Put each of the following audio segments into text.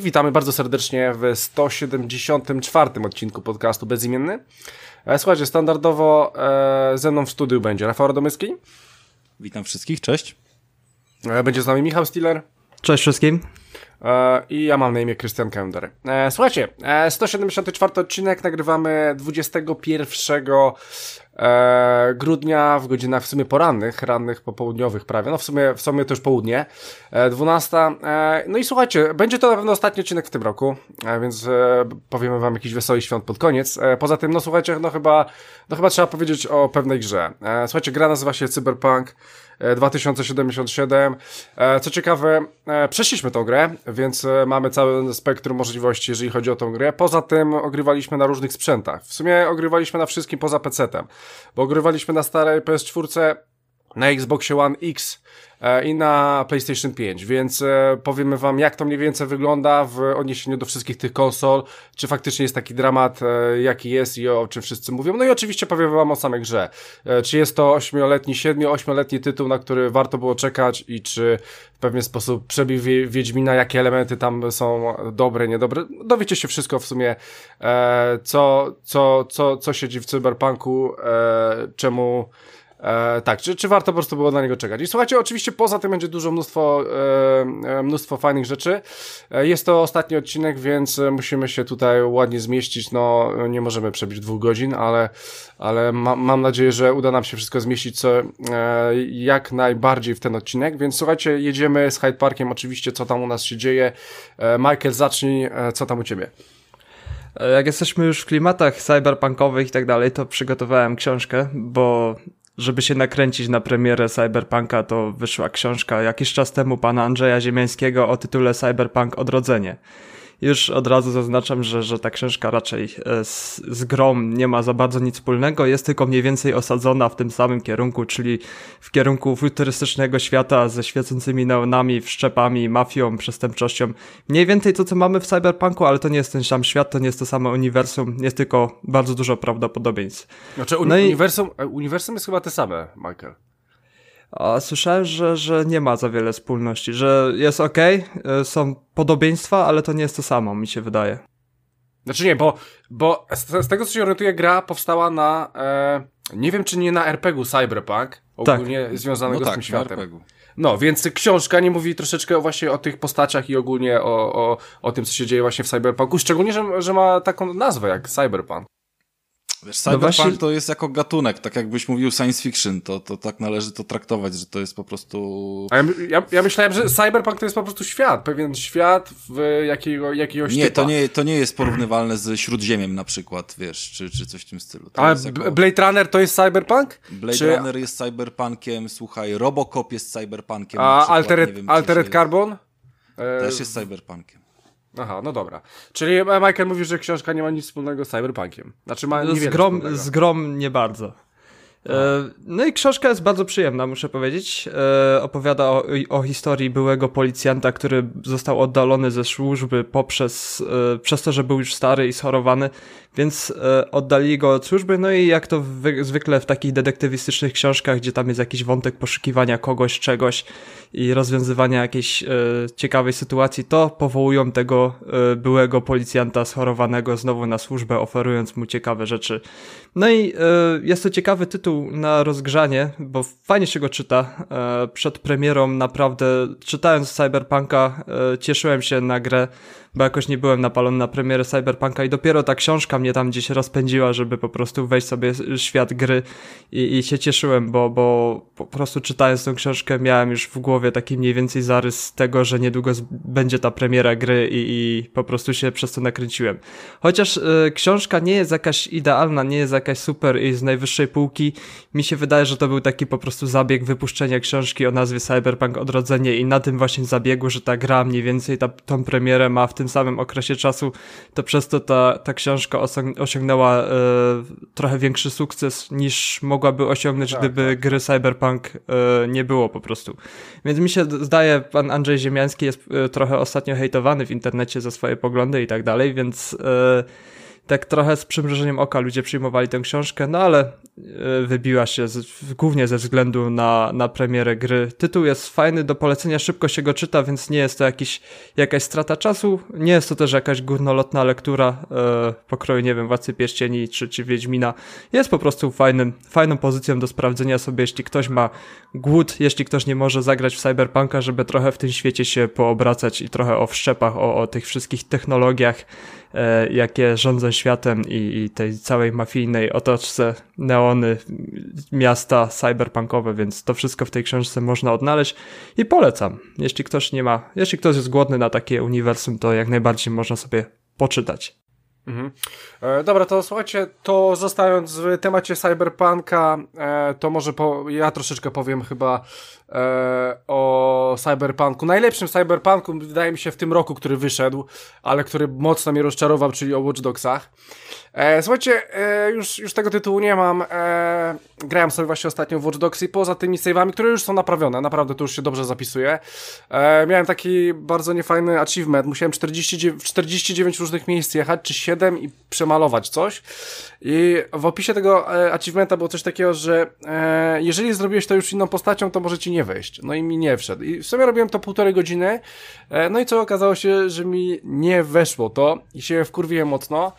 I witamy bardzo serdecznie w 174 odcinku podcastu Bezimienny. E, słuchajcie, standardowo e, ze mną w studiu będzie Rafał Radomyski. Witam wszystkich, cześć. E, będzie z nami Michał Stiller. Cześć wszystkim. I ja mam na imię Krystian Kender. Słuchajcie, 174 odcinek nagrywamy 21 e, grudnia w godzinach w sumie porannych, rannych, popołudniowych prawie, no w sumie, w sumie to już południe, e, 12. E, no i słuchajcie, będzie to na pewno ostatni odcinek w tym roku, e, więc e, powiemy wam jakiś wesoły świąt pod koniec. E, poza tym, no słuchajcie, no chyba, no chyba trzeba powiedzieć o pewnej grze. Słuchajcie, gra nazywa się Cyberpunk. 2077. E, e, co ciekawe, e, przeszliśmy tą grę, więc mamy cały spektrum możliwości, jeżeli chodzi o tą grę. Poza tym ogrywaliśmy na różnych sprzętach. W sumie ogrywaliśmy na wszystkim poza PC-tem, bo ogrywaliśmy na starej PS4, na Xbox One X i na PlayStation 5, więc e, powiemy wam, jak to mniej więcej wygląda w odniesieniu do wszystkich tych konsol, czy faktycznie jest taki dramat, e, jaki jest i o czym wszyscy mówią. No i oczywiście powiemy wam o samej grze. Czy jest to 8-letni, 7-8-letni tytuł, na który warto było czekać i czy w pewien sposób przebił Wiedźmina, jakie elementy tam są dobre, niedobre. Dowiecie się wszystko w sumie, co, co, co, co siedzi w cyberpunku, czemu E, tak, czy, czy warto po prostu było na niego czekać? I słuchajcie, oczywiście poza tym będzie dużo mnóstwo, e, e mnóstwo fajnych rzeczy. E, jest to ostatni odcinek, więc musimy się tutaj ładnie zmieścić. No, nie możemy przebić dwóch godzin, ale, ale ma, mam nadzieję, że uda nam się wszystko zmieścić co, e, jak najbardziej w ten odcinek. Więc słuchajcie, jedziemy z Hyde Parkiem, oczywiście, co tam u nas się dzieje. E, Michael, zacznij, co tam u ciebie? Jak jesteśmy już w klimatach cyberpunkowych i tak dalej, to przygotowałem książkę, bo żeby się nakręcić na premierę Cyberpunka, to wyszła książka jakiś czas temu pana Andrzeja Ziemiańskiego o tytule Cyberpunk Odrodzenie. Już od razu zaznaczam, że, że ta książka raczej e, z, z grom nie ma za bardzo nic wspólnego, jest tylko mniej więcej osadzona w tym samym kierunku, czyli w kierunku futurystycznego świata ze świecącymi neonami, wszczepami, mafią, przestępczością. Mniej więcej to, co mamy w Cyberpunku, ale to nie jest ten sam świat, to nie jest to samo uniwersum, jest tylko bardzo dużo prawdopodobieństw. Znaczy, uni no uniwersum, i... uniwersum jest chyba te same, Michael. A słyszałem, że, że nie ma za wiele wspólności, że jest ok, są podobieństwa, ale to nie jest to samo, mi się wydaje. Znaczy nie, bo, bo z, z tego co się orientuję, gra powstała na, e, nie wiem czy nie na RPG-u Cyberpunk, ogólnie tak. związanego no tak, z tym światem. No, więc książka nie mówi troszeczkę właśnie o tych postaciach i ogólnie o, o, o tym, co się dzieje właśnie w Cyberpunku, szczególnie, że, że ma taką nazwę jak Cyberpunk. Wiesz, no cyberpunk no właśnie... to jest jako gatunek, tak jakbyś mówił science fiction, to, to tak należy to traktować, że to jest po prostu... Ja, ja, ja myślałem, że cyberpunk to jest po prostu świat, pewien świat w jakiego, jakiegoś Nie, to nie, to nie jest porównywalne z Śródziemiem na przykład, wiesz, czy, czy coś w tym stylu. To A jako... Blade Runner to jest cyberpunk? Blade czy... Runner jest cyberpunkiem, słuchaj, Robocop jest cyberpunkiem. A przykład, Altered, wiem, Altered Carbon? Też jest cyberpunkiem. Aha, no dobra. Czyli e, Michael mówi, że książka nie ma nic wspólnego z cyberpunkiem. Znaczy ma z grom, z grom nie bardzo. E, no i książka jest bardzo przyjemna, muszę powiedzieć. E, opowiada o, o, historii byłego policjanta, który został oddalony ze służby poprzez, przez to, że był już stary i schorowany, więc oddali go od służby. No i jak to zwykle w takich detektywistycznych książkach, gdzie tam jest jakiś wątek poszukiwania kogoś, czegoś, i rozwiązywania jakiejś e, ciekawej sytuacji, to powołują tego e, byłego policjanta schorowanego znowu na służbę, oferując mu ciekawe rzeczy. No i e, jest to ciekawy tytuł na rozgrzanie, bo fajnie się go czyta. E, przed premierą naprawdę, czytając Cyberpunka, e, cieszyłem się na grę bo jakoś nie byłem napalony na premierę Cyberpunka i dopiero ta książka mnie tam gdzieś rozpędziła, żeby po prostu wejść sobie w świat gry i, i się cieszyłem, bo, bo po prostu czytając tą książkę miałem już w głowie taki mniej więcej zarys tego, że niedługo będzie ta premiera gry i, i po prostu się przez to nakręciłem. Chociaż y, książka nie jest jakaś idealna, nie jest jakaś super i z najwyższej półki, mi się wydaje, że to był taki po prostu zabieg wypuszczenia książki o nazwie Cyberpunk Odrodzenie i na tym właśnie zabiegu, że ta gra mniej więcej ta, tą premierę ma w tym samym okresie czasu, to przez to ta, ta książka osiągnęła e, trochę większy sukces niż mogłaby osiągnąć, tak, gdyby tak. gry Cyberpunk e, nie było po prostu. Więc mi się zdaje, pan Andrzej Ziemiański jest e, trochę ostatnio hejtowany w internecie za swoje poglądy i tak dalej, więc e, tak trochę z przymrużeniem oka ludzie przyjmowali tę książkę, no ale e, wybiła się z, głównie ze względu na, na premierę gry. Tytuł jest fajny, do polecenia szybko się go czyta, więc nie jest to jakiś, jakaś strata czasu, nie jest to też jakaś górnolotna lektura e, pokroju, nie wiem, Władcy Pierścieni czy, czy Wiedźmina. Jest po prostu fajnym, fajną pozycją do sprawdzenia sobie, jeśli ktoś ma głód, jeśli ktoś nie może zagrać w Cyberpunka, żeby trochę w tym świecie się poobracać i trochę o wszczepach, o, o tych wszystkich technologiach, jakie rządzą światem i, i, tej całej mafijnej otoczce neony, miasta cyberpunkowe, więc to wszystko w tej książce można odnaleźć i polecam. Jeśli ktoś nie ma, jeśli ktoś jest głodny na takie uniwersum, to jak najbardziej można sobie poczytać. Mhm. E, dobra, to słuchajcie, to zostając w temacie cyberpunka, e, to może po, ja troszeczkę powiem chyba e, o cyberpunku. Najlepszym cyberpunku, wydaje mi się, w tym roku, który wyszedł, ale który mocno mnie rozczarował, czyli o Watch Dogsach. E, słuchajcie, e, już, już tego tytułu nie mam. E, grałem sobie właśnie ostatnio w Watch Dogs i poza tymi save'ami, które już są naprawione, naprawdę to już się dobrze zapisuje. E, miałem taki bardzo niefajny achievement. Musiałem 49, 49 różnych miejsc jechać, czy 7 i przemalować coś. I w opisie tego e, achievementa było coś takiego, że e, jeżeli zrobiłeś to już inną postacią, to może ci nie wejść. No i mi nie wszedł. I w sumie robiłem to półtorej godziny. E, no i co okazało się, że mi nie weszło to i się wkurwiłem mocno.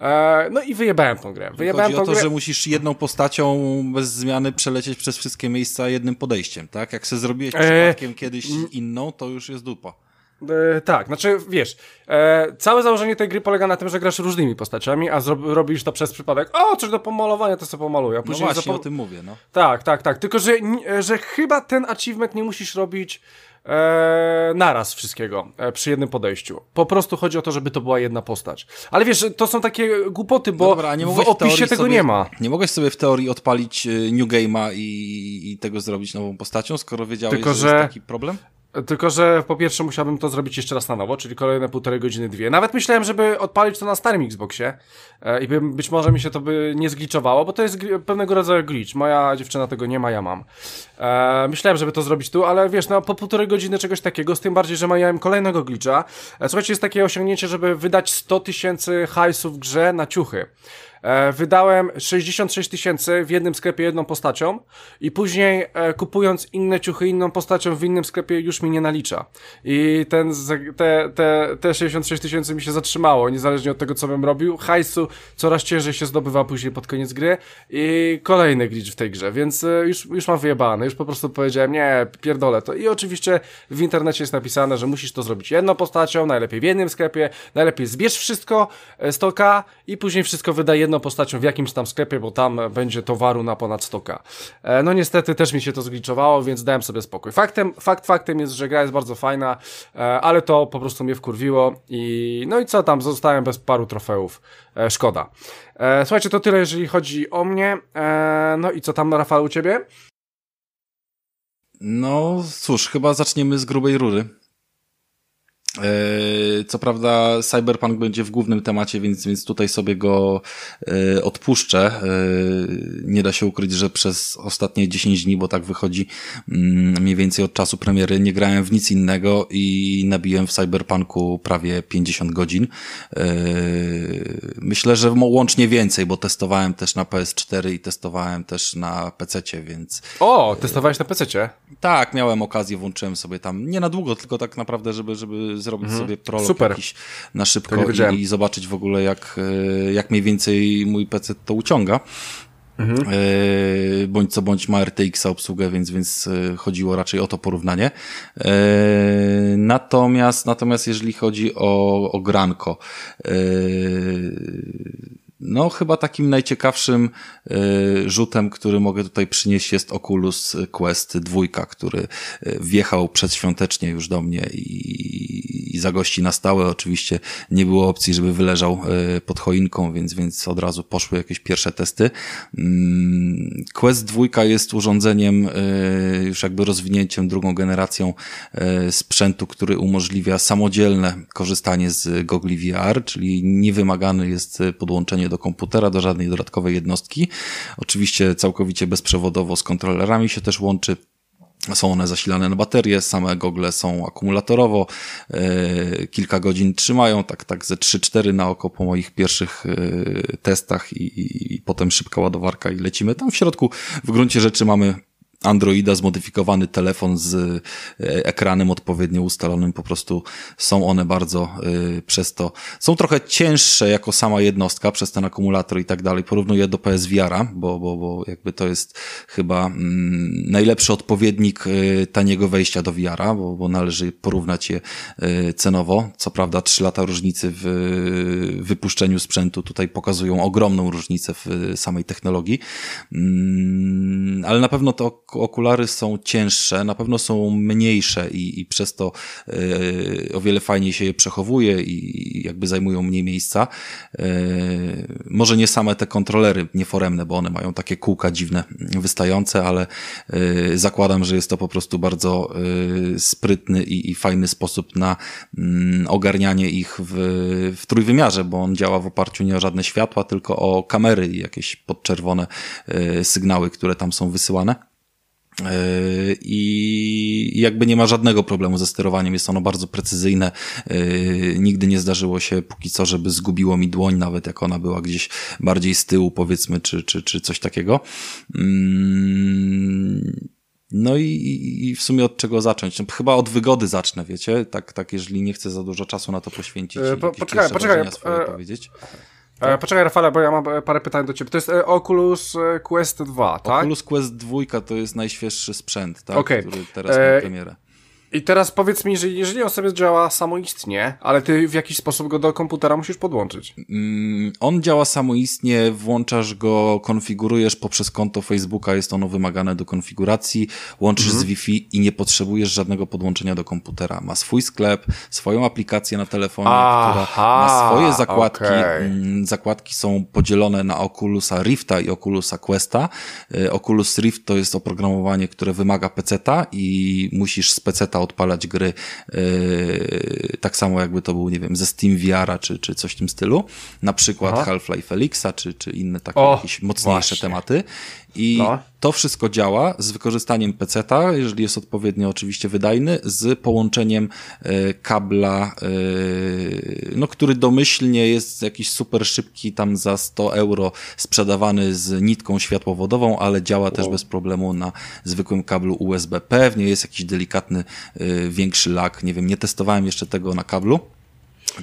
E, no i wyjebałem tą grę. Wyjebałem Chodzi o to, grę... że musisz jedną postacią bez zmiany przelecieć przez wszystkie miejsca jednym podejściem, tak? Jak sobie zrobiłeś e, przypadkiem e... kiedyś inną, to już jest dupa. E, tak, znaczy wiesz, e, całe założenie tej gry polega na tym, że grasz różnymi postaciami, a robisz to przez przypadek. O, coś do pomalowania, to sobie pomaluję. A no później no właśnie, o tym mówię, no. Tak, tak, tak. Tylko, że, że chyba ten achievement nie musisz robić e, naraz wszystkiego e, przy jednym podejściu. Po prostu chodzi o to, żeby to była jedna postać. Ale wiesz, to są takie głupoty, bo no dobra, w opisie tego sobie, nie ma. Nie mogłeś sobie w teorii odpalić e, New Game'a i, i tego zrobić nową postacią, skoro wiedziałeś, Tylko, że, że jest taki problem? Tylko, że po pierwsze musiałbym to zrobić jeszcze raz na nowo, czyli kolejne półtorej godziny, dwie. Nawet myślałem, żeby odpalić to na starym Xboxie e, i by, być może mi się to by nie zgliczowało, bo to jest pewnego rodzaju glitch. Moja dziewczyna tego nie ma, ja mam. E, myślałem, żeby to zrobić tu, ale wiesz, no po półtorej godziny czegoś takiego, z tym bardziej, że miałem kolejnego glitcha. E, słuchajcie, jest takie osiągnięcie, żeby wydać 100 tysięcy hajsów grze na ciuchy. E, wydałem 66 tysięcy w jednym sklepie jedną postacią i później e, kupując inne ciuchy inną postacią w innym sklepie już mi nie nalicza. I ten, te, te, te 66 tysięcy mi się zatrzymało, niezależnie od tego, co bym robił. Hajsu coraz ciężej się zdobywa później pod koniec gry i kolejny glitch w tej grze, więc e, już, już mam wyjebane. Już po prostu powiedziałem, nie, pierdolę to. I oczywiście w internecie jest napisane, że musisz to zrobić jedną postacią, najlepiej w jednym sklepie, najlepiej zbierz wszystko, stoka i później wszystko wydaj jedną postacią w jakimś tam sklepie, bo tam będzie towaru na ponad stoka. E, no niestety też mi się to zgliczowało, więc dałem sobie spokój. Faktem, fakt faktem jest, że gra jest bardzo fajna, e, ale to po prostu mnie wkurwiło i no i co tam, zostałem bez paru trofeów. E, szkoda. Słuchajcie, to tyle, jeżeli chodzi o mnie. No i co tam, Rafał, u ciebie? No cóż, chyba zaczniemy z grubej rury. E, co prawda Cyberpunk będzie w głównym temacie, więc, więc tutaj sobie go e, odpuszczę. E, nie da się ukryć, że przez ostatnie 10 dni, bo tak wychodzi mm, mniej więcej od czasu premiery, nie grałem w nic innego i nabiłem w Cyberpunku prawie 50 godzin. Myślę, że łącznie więcej, bo testowałem też na PS4 i testowałem też na PC, więc... O, testowałeś na PC? Tak, miałem okazję, włączyłem sobie tam, nie na długo, tylko tak naprawdę, żeby, żeby zrobić mhm. sobie prolog Super. jakiś na szybko i, i, zobaczyć w ogóle jak, e, jak mniej więcej mój PC to uciąga. Mhm. E, bądź co bądź ma RTX obsługę, więc, więc e, chodziło raczej o to porównanie. Natomiast, natomiast jeżeli chodzi o, o granko, no, chyba takim najciekawszym y, rzutem, który mogę tutaj przynieść jest Oculus Quest 2, który y, wjechał przedświątecznie już do mnie i, zagości na stałe. Oczywiście nie było opcji, żeby wyleżał y, pod choinką, więc, więc od razu poszły jakieś pierwsze testy. Mm, Quest 2 jest urządzeniem, już jakby rozwinięciem drugą generacją sprzętu, który umożliwia samodzielne korzystanie z gogli VR, czyli niewymagany jest podłączenie do komputera, do żadnej dodatkowej jednostki. Oczywiście całkowicie bezprzewodowo z kontrolerami się też łączy. Są one zasilane na baterie, same gogle są akumulatorowo, e, kilka godzin trzymają, tak, tak ze 3-4 na oko po moich pierwszych e, testach i, i, i potem szybka ładowarka i lecimy. Tam w środku w gruncie rzeczy mamy Androida, zmodyfikowany telefon z e, ekranem odpowiednio ustalonym, po prostu są one bardzo y, przez to, są trochę cięższe jako sama jednostka przez ten akumulator i tak dalej. Porównuję do PSVR-a, bo, bo, bo jakby to jest chyba mm, najlepszy odpowiednik y, taniego wejścia do VR-a, bo, bo należy porównać je y, cenowo. Co prawda trzy lata różnicy w wypuszczeniu sprzętu tutaj pokazują ogromną różnicę w samej technologii, mm, ale na pewno to okulary są cięższe, na pewno są mniejsze i, i przez to y, o wiele fajniej się je przechowuje i jakby zajmują mniej miejsca. Y, może nie same te kontrolery nieforemne, bo one mają takie kółka dziwne wystające, ale y, zakładam, że jest to po prostu bardzo sprytny i, i fajny sposób na mm, ogarnianie ich w, w trójwymiarze, bo on działa w oparciu nie o żadne światła, tylko o kamery i jakieś podczerwone sygnały, które tam są wysyłane. I jakby nie ma żadnego problemu ze sterowaniem, jest ono bardzo precyzyjne. Yy, nigdy nie zdarzyło się póki co, żeby zgubiło mi dłoń, nawet jak ona była gdzieś bardziej z tyłu, powiedzmy, czy, czy, czy coś takiego. Yy, no i, i w sumie od czego zacząć? No, chyba od wygody zacznę, wiecie? Tak, tak, jeżeli nie chcę za dużo czasu na to poświęcić. Po, poczekaj, poczekaj. Swoje e, powiedzieć. E, poczekaj, Rafale, bo ja mam e, parę pytań do ciebie. To jest e, Oculus Quest 2, tak? Oculus Quest 2 to jest najświeższy sprzęt, tak? Okay. Który teraz ma premierę. I teraz powiedz mi, że jeżeli on sobie działa samoistnie, ale ty w jakiś sposób go do komputera musisz podłączyć. Mm, on działa samoistnie, włączasz go, konfigurujesz poprzez konto Facebooka, jest ono wymagane do konfiguracji, łączysz mhm. z Wi-Fi i nie potrzebujesz żadnego podłączenia do komputera. Ma swój sklep, swoją aplikację na telefonie, Aha, która ma swoje zakładki. Okay. Mm, zakładki są podzielone na Oculusa Rifta i Oculusa Questa. Y, Oculus Rift to jest oprogramowanie, które wymaga peceta i musisz z peceta odpalać gry yy, tak samo jakby to był, nie wiem, ze Steam VR czy, czy coś w tym stylu. Na przykład Half-Life Elixa, czy, czy inne takie o, jakieś mocniejsze właśnie. tematy. I no. to wszystko działa z wykorzystaniem peceta, jeżeli jest odpowiednio oczywiście wydajny, z połączeniem y, kabla, y, no, który domyślnie jest jakiś super szybki, tam za 100 euro sprzedawany z nitką światłowodową, ale działa wow. też bez problemu na zwykłym kablu USB. Pewnie jest jakiś delikatny, y, większy lak, nie wiem, nie testowałem jeszcze tego na kablu.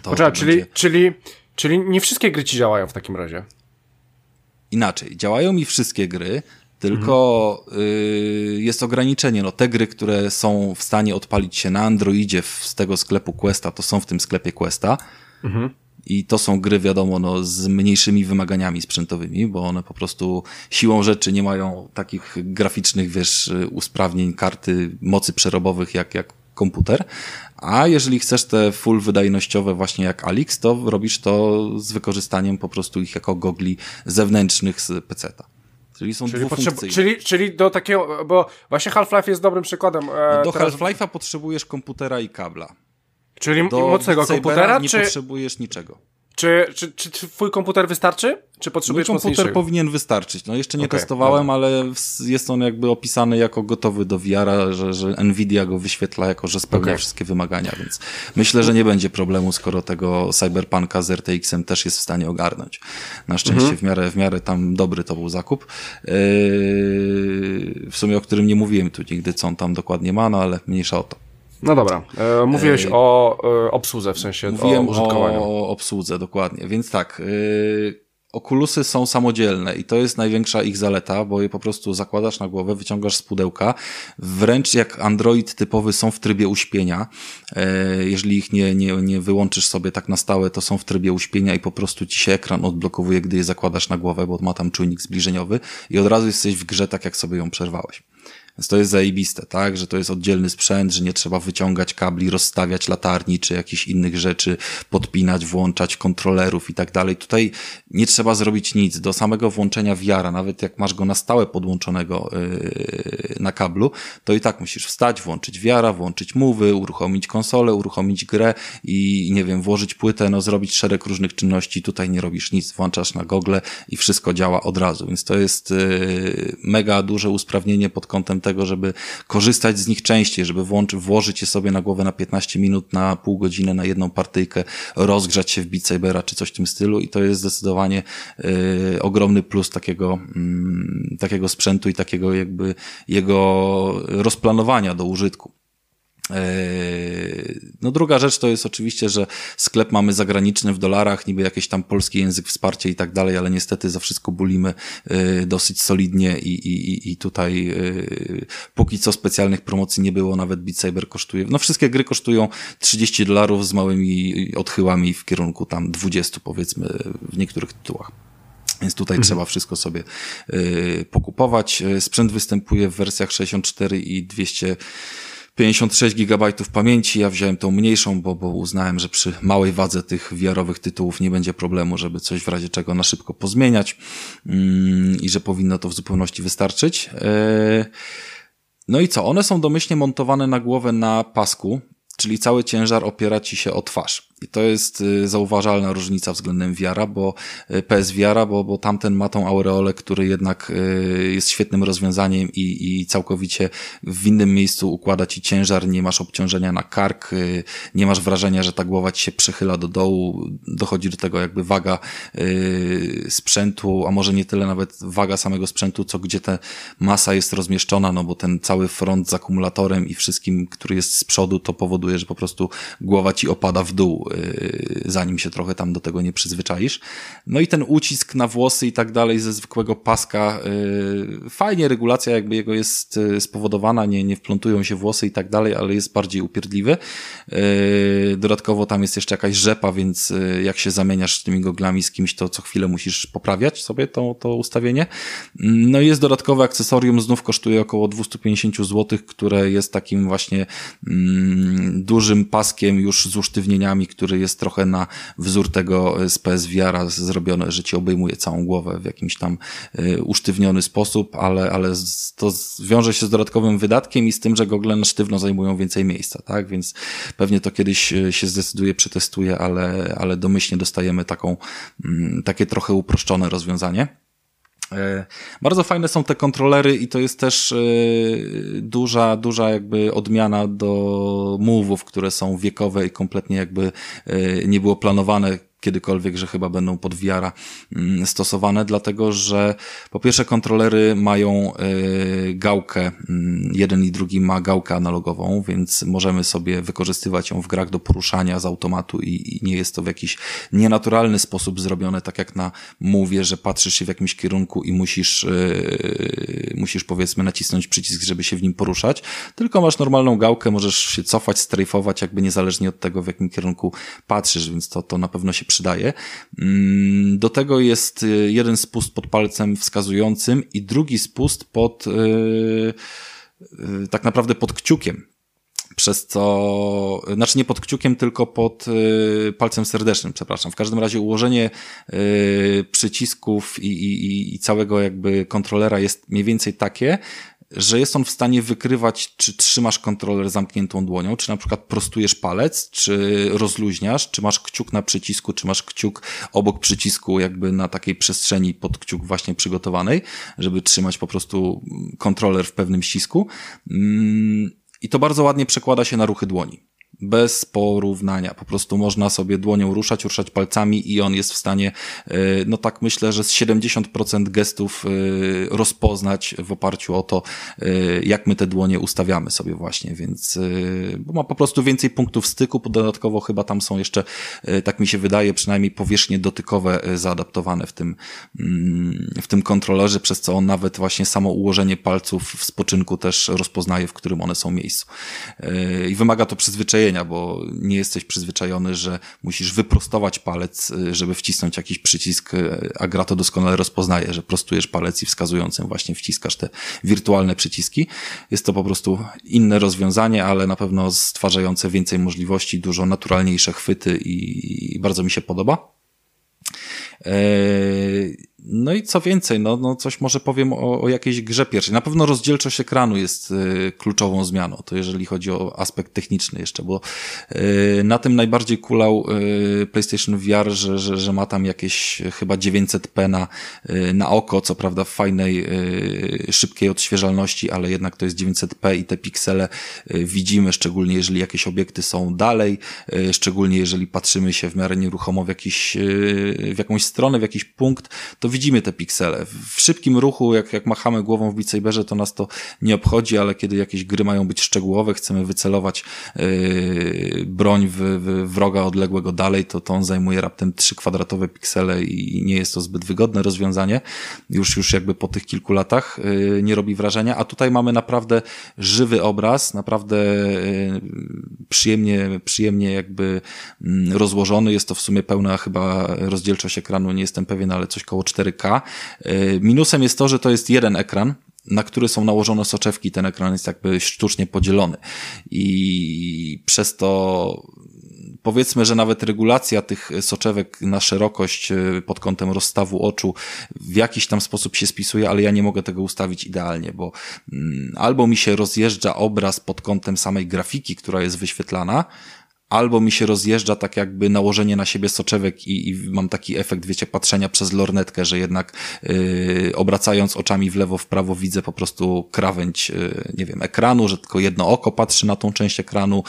To, Poczekaj, to czyli, będzie... czyli, czyli nie wszystkie gry ci działają w takim razie inaczej. Działają mi wszystkie gry, tylko mhm. y, jest ograniczenie. No, te gry, które są w stanie odpalić się na Androidzie w, z tego sklepu Questa, to są w tym sklepie Questa. Mhm. I to są gry, wiadomo, no, z mniejszymi wymaganiami sprzętowymi, bo one po prostu siłą rzeczy nie mają takich graficznych, wiesz, usprawnień karty mocy przerobowych jak, jak komputer. A jeżeli chcesz te full wydajnościowe właśnie jak Alix, to robisz to z wykorzystaniem po prostu ich jako gogli zewnętrznych z peceta. Czyli są czyli, potrzeb- czyli, czyli do takiego, bo właśnie Half-Life jest dobrym przykładem. E, do teraz... Half-Life'a potrzebujesz komputera i kabla. Czyli do mocnego komputera? Nie czy... potrzebujesz niczego. Czy, czy, czy, twój komputer wystarczy? Czy potrzebujesz Mój komputer powinien wystarczyć. No jeszcze nie okay, testowałem, dobra. ale jest on jakby opisany jako gotowy do VR, że, że Nvidia go wyświetla jako, że spełnia okay. wszystkie wymagania, więc myślę, że nie będzie problemu, skoro tego Cyberpunka z RTX-em też jest w stanie ogarnąć. Na szczęście mhm. w, miarę, w miarę tam dobry to był zakup. Yy, w sumie o którym nie mówiłem tu nigdy, co on tam dokładnie ma, no ale mniejsza o to. No dobra, e, mówiłeś e, o e, obsłudze, w sensie Mówiłem o użytkowaniu. o obsłudze, dokładnie. Więc tak, e, okulusy są samodzielne i to jest największa ich zaleta, bo je po prostu zakładasz na głowę, wyciągasz z pudełka, wręcz jak Android typowy są w trybie uśpienia. E, jeżeli ich nie, nie, nie wyłączysz sobie tak na stałe, to są w trybie uśpienia i po prostu ci się ekran odblokowuje, gdy je zakładasz na głowę, bo ma tam czujnik zbliżeniowy i od razu jesteś w grze tak, jak sobie ją przerwałeś. Więc to jest zajebiste, tak? Że to jest oddzielny sprzęt, że nie trzeba wyciągać kabli, rozstawiać latarni czy jakichś innych rzeczy, podpinać, włączać kontrolerów i tak dalej. Tutaj nie trzeba zrobić nic. Do samego włączenia wiara, nawet jak masz go na stałe podłączonego yy, na kablu, to i tak musisz wstać, włączyć wiara, włączyć mowy, uruchomić konsolę, uruchomić grę i nie wiem, włożyć płytę, no zrobić szereg różnych czynności. Tutaj nie robisz nic, włączasz na gogle i wszystko działa od razu. Więc to jest yy, mega duże usprawnienie pod kątem tego, żeby korzystać z nich częściej, żeby włączyć, włożyć je sobie na głowę na 15 minut, na pół godziny, na jedną partyjkę, rozgrzać się w Beat Sabera czy coś w tym stylu i to jest zdecydowanie y, ogromny plus takiego, y, takiego sprzętu i takiego jakby jego rozplanowania do użytku. Eee, no druga rzecz to jest oczywiście, że sklep mamy zagraniczny w dolarach, niby jakiś tam polski język, wsparcie i tak dalej, ale niestety za wszystko bulimy e, dosyć solidnie i, i, i tutaj e, póki co specjalnych promocji nie było, nawet Beat Saber kosztuje, no wszystkie gry kosztują 30 dolarów z małymi odchyłami w kierunku tam 20 powiedzmy w niektórych tytułach. Więc tutaj mhm. trzeba wszystko sobie y, pokupować. Sprzęt występuje w wersjach 64 i 200 56 GB pamięci, ja wziąłem tą mniejszą, bo, bo uznałem, że przy małej wadze tych wiarowych tytułów nie będzie problemu, żeby coś w razie czego na szybko pozmieniać mm, i że powinno to w zupełności wystarczyć. E, no i co? One są domyślnie montowane na głowę na pasku, czyli cały ciężar opiera ci się o twarz. I to jest y, zauważalna różnica względem wiara, bo y, PS wiara, bo, bo tamten ma tą aureolę, który jednak y, jest świetnym rozwiązaniem i, i całkowicie w innym miejscu układa ci ciężar, nie masz obciążenia na kark, nie masz wrażenia, że ta głowa ci się przechyla do dołu, dochodzi do tego jakby waga sprzętu, a może nie tyle nawet waga samego sprzętu, co gdzie ta masa jest rozmieszczona, no bo ten cały front z akumulatorem i wszystkim, który jest z przodu, to powoduje, że po prostu głowa ci opada w dół zanim się trochę tam do tego nie przyzwyczaisz. No i ten ucisk na włosy i tak dalej ze zwykłego paska, y, fajnie regulacja jakby jego jest y, spowodowana, nie, nie wplątują się włosy i tak dalej, ale jest bardziej upierdliwy. Dodatkowo tam jest jeszcze jakaś rzepa, więc jak się zamieniasz tymi goglami z kimś, to co chwilę musisz poprawiać sobie to, to ustawienie. No i jest dodatkowe akcesorium, znów kosztuje około 250 zł, które jest takim właśnie mm, dużym paskiem już z usztywnieniami, który jest trochę na wzór tego z PSVR-a zrobione, że ci obejmuje całą głowę w jakimś tam y, usztywniony sposób, ale, ale to wiąże się z dodatkowym wydatkiem i z tym, że gogle na sztywno zajmują więcej miejsca, tak? Więc pewnie to kiedyś y, się zdecyduje, przetestuje, ale, ale domyślnie dostajemy taką, mm, takie trochę uproszczone rozwiązanie. E, bardzo fajne są te kontrolery i to jest też e, duża, duża jakby odmiana do move'ów, które są wiekowe i kompletnie jakby e, nie było planowane kiedykolwiek, że chyba będą pod VR mm, stosowane, dlatego że po pierwsze kontrolery mają y, gałkę, mm, jeden i drugi ma gałkę analogową, więc możemy sobie wykorzystywać ją w grach do poruszania z automatu i, nie jest to w jakiś nienaturalny sposób zrobione, tak jak na mówię, że patrzysz się w jakimś kierunku i musisz, y, musisz powiedzmy nacisnąć przycisk, żeby się w nim poruszać, tylko masz normalną gałkę, możesz się cofać, strajfować, jakby niezależnie od tego, w jakim kierunku patrzysz, więc to, to na pewno się przydaje. Mm, do tego jest y, jeden spust pod palcem wskazującym i drugi spust pod, yy, yy, tak naprawdę pod kciukiem przez co, znaczy nie pod kciukiem, tylko pod y, palcem serdecznym, przepraszam. W każdym razie ułożenie y, przycisków i, i, i całego jakby kontrolera jest mniej więcej takie, że jest on w stanie wykrywać, czy trzymasz kontroler zamkniętą dłonią, czy na przykład prostujesz palec, czy rozluźniasz, czy masz kciuk na przycisku, czy masz kciuk obok przycisku, jakby na takiej przestrzeni pod kciuk właśnie przygotowanej, żeby trzymać po prostu kontroler w pewnym ścisku. Mm, I to bardzo ładnie przekłada się na ruchy dłoni bez porównania. Po prostu można sobie dłonią ruszać, ruszać palcami i on jest w stanie, e, no tak myślę, że z 70% gestów e, rozpoznać w oparciu o to, e, jak my te dłonie ustawiamy sobie właśnie, więc bo ma po prostu więcej punktów styku, dodatkowo chyba tam są jeszcze, tak mi się wydaje, przynajmniej powierzchnie dotykowe zaadaptowane w tym, mm, w tym kontrolerze, przez co on nawet właśnie samo ułożenie palców w spoczynku też rozpoznaje, w którym one są miejscu. I wymaga to przyzwyczajenia bo nie jesteś przyzwyczajony, że musisz wyprostować palec, y, żeby wcisnąć jakiś przycisk, y, a gra to doskonale rozpoznaje, że prostujesz palec i wskazującym właśnie wciskasz te wirtualne przyciski. Jest to po prostu inne rozwiązanie, ale na pewno stwarzające więcej możliwości, dużo naturalniejsze chwyty i bardzo mi się podoba. Eee, no i co więcej, no, no coś może powiem o, o jakiejś grze pierwszej. Na pewno rozdzielczość ekranu jest y, kluczową zmianą, to jeżeli chodzi o aspekt techniczny jeszcze, bo y, na tym najbardziej kulał y, PlayStation VR, że, że, że ma tam jakieś chyba 900p na, na oko, co prawda w fajnej, szybkiej odświeżalności, ale jednak to jest 900p i te piksele widzimy, szczególnie jeżeli jakieś obiekty są dalej, szczególnie jeżeli patrzymy się w miarę nieruchomo w, jakiś, w jakąś stronę, w jakiś punkt, to widzimy te piksele. W szybkim ruchu, jak, jak machamy głową w Beat to nas to nie obchodzi, ale kiedy jakieś gry mają być szczegółowe, chcemy wycelować yy, broń w, w wroga odległego dalej, to, to on zajmuje raptem trzy kwadratowe piksele i nie jest to zbyt wygodne rozwiązanie. Już, już jakby po tych kilku latach yy, nie robi wrażenia, a tutaj mamy naprawdę żywy obraz, naprawdę yy, przyjemnie, przyjemnie jakby mm, rozłożony. Jest to w sumie pełna chyba rozdzielczość ekranu, nie jestem pewien, ale coś koło 4 4K. Y, minusem jest to, że to jest jeden ekran, na który są nałożone soczewki, ten ekran jest jakby sztucznie podzielony. I przez to powiedzmy, że nawet regulacja tych soczewek na szerokość y, pod kątem rozstawu oczu w jakiś tam sposób się spisuje, ale ja nie mogę tego ustawić idealnie, bo mm, albo mi się rozjeżdża obraz pod kątem samej grafiki, która jest wyświetlana, albo mi się rozjeżdża tak jakby nałożenie na siebie soczewek i, i mam taki efekt, wiecie, patrzenia przez lornetkę, że jednak yy, obracając oczami w lewo, w prawo widzę po prostu krawędź, yy, nie wiem, ekranu, że tylko jedno oko patrzy na tą część ekranu.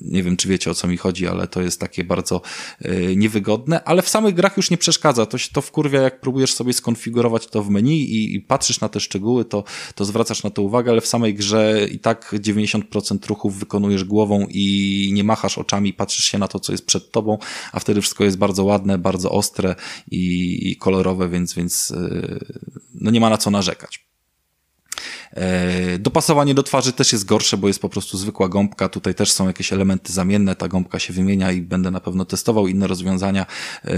Nie wiem, czy wiecie o co mi chodzi, ale to jest takie bardzo yy, niewygodne, ale w samych grach już nie przeszkadza. To się to wkurwia, jak próbujesz sobie skonfigurować to w menu i, i patrzysz na te szczegóły, to, to zwracasz na to uwagę, ale w samej grze i tak 90% ruchów wykonujesz głową i nie machasz oczami oczami, patrzysz się na to, co jest przed tobą, a wtedy wszystko jest bardzo ładne, bardzo ostre i, i kolorowe, więc, więc yy, no nie ma na co narzekać. E, dopasowanie do twarzy też jest gorsze, bo jest po prostu zwykła gąbka. Tutaj też są jakieś elementy zamienne. Ta gąbka się wymienia i będę na pewno testował inne rozwiązania. E,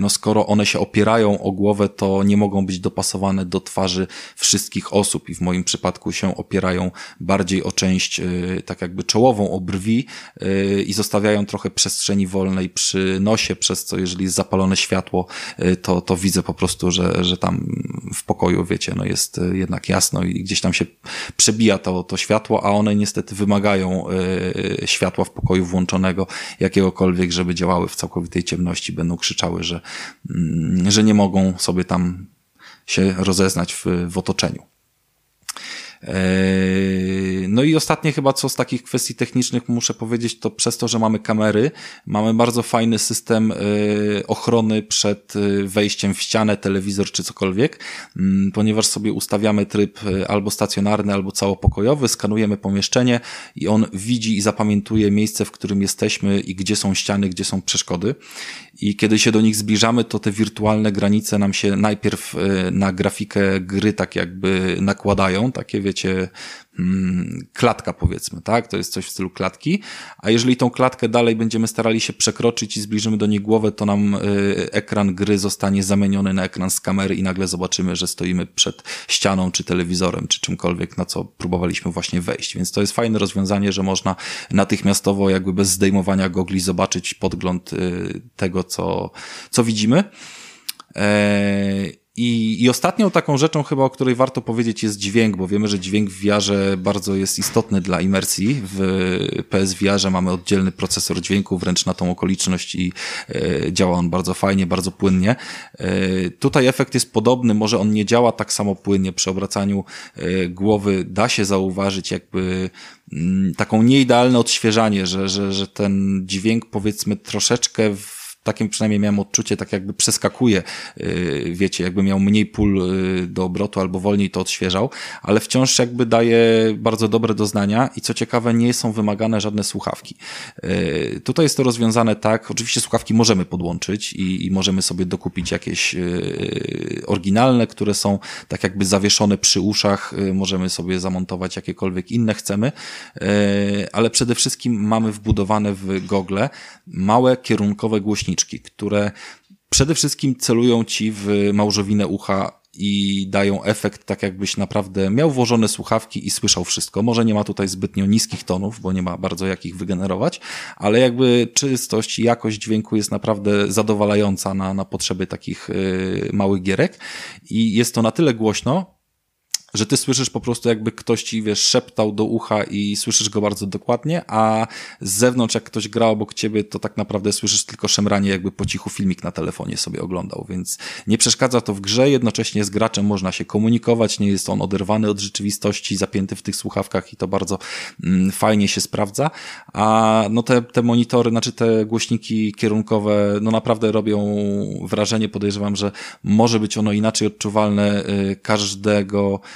no skoro one się opierają o głowę, to nie mogą być dopasowane do twarzy wszystkich osób i w moim przypadku się opierają bardziej o część e, tak jakby czołową, o brwi i zostawiają trochę przestrzeni wolnej przy nosie, przez co jeżeli jest zapalone światło, to, to widzę po prostu, że, że tam w pokoju, wiecie, no jest jednak jasno i gdzieś tam się przebija to, to światło, a one niestety wymagają y, światła w pokoju włączonego jakiegokolwiek, żeby działały w całkowitej ciemności. Będą krzyczały, że, y, że nie mogą sobie tam się rozeznać w, w otoczeniu. Eee, no i ostatnie chyba co z takich kwestii technicznych muszę powiedzieć, to przez to, że mamy kamery, mamy bardzo fajny system eee, ochrony przed e, wejściem w ścianę, telewizor czy cokolwiek, mm, ponieważ sobie ustawiamy tryb e, albo stacjonarny, albo całopokojowy, skanujemy pomieszczenie i on widzi i zapamiętuje miejsce, w którym jesteśmy i gdzie są ściany, gdzie są przeszkody. I kiedy się do nich zbliżamy, to te wirtualne granice nam się najpierw e, na grafikę gry tak jakby nakładają, takie wiecie, mm, klatka powiedzmy, tak? To jest coś w stylu klatki, a jeżeli tą klatkę dalej będziemy starali się przekroczyć i zbliżymy do niej głowę, to nam y, ekran gry zostanie zamieniony na ekran z kamery i nagle zobaczymy, że stoimy przed ścianą, czy telewizorem, czy czymkolwiek, na co próbowaliśmy właśnie wejść. Więc to jest fajne rozwiązanie, że można natychmiastowo jakby bez zdejmowania gogli zobaczyć podgląd y, tego, co, co widzimy. Eee, i, I ostatnią taką rzeczą chyba, o której warto powiedzieć jest dźwięk, bo wiemy, że dźwięk w VR bardzo jest istotny dla imersji. W PSVR mamy oddzielny procesor dźwięku wręcz na tą okoliczność i e, działa on bardzo fajnie, bardzo płynnie. E, tutaj efekt jest podobny, może on nie działa tak samo płynnie przy obracaniu e, głowy. Da się zauważyć jakby mm, taką nieidealne odświeżanie, że, że, że ten dźwięk powiedzmy troszeczkę w takim przynajmniej miałem odczucie, tak jakby przeskakuje, yy, wiecie, jakby miał mniej pól yy, do obrotu albo wolniej to odświeżał, ale wciąż jakby daje bardzo dobre doznania i co ciekawe, nie są wymagane żadne słuchawki. Yy, tutaj jest to rozwiązane tak, oczywiście słuchawki możemy podłączyć i, i możemy sobie dokupić jakieś oryginalne, które są tak jakby zawieszone przy uszach, możemy sobie zamontować jakiekolwiek inne chcemy, ale przede wszystkim mamy wbudowane w gogle małe kierunkowe które przede wszystkim celują ci w małżowinę ucha i dają efekt tak jakbyś naprawdę miał włożone słuchawki i słyszał wszystko. Może nie ma tutaj zbytnio niskich tonów, bo nie ma bardzo jakich wygenerować, ale jakby czystość i jakość dźwięku jest naprawdę zadowalająca na, na potrzeby takich yy, małych gierek i jest to na tyle głośno, że ty słyszysz po prostu jakby ktoś ci, wiesz, szeptał do ucha i słyszysz go bardzo dokładnie, a z zewnątrz jak ktoś gra obok ciebie, to tak naprawdę słyszysz tylko szemranie, jakby po cichu filmik na telefonie sobie oglądał, więc nie przeszkadza to w grze, jednocześnie z graczem można się komunikować, nie jest on oderwany od rzeczywistości, zapięty w tych słuchawkach i to bardzo mm, fajnie się sprawdza, a no te, te monitory, znaczy te głośniki kierunkowe, no naprawdę robią wrażenie, podejrzewam, że może być ono inaczej odczuwalne y, każdego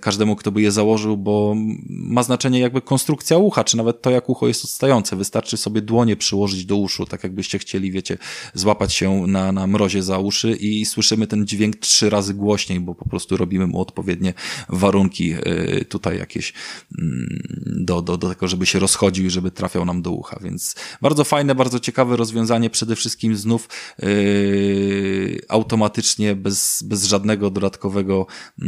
każdemu, kto by je założył, bo ma znaczenie jakby konstrukcja ucha, czy nawet to, jak ucho jest odstające. Wystarczy sobie dłonie przyłożyć do uszu, tak jakbyście chcieli, wiecie, złapać się na, na mrozie za uszy i słyszymy ten dźwięk trzy razy głośniej, bo po prostu robimy mu odpowiednie warunki y, tutaj jakieś mm, do, do, do tego, żeby się rozchodził i żeby trafiał nam do ucha, więc bardzo fajne, bardzo ciekawe rozwiązanie, przede wszystkim znów yy, automatycznie, bez, bez żadnego dodatkowego yy,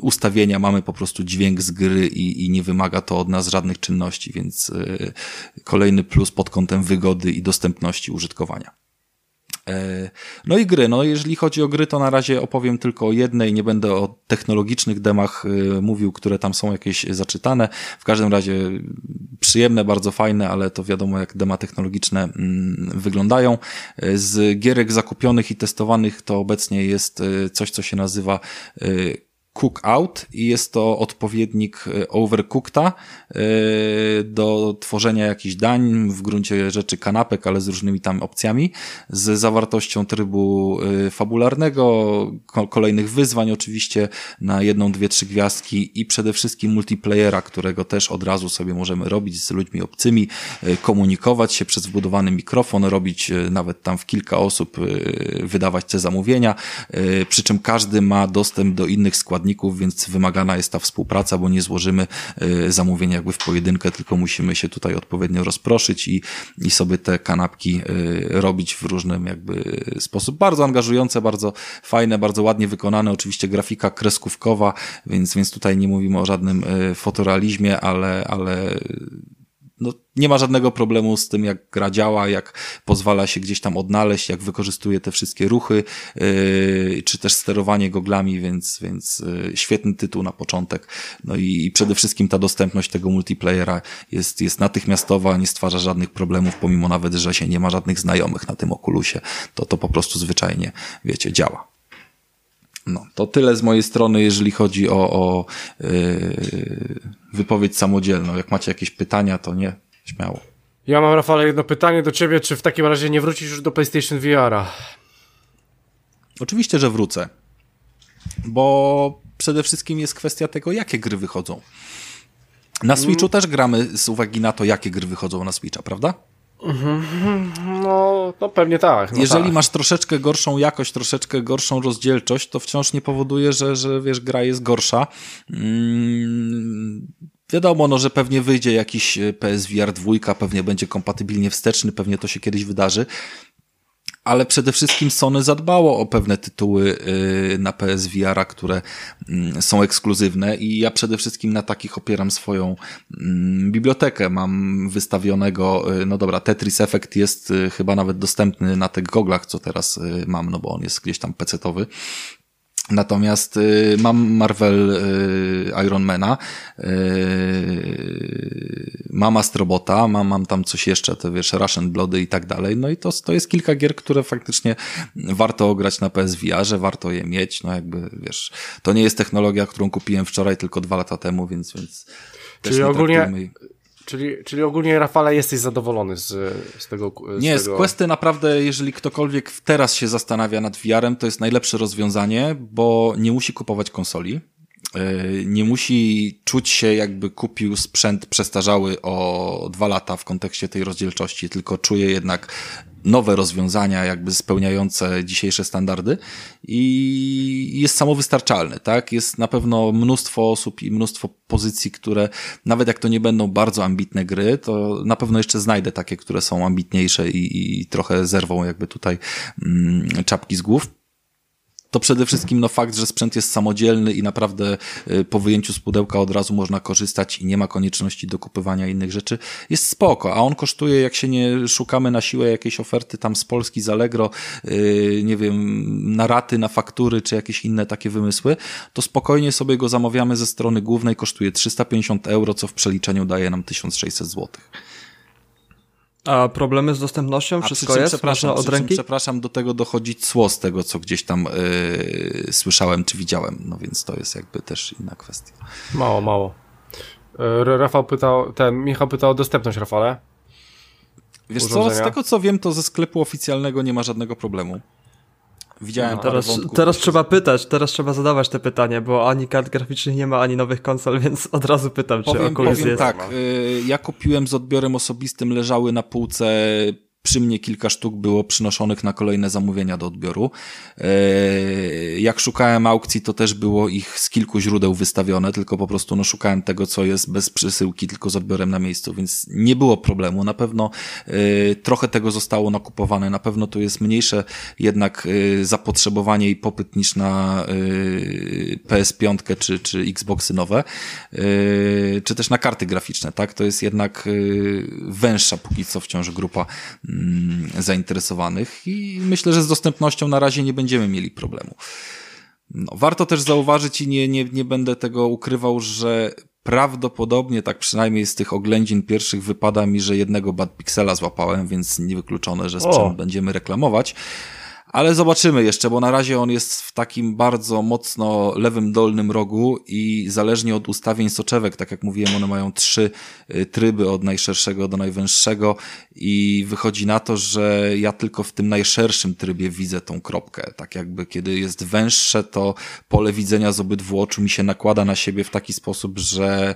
ustawienia mamy po prostu dźwięk z gry i, i nie wymaga to od nas żadnych czynności, więc y, kolejny plus pod kątem wygody i dostępności użytkowania. E, no i gry. No, jeżeli chodzi o gry, to na razie opowiem tylko o jednej. Nie będę o technologicznych demach y, mówił, które tam są jakieś zaczytane. W każdym razie przyjemne, bardzo fajne, ale to wiadomo, jak dema technologiczne mm, wyglądają. E, z gierek zakupionych i testowanych to obecnie jest coś, co się nazywa Cookout i jest to odpowiednik e, Overcooked'a e, do tworzenia jakichś dań, w gruncie rzeczy kanapek, ale z różnymi tam opcjami, z zawartością trybu e, fabularnego, kolejnych wyzwań oczywiście na jedną, dwie, trzy gwiazdki i przede wszystkim multiplayera, którego też od razu sobie możemy robić z ludźmi obcymi, komunikować się przez wbudowany mikrofon, robić nawet tam w kilka osób, wydawać te zamówienia, przy czym każdy ma dostęp do innych składników składników, więc wymagana jest ta współpraca, bo nie złożymy e, zamówienia jakby w pojedynkę, tylko musimy się tutaj odpowiednio rozproszyć i, i sobie te kanapki e, robić w różnym jakby sposób. Bardzo angażujące, bardzo fajne, bardzo ładnie wykonane. Oczywiście grafika kreskówkowa, więc, więc tutaj nie mówimy o żadnym e, fotorealizmie, ale, ale no, nie ma żadnego problemu z tym, jak gra działa, jak pozwala się gdzieś tam odnaleźć, jak wykorzystuje te wszystkie ruchy, yy, czy też sterowanie goglami, więc, więc yy, świetny tytuł na początek. No i, i przede wszystkim ta dostępność tego multiplayera jest, jest natychmiastowa, nie stwarza żadnych problemów, pomimo nawet, że się nie ma żadnych znajomych na tym okulusie. To, to po prostu zwyczajnie, wiecie, działa. No, to tyle z mojej strony, jeżeli chodzi o, o yy, wypowiedź samodzielną. Jak macie jakieś pytania, to nie, śmiało. Ja mam, Rafale, jedno pytanie do ciebie. Czy w takim razie nie wrócisz już do PlayStation VR-a? Oczywiście, że wrócę. Bo przede wszystkim jest kwestia tego, jakie gry wychodzą. Na Switchu mm. też gramy z uwagi na to, jakie gry wychodzą na Switcha, prawda? No, no pewnie tak. No Jeżeli tak. masz troszeczkę gorszą jakość, troszeczkę gorszą rozdzielczość, to wciąż nie powoduje, że, że wiesz, gra jest gorsza. Mm, wiadomo, no, że pewnie wyjdzie jakiś PSVR 2, pewnie będzie kompatybilnie wsteczny, pewnie to się kiedyś wydarzy ale przede wszystkim Sony zadbało o pewne tytuły y, na PSVR, które mm, są ekskluzywne i ja przede wszystkim na takich opieram swoją mm, bibliotekę. Mam wystawionego, y, no dobra, Tetris Effect jest y, chyba nawet dostępny na tych goglach, co teraz mam, no bo on jest gdzieś tam pecetowy. Natomiast y, mam Marvel y, Ironmana, y, mam Astrobota, mam, mam tam coś jeszcze, to wiesz, Russian Bloody i tak dalej. No i to, to jest kilka gier, które faktycznie warto ograć na PSVR, że warto je mieć. No jakby, wiesz, to nie jest technologia, którą kupiłem wczoraj, tylko dwa lata temu, więc, więc Czyli ogólnie, Czyli, czyli ogólnie, Rafale, jesteś zadowolony z, z tego z Nie, tego... z Questy naprawdę, jeżeli ktokolwiek teraz się zastanawia nad VR-em, to jest najlepsze rozwiązanie, bo nie musi kupować konsoli. E, nie musi czuć się jakby kupił sprzęt przestarzały o dwa lata w kontekście tej rozdzielczości, tylko czuje jednak nowe rozwiązania, jakby spełniające dzisiejsze standardy i jest samowystarczalny, tak? Jest na pewno mnóstwo osób i mnóstwo pozycji, które nawet jak to nie będą bardzo ambitne gry, to na pewno jeszcze znajdę takie, które są ambitniejsze i, i trochę zerwą jakby tutaj mm, czapki z głów to przede wszystkim no, fakt, że sprzęt jest samodzielny i naprawdę y, po wyjęciu z pudełka od razu można korzystać i nie ma konieczności dokupywania innych rzeczy, jest spoko, a on kosztuje, jak się nie szukamy na siłę jakiejś oferty tam z Polski, z Allegro, yy, nie wiem, na raty, na faktury, czy jakieś inne takie wymysły, to spokojnie sobie go zamawiamy ze strony głównej, kosztuje 350 euro, co w przeliczeniu daje nam 1600 złotych. A problemy z dostępnością? Wszystko jest? Przepraszam, od ręki? przepraszam, do tego dochodzi cło z tego, co gdzieś tam yy, słyszałem czy widziałem. No więc to jest jakby też inna kwestia. Mało, mało. Yy, Rafał pytał, ten Michał pytał o dostępność, Rafale. Wiesz co, z tego co wiem, to ze sklepu oficjalnego nie ma żadnego problemu. Widziałem no, teraz, teraz trzeba pytać, teraz trzeba zadawać te pytania, bo ani kart graficznych nie ma, ani nowych konsol, więc od razu pytam, powiem, czy Oculus powiem jest. tak, y, ja kupiłem z odbiorem osobistym, leżały na półce przy mnie kilka sztuk było przynoszonych na kolejne zamówienia do odbioru. E, jak szukałem aukcji, to też było ich z kilku źródeł wystawione, tylko po prostu no, szukałem tego, co jest bez przesyłki, tylko z odbiorem na miejscu, więc nie było problemu. Na pewno e, trochę tego zostało nakupowane, na pewno tu jest mniejsze jednak e, zapotrzebowanie i popyt niż na PS5 czy, czy Xboxy nowe, czy też na karty graficzne, tak? To jest jednak węższa póki co wciąż grupa zainteresowanych i myślę, że z dostępnością na razie nie będziemy mieli problemu. No, warto też zauważyć i nie, nie, nie będę tego ukrywał, że prawdopodobnie, tak przynajmniej z tych oględzin pierwszych wypada mi, że jednego Bad Pixela złapałem, więc niewykluczone, że sprzęt o. będziemy reklamować. Ale zobaczymy jeszcze, bo na razie on jest w takim bardzo mocno lewym dolnym rogu i zależnie od ustawień soczewek, tak jak mówiłem, one mają trzy y, tryby od najszerszego do najwęższego i wychodzi na to, że ja tylko w tym najszerszym trybie widzę tą kropkę. Tak jakby kiedy jest węższe, to pole widzenia z obydwu oczu mi się nakłada na siebie w taki sposób, że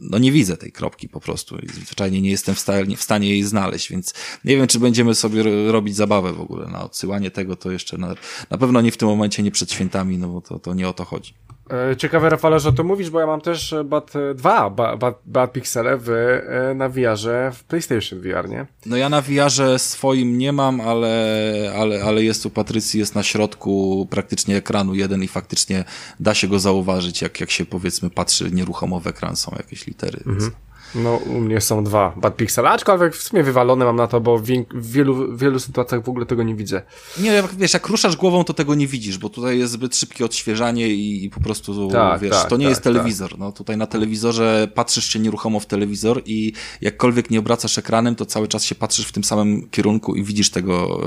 no nie widzę tej kropki po prostu i zwyczajnie nie jestem w stanie, w stanie jej znaleźć, więc nie wiem, czy będziemy sobie robić zabawę w ogóle na odsyłanie tego, to jeszcze na, na pewno nie w tym momencie, nie przed świętami, no bo to, to nie o to chodzi. E, ciekawe, Rafale, że to mówisz, bo ja mam też Bat 2 Bat, Bat Pixele w, e, na VR-ze w PlayStation VR, nie? No ja na VR-ze swoim nie mam, ale, ale, ale jest u Patrycji, jest na środku praktycznie ekranu jeden i faktycznie da się go zauważyć, jak, jak się powiedzmy patrzy nieruchomo w ekran, są jakieś litery. Mhm. Więc... No, u mnie są dwa Bad Pixel, aczkolwiek w sumie wywalone mam na to, bo w, w wielu, w wielu sytuacjach w ogóle tego nie widzę. Nie, wiesz, jak ruszasz głową, to tego nie widzisz, bo tutaj jest zbyt szybkie odświeżanie i, i po prostu, tak, wiesz, tak, to nie tak, jest telewizor. Tak. No, tutaj na telewizorze patrzysz się nieruchomo w telewizor i jakkolwiek nie obracasz ekranem, to cały czas się patrzysz w tym samym kierunku i widzisz tego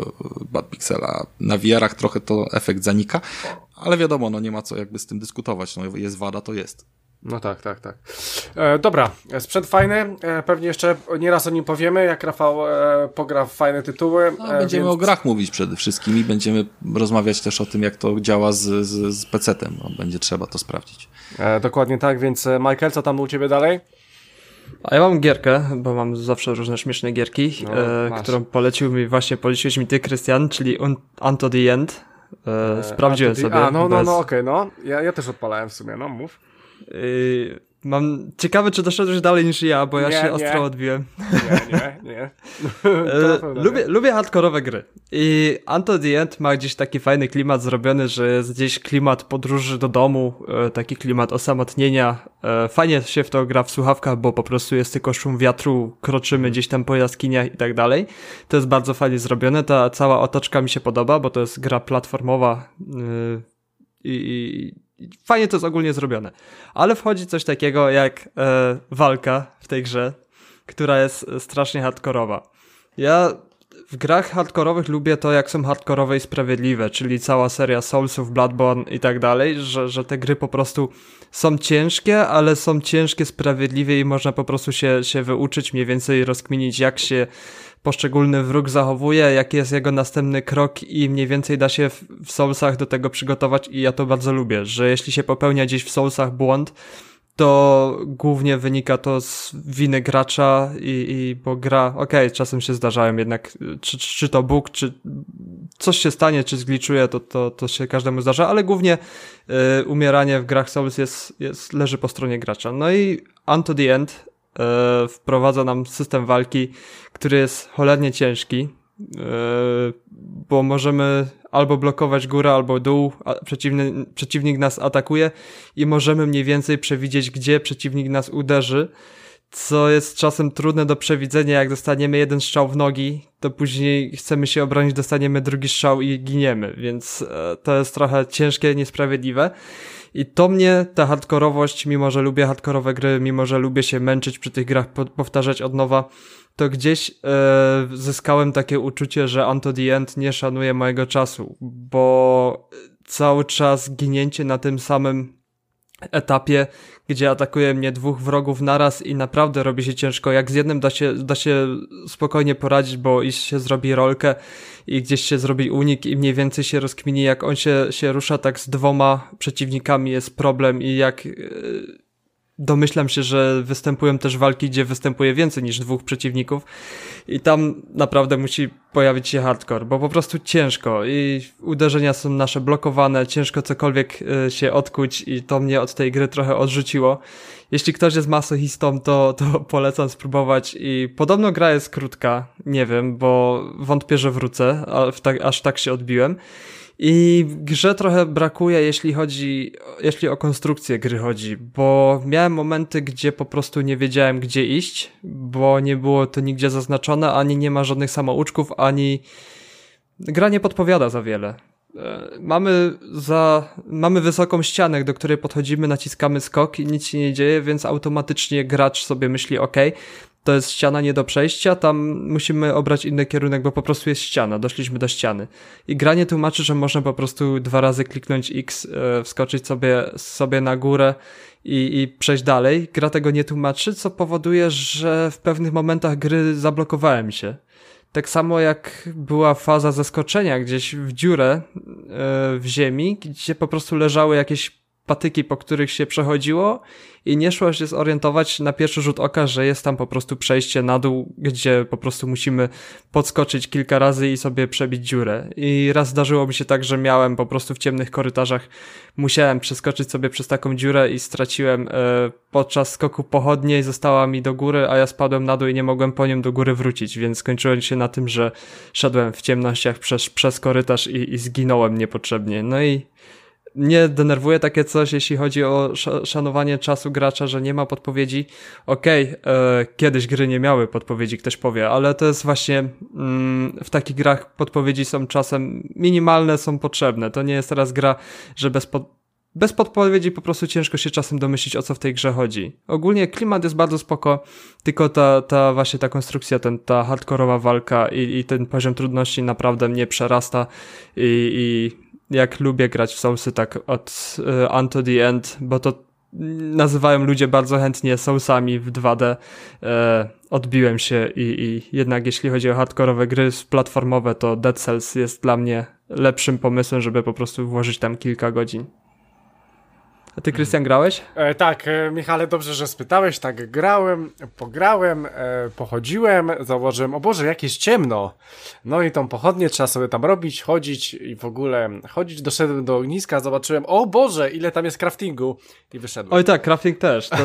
Bad Pixela. Na VR-ach trochę to efekt zanika, ale wiadomo, no nie ma co jakby z tym dyskutować. No, jest wada, to jest. No tak, tak, tak. E, dobra, sprzęt fajny, e, pewnie jeszcze nieraz o nim powiemy, jak Rafał e, pogra w fajne tytuły. No, będziemy więc... o grach mówić przede wszystkim i będziemy rozmawiać też o tym, jak to działa z, z, z PC-tem. No, będzie trzeba to sprawdzić. E, dokładnie tak, więc e, Michael, co tam u Ciebie dalej? A ja mam gierkę, bo mam zawsze różne śmieszne gierki, no, e, którą polecił mi, właśnie poleciłeś mi ty, Krystian, czyli Unto the End. E, sprawdziłem sobie. A, no, no, bez... no, okej, okay, no. Ja, ja też odpalałem w sumie, no, mów. Yy, mam ciekawe, czy doszedłeś dalej niż ja, bo ja nie, się nie. ostro odbiłem. Nie, nie, nie. Yy, lubię, lubię hardkorowe gry. I Unto the End ma gdzieś taki fajny klimat zrobiony, że jest gdzieś klimat podróży do domu, yy, taki klimat osamotnienia. Fajnie się w to gra w słuchawkach, bo po prostu jest tylko szum wiatru, kroczymy gdzieś tam po jaskiniach i tak dalej. To jest bardzo fajnie zrobione. Ta cała otoczka mi się podoba, bo to jest gra platformowa i fajnie to jest ogólnie zrobione. Ale wchodzi coś takiego jak e, walka w tej grze, która jest strasznie hardkorowa. Ja w grach hardkorowych lubię to, jak są hardkorowe i sprawiedliwe, czyli cała seria Soulsów, Bloodborne i tak dalej, że, że te gry po prostu są ciężkie, ale są ciężkie sprawiedliwie i można po prostu się, się wyuczyć, mniej więcej rozkminić, jak się poszczególny wróg zachowuje, jaki jest jego następny krok i mniej więcej da się w, Soulsach do tego przygotować i ja to bardzo lubię, że jeśli się popełnia gdzieś w Soulsach błąd, to głównie wynika to z winy gracza i, i bo gra, okej, okay, czasem się zdarzają jednak, czy, czy to bóg, czy coś się stanie, czy zgliczuje, to, to, to się każdemu zdarza, ale głównie y, umieranie w grach Souls jest, jest, leży po stronie gracza. No i Unto the End y, wprowadza nam system walki, który jest cholernie ciężki, y, bo możemy albo blokować górę, albo dół, przeciwny, przeciwnik nas atakuje i możemy mniej więcej przewidzieć, gdzie przeciwnik nas uderzy, co jest czasem trudne do przewidzenia, jak dostaniemy jeden strzał w nogi, to później chcemy się obronić, dostaniemy drugi strzał i giniemy, więc e, to jest trochę ciężkie, niesprawiedliwe. I to mnie, ta hardkorowość, mimo że lubię hardkorowe gry, mimo że lubię się męczyć przy tych grach, powtarzać od nowa, to gdzieś e, zyskałem takie uczucie, że Unto the End nie szanuje mojego czasu, bo cały czas ginięcie na tym samym etapie, gdzie atakuje mnie dwóch wrogów naraz i naprawdę robi się ciężko. Jak z jednym da się, da się spokojnie poradzić, bo iść się zrobi rolkę i gdzieś się zrobi unik i mniej więcej się rozkmini, jak on się, się rusza, tak z dwoma przeciwnikami jest problem i jak... Domyślam się, że występują też walki, gdzie występuje więcej niż dwóch przeciwników i tam naprawdę musi pojawić się hardcore, bo po prostu ciężko i uderzenia są nasze blokowane, ciężko cokolwiek y, się odkuć i to mnie od tej gry trochę odrzuciło. Jeśli ktoś jest masochistą, to, to polecam spróbować i podobno gra jest krótka, nie wiem, bo wątpię, że wrócę, aż tak się odbiłem. I grze trochę brakuje, jeśli chodzi, jeśli o konstrukcję gry chodzi, bo miałem momenty, gdzie po prostu nie wiedziałem, gdzie iść, bo nie było to nigdzie zaznaczone, ani nie ma żadnych samouczków, ani gra nie podpowiada za wiele. E, mamy za, mamy wysoką ścianę, do której podchodzimy, naciskamy skok i nic się nie dzieje, więc automatycznie gracz sobie myśli, ok, to jest ściana nie do przejścia, tam musimy obrać inny kierunek, bo po prostu jest ściana, doszliśmy do ściany. I granie tłumaczy, że można po prostu dwa razy kliknąć X, e, wskoczyć sobie, sobie na górę i, i przejść dalej. Gra tego nie tłumaczy, co powoduje, że w pewnych momentach gry zablokowałem się. Tak samo jak była faza zaskoczenia gdzieś w dziurę e, w ziemi, gdzie po prostu leżały jakieś patyki, po których się przechodziło i nie szło się zorientować na pierwszy rzut oka, że jest tam po prostu przejście na dół, gdzie po prostu musimy podskoczyć kilka razy i sobie przebić dziurę. I raz zdarzyło mi się tak, że miałem po prostu w ciemnych korytarzach, musiałem przeskoczyć sobie przez taką dziurę i straciłem e, podczas skoku pochodnie została mi do góry, a ja spadłem na dół i nie mogłem po nią do góry wrócić, więc skończyłem się na tym, że szedłem w ciemnościach przez, przez korytarz i, i zginąłem niepotrzebnie. No i mnie denerwuje takie coś, jeśli chodzi o szanowanie czasu gracza, że nie ma podpowiedzi. Okej, okay, e, kiedyś gry nie miały podpowiedzi, ktoś powie, ale to jest właśnie mm, w takich grach podpowiedzi są czasem minimalne, są potrzebne. To nie jest teraz gra, że bez bez podpowiedzi po prostu ciężko się czasem domyślić, o co w tej grze chodzi. Ogólnie klimat jest bardzo spoko, tylko ta, ta właśnie ta konstrukcja, ten, ta hardkorowa walka i, i ten poziom trudności naprawdę mnie przerasta i, i jak lubię grać w Soulsy tak od Unto the End, bo to nazywają ludzie bardzo chętnie Soulsami w 2D. E, odbiłem się i, i jednak jeśli chodzi o hardkorowe gry platformowe, to Dead Cells jest dla mnie lepszym pomysłem, żeby po prostu włożyć tam kilka godzin. A ty, Krystian, grałeś? E, tak, e, Michale, dobrze, że spytałeś. Tak, grałem, pograłem, e, pochodziłem, zauważyłem, o Boże, jakieś ciemno. No i tą pochodnię trzeba sobie tam robić, chodzić i w ogóle chodzić. Doszedłem do ogniska, zobaczyłem, o Boże, ile tam jest craftingu i wyszedłem. Oj tak, crafting też.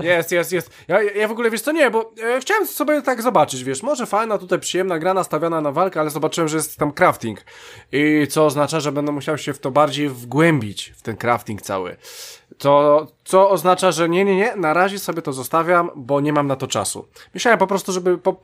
Jest, jest, jest. Ja, ja w ogóle, wiesz co, nie, bo e, chciałem sobie tak zobaczyć, wiesz, może fajna, tutaj przyjemna gra nastawiona na walkę, ale zobaczyłem, że jest tam crafting. I co oznacza, że będę musiał się w to bardziej wgłębić, w ten crafting cały. To, co oznacza, że nie, nie, nie, na razie sobie to zostawiam, bo nie mam na to czasu. Myślałem po prostu, żeby po,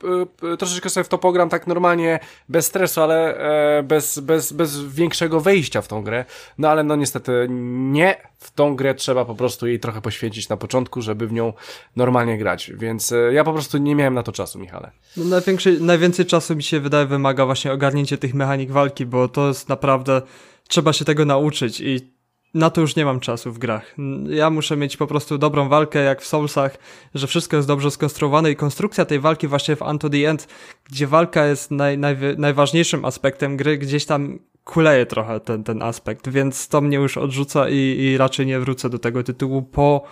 y, troszeczkę sobie w to pogram tak normalnie, bez stresu, ale e, bez, bez, bez większego wejścia w tą grę. No ale no niestety nie, w tą grę trzeba po prostu jej trochę poświęcić na początku, żeby w nią normalnie grać. Więc e, ja po prostu nie miałem na to czasu, Michale. No, najwięcej czasu mi się wydaje wymaga właśnie ogarnięcie tych mechanik walki, bo to jest naprawdę, trzeba się tego nauczyć i na to już nie mam czasu w grach. Ja muszę mieć po prostu dobrą walkę, jak w Soulsach, że wszystko jest dobrze skonstruowane i konstrukcja tej walki właśnie w Unto the End, gdzie walka jest naj, naj, najważniejszym aspektem gry, gdzieś tam kuleje trochę ten, ten aspekt, więc to mnie już odrzuca i, i raczej nie wrócę do tego tytułu po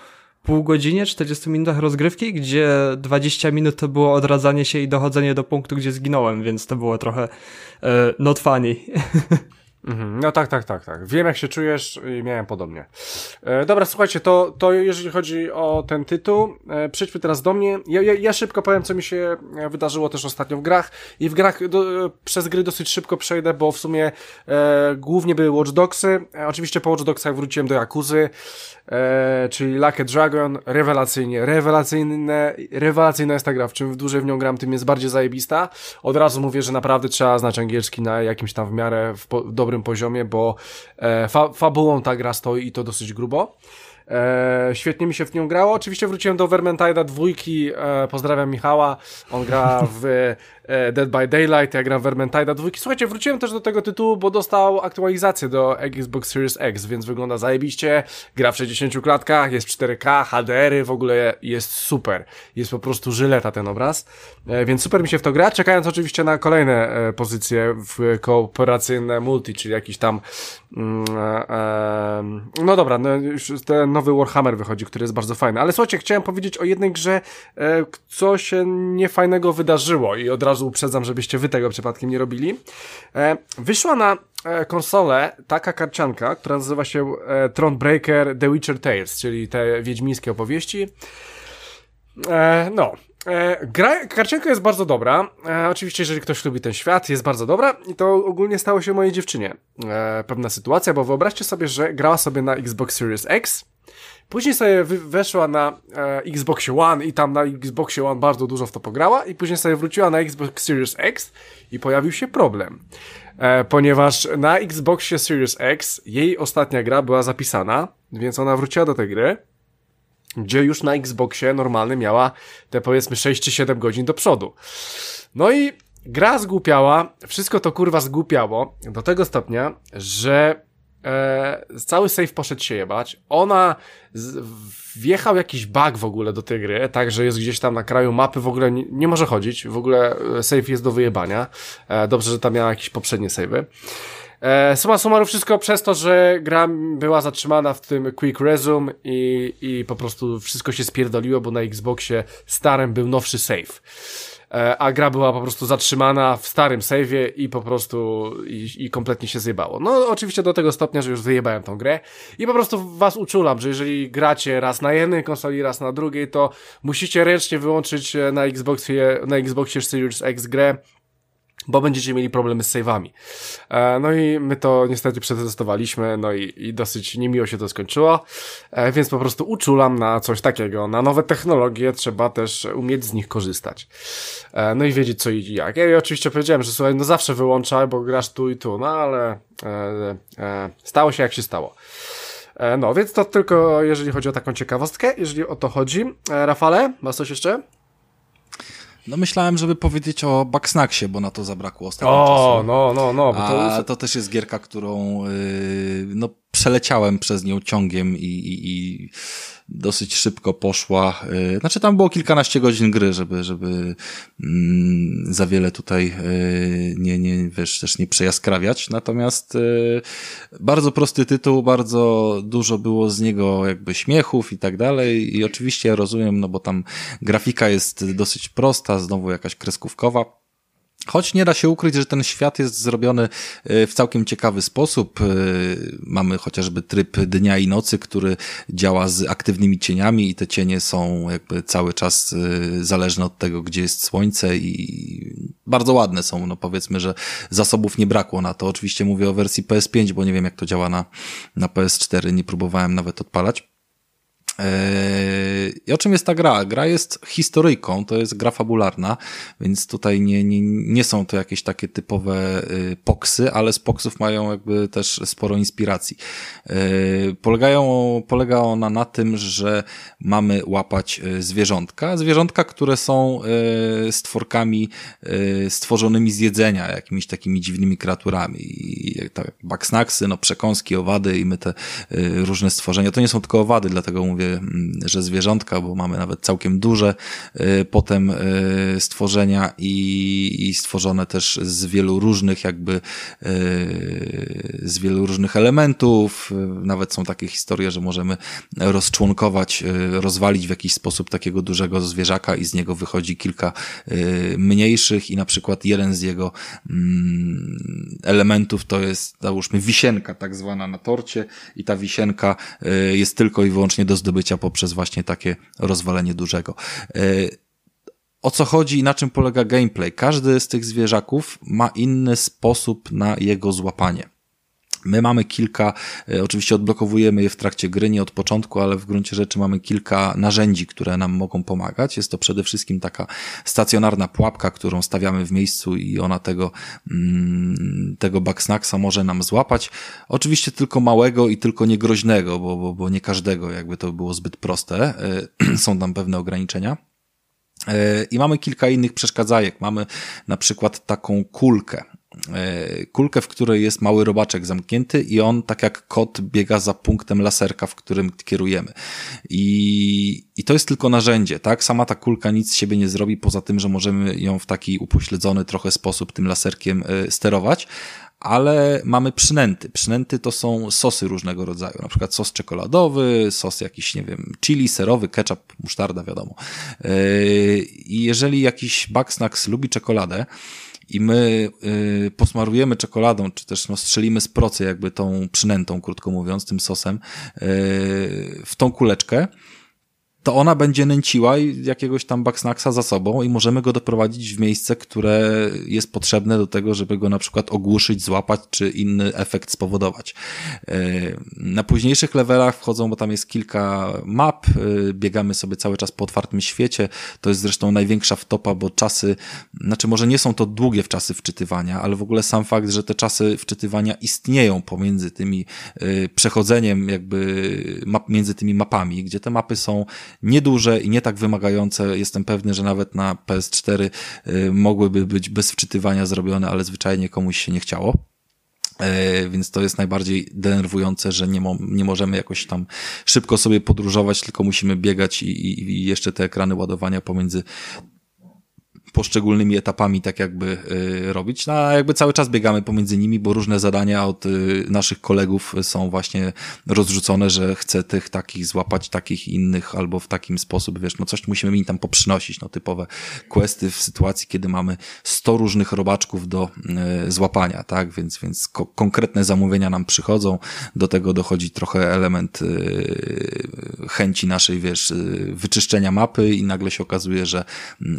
pół godzinie, 40 minutach rozgrywki, gdzie 20 minut to było odradzanie się i dochodzenie do punktu, gdzie zginąłem, więc to było trochę e, not funny. Mhm. No tak, tak, tak, tak. Wiem jak się czujesz i miałem podobnie. E, dobra, słuchajcie, to, to jeżeli chodzi o ten tytuł, e, przejdźmy teraz do mnie. Ja, ja, ja, szybko powiem, co mi się e, wydarzyło też ostatnio w grach i w grach do, e, przez gry dosyć szybko przejdę, bo w sumie e, głównie były Watch Dogsy. E, oczywiście po Watch Dogsach wróciłem do Jakuzy, czyli Lucky Dragon, rewelacyjnie, rewelacyjne, rewelacyjna jest ta gra, w czym dłużej w nią gram, tym jest bardziej zajebista. Od razu mówię, że naprawdę trzeba znać angielski na jakimś tam w miarę w, po, poziomie, bo e, fa fabułą ta gra stoi i to dosyć grubo. E, świetnie mi się w nią grało. Oczywiście wróciłem do Vermintide'a dwójki. E, pozdrawiam Michała. On gra w Dead by Daylight, ja gram Vermintide dwójki. Słuchajcie, wróciłem też do tego tytułu, bo dostał aktualizację do Xbox Series X, więc wygląda zajebiście, gra w 60 klatkach, jest 4K, HDR-y, w ogóle jest super. Jest po prostu żyleta ten obraz, e, więc super mi się w to gra, czekając oczywiście na kolejne e, pozycje w kooperacyjne multi, czyli jakiś tam mm, no dobra, no już ten nowy Warhammer wychodzi, który jest bardzo fajny, ale słuchajcie, chciałem powiedzieć o jednej grze, co się niefajnego wydarzyło i od razu razu uprzedzam, żebyście wy tego przypadkiem nie robili. E, wyszła na e, konsolę taka karcianka, która nazywa się e, Thronebreaker The Witcher Tales, czyli te wiedźmińskie opowieści. No, gra, karcianka jest bardzo dobra. E, oczywiście, jeżeli ktoś lubi ten świat, jest bardzo dobra. I to ogólnie stało się mojej dziewczynie. E, pewna sytuacja, bo wyobraźcie sobie, że grała sobie na Xbox Series X Później sobie weszła na e, Xbox One i tam na Xbox One bardzo dużo w to pograła i później sobie wróciła na Xbox Series X i pojawił się problem. E, ponieważ na Xboxie Series X jej ostatnia gra była zapisana, więc ona wróciła do tej gry, gdzie już na Xboxie normalny miała te powiedzmy 6 czy 7 godzin do przodu. No i gra zgłupiała, wszystko to kurwa zgłupiało do tego stopnia, że e, cały save poszedł się jebać. Ona z, wjechał jakiś bug w ogóle do tej gry, tak, że jest gdzieś tam na kraju mapy, w ogóle nie, nie może chodzić, w ogóle e, save jest do wyjebania. E, dobrze, że tam miała jakieś poprzednie savey. E, suma summarum wszystko przez to, że gra była zatrzymana w tym Quick Resume i, i po prostu wszystko się spierdoliło, bo na Xboxie starym był nowszy save. E, a gra była po prostu zatrzymana w starym save'ie i po prostu i, i, kompletnie się zjebało. No oczywiście do tego stopnia, że już wyjebałem tą grę i po prostu was uczulam, że jeżeli gracie raz na jednej konsoli, raz na drugiej, to musicie ręcznie wyłączyć e, na Xboxie, na Xboxie Series X grę bo będziecie mieli problemy z save'ami. E, no i my to niestety przetestowaliśmy, no i, i dosyć niemiło się to skończyło, e, więc po prostu uczulam na coś takiego. Na nowe technologie trzeba też umieć z nich korzystać. E, no i wiedzieć co i jak. Ja oczywiście powiedziałem, że słuchaj, no zawsze wyłączaj, bo grasz tu i tu, no ale stało się jak się stało. No, więc to tylko jeżeli chodzi o taką ciekawostkę, jeżeli o to chodzi. Rafale, masz coś jeszcze? No myślałem, żeby powiedzieć o Bugsnaxie, bo na to zabrakło ostatnio o, czasu. no, no, no. Bo to... A to też jest gierka, którą yy, no, przeleciałem przez nią ciągiem i, i, i dosyć szybko poszła. Y, znaczy tam było kilkanaście godzin gry, żeby, żeby mm, za wiele tutaj y, nie, nie, wiesz, też nie przejaskrawiać. Natomiast y, bardzo prosty tytuł, bardzo dużo było z niego jakby śmiechów i tak dalej. I oczywiście ja rozumiem, no bo tam grafika jest dosyć prosta, znowu jakaś kreskówkowa Choć nie da się ukryć, że ten świat jest zrobiony e, w całkiem ciekawy sposób. E, mamy chociażby tryb dnia i nocy, który działa z aktywnymi cieniami i te cienie są jakby cały czas e, zależne od tego, gdzie jest słońce i bardzo ładne są. No powiedzmy, że zasobów nie brakło na to. Oczywiście mówię o wersji PS5, bo nie wiem jak to działa na, na PS4. Nie próbowałem nawet odpalać. Eee, I o czym jest ta gra? Gra jest historyjką, to jest gra fabularna, więc tutaj nie, nie, nie są to jakieś takie typowe y, poksy, ale z poksów mają jakby też sporo inspiracji. Eee, polegają, polega ona na tym, że mamy łapać zwierzątka, zwierzątka, które są stworkami stworzonymi z jedzenia, jakimiś takimi dziwnymi kreaturami. I tak, baksnaksy, no przekąski, owady i my te różne stworzenia, to nie są tylko owady, dlatego mówię Mm, że zwierzątka, bo mamy nawet całkiem duże y, potem y, stworzenia i, i stworzone też z wielu różnych jakby y, z wielu różnych elementów. Nawet są takie historie, że możemy rozczłonkować, rozwalić w jakiś sposób takiego dużego zwierzaka i z niego wychodzi kilka mniejszych i na przykład jeden z jego mm, elementów to jest, załóżmy, wisienka tak zwana na torcie i ta wisienka jest tylko i wyłącznie do zdobycia zdobycia poprzez właśnie takie rozwalenie dużego. E, o co chodzi i na czym polega gameplay? Każdy z tych zwierzaków ma inny sposób na jego złapanie. My mamy kilka, e, oczywiście odblokowujemy je w trakcie gry, nie od początku, ale w gruncie rzeczy mamy kilka narzędzi, które nam mogą pomagać. Jest to przede wszystkim taka stacjonarna pułapka, którą stawiamy w miejscu i ona tego, mm, tego backsnacksa może nam złapać. Oczywiście tylko małego i tylko niegroźnego, bo, bo, bo nie każdego, jakby to było zbyt proste. E, są tam pewne ograniczenia. E, I mamy kilka innych przeszkadzajek. Mamy na przykład taką kulkę. E, kulkę, w której jest mały robaczek zamknięty i on, tak jak kot, biega za punktem laserka, w którym kierujemy. I, i to jest tylko narzędzie, tak? Sama ta kulka nic z siebie nie zrobi, poza tym, że możemy ją w taki upośledzony trochę sposób tym laserkiem e, sterować, ale mamy przynęty. Przynęty to są sosy różnego rodzaju, na przykład sos czekoladowy, sos jakiś, nie wiem, chili, serowy, ketchup, musztarda, wiadomo. E, I jeżeli jakiś Bugsnax lubi czekoladę, i my y, posmarujemy czekoladą, czy też no, strzelimy z procy jakby tą przynętą, krótko mówiąc, tym sosem, y, w tą kuleczkę, to ona będzie nęciła jakiegoś tam backsnacksa za sobą i możemy go doprowadzić w miejsce, które jest potrzebne do tego, żeby go na przykład ogłuszyć, złapać, czy inny efekt spowodować. E, na późniejszych levelach wchodzą, bo tam jest kilka map, e, biegamy sobie cały czas po otwartym świecie, to jest zresztą największa wtopa, bo czasy, znaczy może nie są to długie w czasy wczytywania, ale w ogóle sam fakt, że te czasy wczytywania istnieją pomiędzy tymi e, przechodzeniem jakby map, między tymi mapami, gdzie te mapy są nieduże i nie tak wymagające. Jestem pewny, że nawet na PS4 y, mogłyby być bez wczytywania zrobione, ale zwyczajnie komuś się nie chciało. E, więc to jest najbardziej denerwujące, że nie, mo nie możemy jakoś tam szybko sobie podróżować, tylko musimy biegać i, i, i jeszcze te ekrany ładowania pomiędzy poszczególnymi etapami tak jakby y, robić. No, a jakby cały czas biegamy pomiędzy nimi, bo różne zadania od y, naszych kolegów są właśnie rozrzucone, że chcę tych takich złapać, takich innych, albo w takim sposób, wiesz, no coś musimy im tam poprzynosić, no typowe questy w sytuacji, kiedy mamy 100 różnych robaczków do y, złapania, tak, więc, więc ko konkretne zamówienia nam przychodzą, do tego dochodzi trochę element chęci naszej, wiesz, wyczyszczenia mapy i nagle się okazuje, że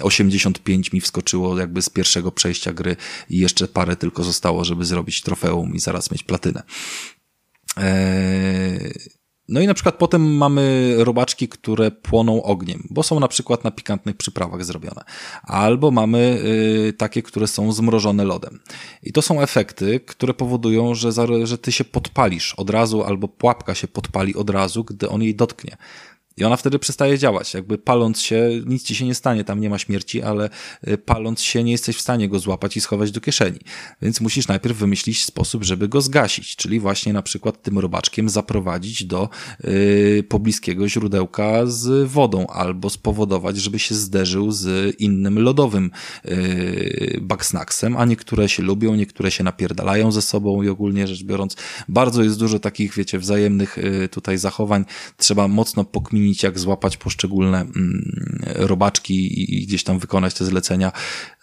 85 5 mi wskoczyło jakby z pierwszego przejścia gry i jeszcze parę tylko zostało, żeby zrobić trofeum i zaraz mieć platynę. Eee... No i na przykład potem mamy robaczki, które płoną ogniem, bo są na przykład na pikantnych przyprawach zrobione. Albo mamy y, takie, które są zmrożone lodem. I to są efekty, które powodują, że ty się podpalisz od razu, albo pułapka się podpali od razu, gdy on jej dotknie. I ona wtedy przestaje działać. Jakby paląc się, nic ci się nie stanie, tam nie ma śmierci, ale y, paląc się nie jesteś w stanie go złapać i schować do kieszeni. Więc musisz najpierw wymyślić sposób, żeby go zgasić, czyli właśnie na przykład tym robaczkiem zaprowadzić do yy, pobliskiego źródełka z wodą albo spowodować, żeby się zderzył z innym lodowym yy, backsnacksem, a niektóre się lubią, niektóre się napierdalają ze sobą i ogólnie rzecz biorąc bardzo jest dużo takich, wiecie, wzajemnych yy, tutaj zachowań. Trzeba mocno pokminić rozkminić, jak złapać poszczególne mm, robaczki i gdzieś tam wykonać te zlecenia.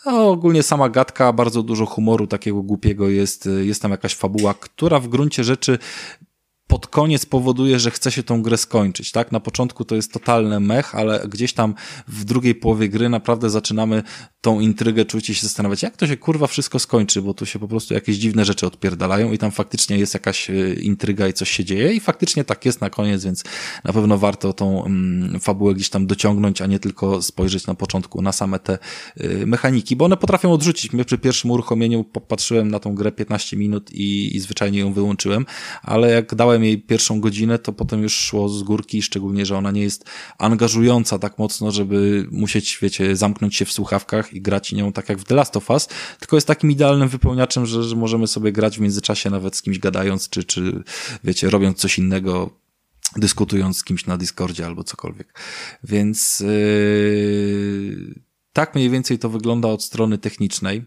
Ogólnie sama gadka, bardzo dużo humoru takiego głupiego jest, jest tam jakaś fabuła, która w gruncie rzeczy pod koniec powoduje, że chce się tą grę skończyć, tak? Na początku to jest totalny mech, ale gdzieś tam w drugiej połowie gry naprawdę zaczynamy tą intrygę czuć i się zastanawiać, jak to się kurwa wszystko skończy, bo tu się po prostu jakieś dziwne rzeczy odpierdalają i tam faktycznie jest jakaś e, intryga i coś się dzieje i faktycznie tak jest na koniec, więc na pewno warto tą mm, fabułę gdzieś tam dociągnąć, a nie tylko spojrzeć na początku na same te y, mechaniki, bo one potrafią odrzucić. Mnie przy pierwszym uruchomieniu popatrzyłem na tą grę 15 minut i, i zwyczajnie ją wyłączyłem, ale jak dałem jej pierwszą godzinę, to potem już szło z górki, szczególnie, że ona nie jest angażująca tak mocno, żeby musieć, wiecie, zamknąć się w słuchawkach i grać nią tak jak w The Last of Us, tylko jest takim idealnym wypełniaczem, że, że możemy sobie grać w międzyczasie nawet z kimś gadając, czy, czy wiecie, robiąc coś innego, dyskutując z kimś na Discordzie albo cokolwiek. Więc yy, tak mniej więcej to wygląda od strony technicznej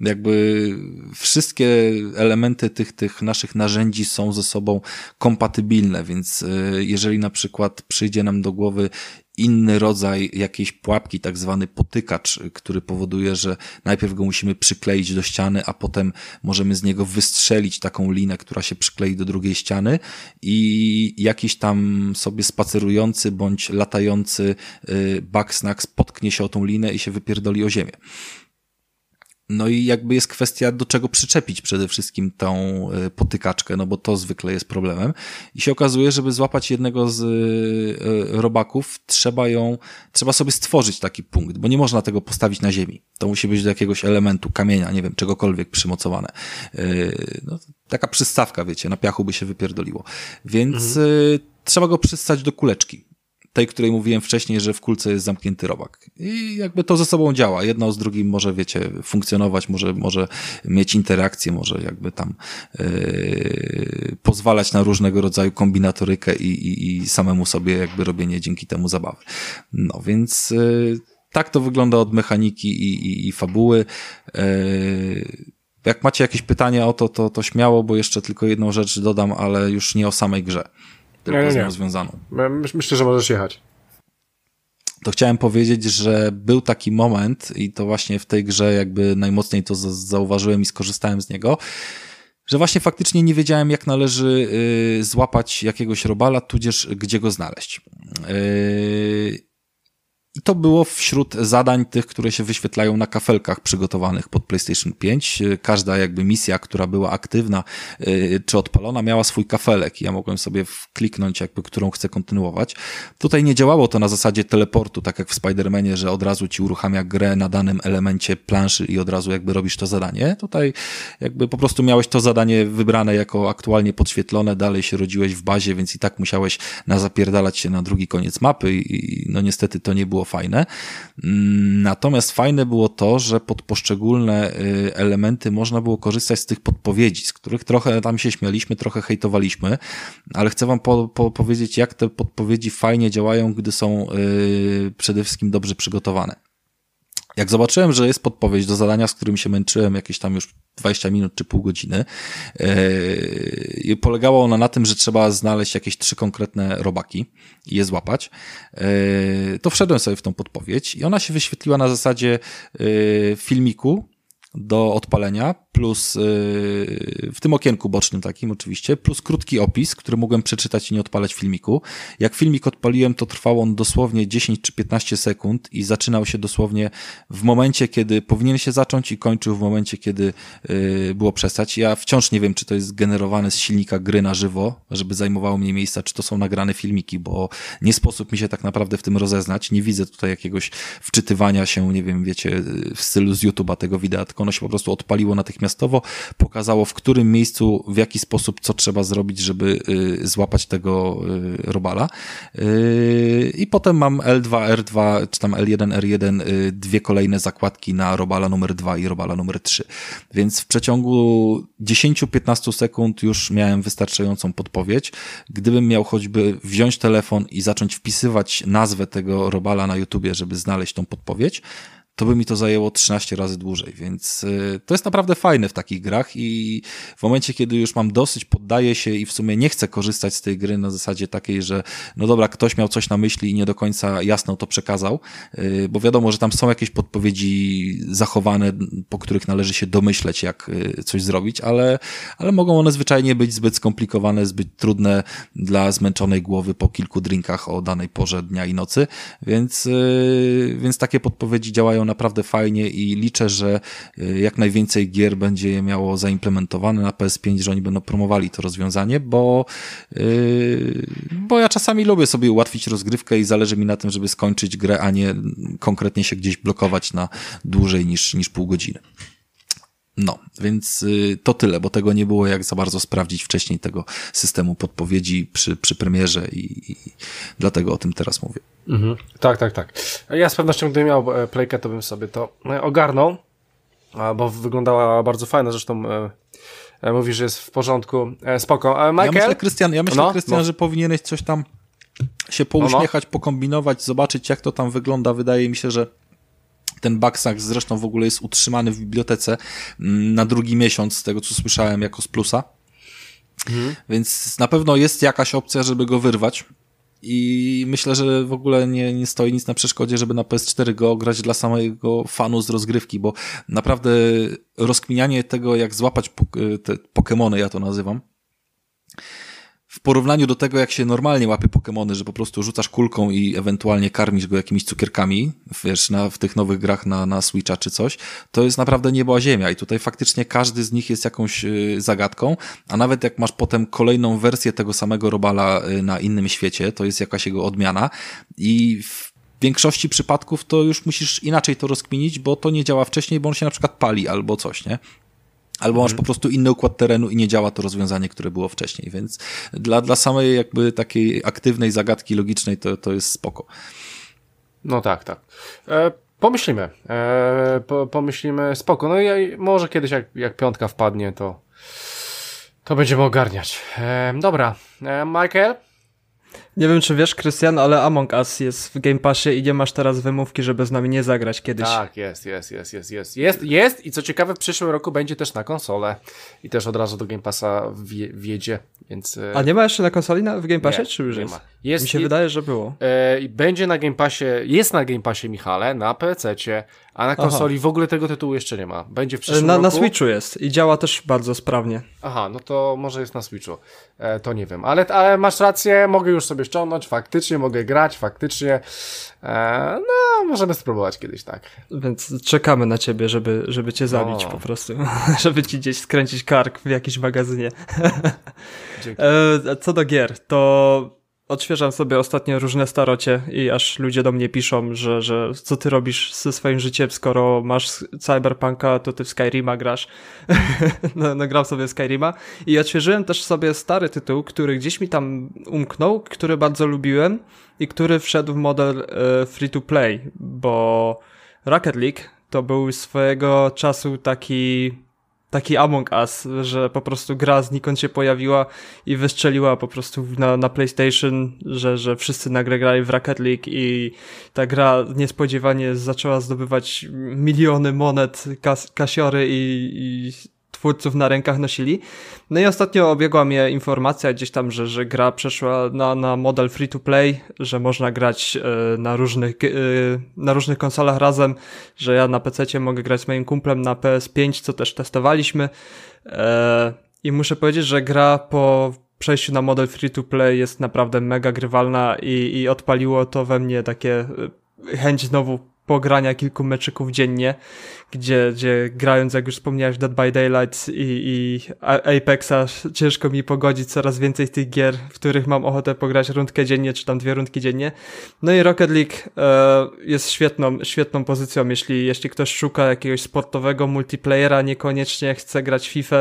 jakby wszystkie elementy tych, tych naszych narzędzi są ze sobą kompatybilne, więc e, jeżeli na przykład przyjdzie nam do głowy inny rodzaj jakiejś pułapki, tak zwany potykacz, który powoduje, że najpierw go musimy przykleić do ściany, a potem możemy z niego wystrzelić taką linę, która się przyklei do drugiej ściany i jakiś tam sobie spacerujący bądź latający e, Bugsnax potknie się o tą linę i się wypierdoli o ziemię. No i jakby jest kwestia, do czego przyczepić przede wszystkim tą e, potykaczkę, no bo to zwykle jest problemem. I się okazuje, żeby złapać jednego z e, robaków, trzeba ją, trzeba sobie stworzyć taki punkt, bo nie można tego postawić na ziemi. To musi być do jakiegoś elementu, kamienia, nie wiem, czegokolwiek przymocowane. E, no, taka przystawka, wiecie, na piachu by się wypierdoliło. Więc mhm. trzeba go przystać do kuleczki tej, której mówiłem wcześniej, że w kulce jest zamknięty robak. I jakby to ze sobą działa. Jedno z drugim może, wiecie, funkcjonować, może, może mieć interakcję, może jakby tam yy, pozwalać na różnego rodzaju kombinatorykę i, i, i samemu sobie jakby robienie dzięki temu zabawy. No więc yy, tak to wygląda od mechaniki i, i, i fabuły. Yy, jak macie jakieś pytania o to, to, to śmiało, bo jeszcze tylko jedną rzecz dodam, ale już nie o samej grze tylko nie, nie, z nią związaną. Myślę, że możesz jechać. To chciałem powiedzieć, że był taki moment i to właśnie w tej grze jakby najmocniej to zauważyłem i skorzystałem z niego, że właśnie faktycznie nie wiedziałem, jak należy y, złapać jakiegoś robala, tudzież gdzie go znaleźć. Y, i to było wśród zadań tych, które się wyświetlają na kafelkach przygotowanych pod PlayStation 5. Każda jakby misja, która była aktywna y, czy odpalona, miała swój kafelek ja mogłem sobie kliknąć jakby, którą chcę kontynuować. Tutaj nie działało to na zasadzie teleportu, tak jak w Spider-Manie, że od razu ci uruchamia grę na danym elemencie planszy i od razu jakby robisz to zadanie. Tutaj jakby po prostu miałeś to zadanie wybrane jako aktualnie podświetlone, dalej się rodziłeś w bazie, więc i tak musiałeś na zapierdalać się na drugi koniec mapy i no niestety to nie było fajne. Mm, natomiast fajne było to, że pod poszczególne y, elementy można było korzystać z tych podpowiedzi, z których trochę tam się śmialiśmy, trochę hejtowaliśmy, ale chcę wam po, po powiedzieć, jak te podpowiedzi fajnie działają, gdy są yy, przede wszystkim dobrze przygotowane. Jak zobaczyłem, że jest podpowiedź do zadania, z którym się męczyłem jakieś tam już 20 minut czy pół godziny, yy, polegała ona na tym, że trzeba znaleźć jakieś trzy konkretne robaki i je złapać. Yy, to wszedłem sobie w tą podpowiedź i ona się wyświetliła na zasadzie yy, filmiku, do odpalenia, plus yy, w tym okienku bocznym takim oczywiście, plus krótki opis, który mogłem przeczytać i nie odpalać filmiku. Jak filmik odpaliłem, to trwał on dosłownie 10 czy 15 sekund i zaczynał się dosłownie w momencie, kiedy powinien się zacząć i kończył w momencie, kiedy yy, było przestać. Ja wciąż nie wiem, czy to jest generowane z silnika gry na żywo, żeby zajmowało mnie miejsca, czy to są nagrane filmiki, bo nie sposób mi się tak naprawdę w tym rozeznać. Nie widzę tutaj jakiegoś wczytywania się, nie wiem, wiecie, w stylu z YouTube'a tego wideo, tylko ono się po prostu odpaliło natychmiastowo, pokazało w którym miejscu, w jaki sposób, co trzeba zrobić, żeby y, złapać tego y, robala. Y, I potem mam L2, R2, czy tam L1, R1, dwie kolejne zakładki na robala numer 2 i robala numer 3. Więc w przeciągu 10-15 sekund już miałem wystarczającą podpowiedź. Gdybym miał choćby wziąć telefon i zacząć wpisywać nazwę tego robala na YouTubie, żeby znaleźć tą podpowiedź, to by mi to zajęło 13 razy dłużej, więc y, to jest naprawdę fajne w takich grach i w momencie, kiedy już mam dosyć, poddaję się i w sumie nie chcę korzystać z tej gry na zasadzie takiej, że no dobra, ktoś miał coś na myśli i nie do końca jasno to przekazał, y, bo wiadomo, że tam są jakieś podpowiedzi zachowane, po których należy się domyśleć, jak y, coś zrobić, ale, ale mogą one zwyczajnie być zbyt skomplikowane, zbyt trudne dla zmęczonej głowy po kilku drinkach o danej porze dnia i nocy, więc, więc takie podpowiedzi działają naprawdę fajnie i liczę, że y, jak najwięcej gier będzie je miało zaimplementowane na PS5, że oni będą promowali to rozwiązanie, bo, yy, bo ja czasami lubię sobie ułatwić rozgrywkę i zależy mi na tym, żeby skończyć grę, a nie konkretnie się gdzieś blokować na dłużej niż, niż pół godziny. No, więc y, to tyle, bo tego nie było jak za bardzo sprawdzić wcześniej tego systemu podpowiedzi przy, przy premierze i, i dlatego o tym teraz mówię. Mhm. Tak, tak, tak. Ja z pewnością, gdybym miał e, playkę, to bym sobie to e, ogarnął, bo wyglądała bardzo fajna, zresztą e, mówi, że jest w porządku. Spoko. Michael? Ja myślę, Krystian, ja myślę, no, Krystian no. że powinieneś coś tam się pouśmiechać, no, no. pokombinować, zobaczyć jak to tam wygląda. Wydaje mi się, że ten backsack zresztą w ogóle jest utrzymany w bibliotece mm, na drugi miesiąc, z tego co słyszałem, jako z plusa. Mhm. Więc na pewno jest jakaś opcja, żeby go wyrwać. I myślę, że w ogóle nie, nie stoi nic na przeszkodzie, żeby na PS4 go grać dla samego fanu z rozgrywki, bo naprawdę rozkminianie tego, jak złapać te Pokémony, ja to nazywam, w porównaniu do tego, jak się normalnie łapie Pokémony, że po prostu rzucasz kulką i ewentualnie karmisz go jakimiś cukierkami, wiesz, na, w tych nowych grach na, na Switcha czy coś, to jest naprawdę niebo a ziemia i tutaj faktycznie każdy z nich jest jakąś y, zagadką, a nawet jak masz potem kolejną wersję tego samego robala y, na innym świecie, to jest jakaś jego odmiana i w większości przypadków to już musisz inaczej to rozkminić, bo to nie działa wcześniej, bo on się na przykład pali albo coś, nie? Albo masz mhm. po prostu inny układ terenu i nie działa to rozwiązanie, które było wcześniej, więc dla, dla samej jakby takiej aktywnej zagadki logicznej to, to jest spoko. No tak, tak. E, pomyślimy. E, po, pomyślimy spoko. No i może kiedyś jak, jak piątka wpadnie, to to będziemy ogarniać. E, dobra. E, Michael? Nie wiem, czy wiesz, Krystian, ale Among Us jest w Game Passie i nie masz teraz wymówki, żeby z nami nie zagrać kiedyś. Tak, jest, jest, jest, jest, jest. Jest, jest i co ciekawe, w przyszłym roku będzie też na konsolę i też od razu do Game Passa wjedzie, więc... E, A nie ma jeszcze na konsoli na, w Game Passie, nie, czy już nie jest? Ma. jest? Mi się wydaje, że było. E, będzie na Game Passie, jest na Game Passie, Michale, na PC-cie, a na konsoli Aha. w ogóle tego tytułu jeszcze nie ma. Będzie w przyszłym na, roku. Na Switchu jest i działa też bardzo sprawnie. Aha, no to może jest na Switchu. E, to nie wiem, ale, ale masz rację, mogę już sobie ściągnąć, faktycznie mogę grać, faktycznie. E, no, możemy spróbować kiedyś, tak. Więc czekamy na ciebie, żeby, żeby cię zabić no. po prostu. żeby ci gdzieś skręcić kark w jakimś magazynie. e, co do gier, to odświeżam sobie ostatnio różne starocie i aż ludzie do mnie piszą, że, że co ty robisz ze swoim życiem, skoro masz Cyberpunka, to ty w Skyrima grasz. no, no gram sobie Skyrima i odświeżyłem też sobie stary tytuł, który gdzieś mi tam umknął, który bardzo lubiłem i który wszedł w model e, free to play, bo Rocket League to był swojego czasu taki taki Among Us, że po prostu gra znikąd się pojawiła i wystrzeliła po prostu na, na PlayStation, że, że wszyscy nagle grali w Rocket League i ta gra niespodziewanie zaczęła zdobywać miliony monet, kas kasiory i, i twórców na rękach nosili. No i ostatnio obiegła mnie informacja gdzieś tam, że, że gra przeszła na, na model free to play, że można grać e, na różnych, e, na różnych konsolach razem, że ja na PC mogę grać z moim kumplem na PS5, co też testowaliśmy. E, I muszę powiedzieć, że gra po przejściu na model free to play jest naprawdę mega grywalna i, i odpaliło to we mnie takie chęć znowu pogrania kilku meczyków dziennie, gdzie, gdzie grając, jak już wspomniałeś, Dead by Daylight i, i Apexa, ciężko mi pogodzić coraz więcej tych gier, w których mam ochotę pograć rundkę dziennie, czy tam dwie rundki dziennie. No i Rocket League e, jest świetną, świetną pozycją, jeśli, jeśli ktoś szuka jakiegoś sportowego multiplayera, niekoniecznie chce grać FIFA,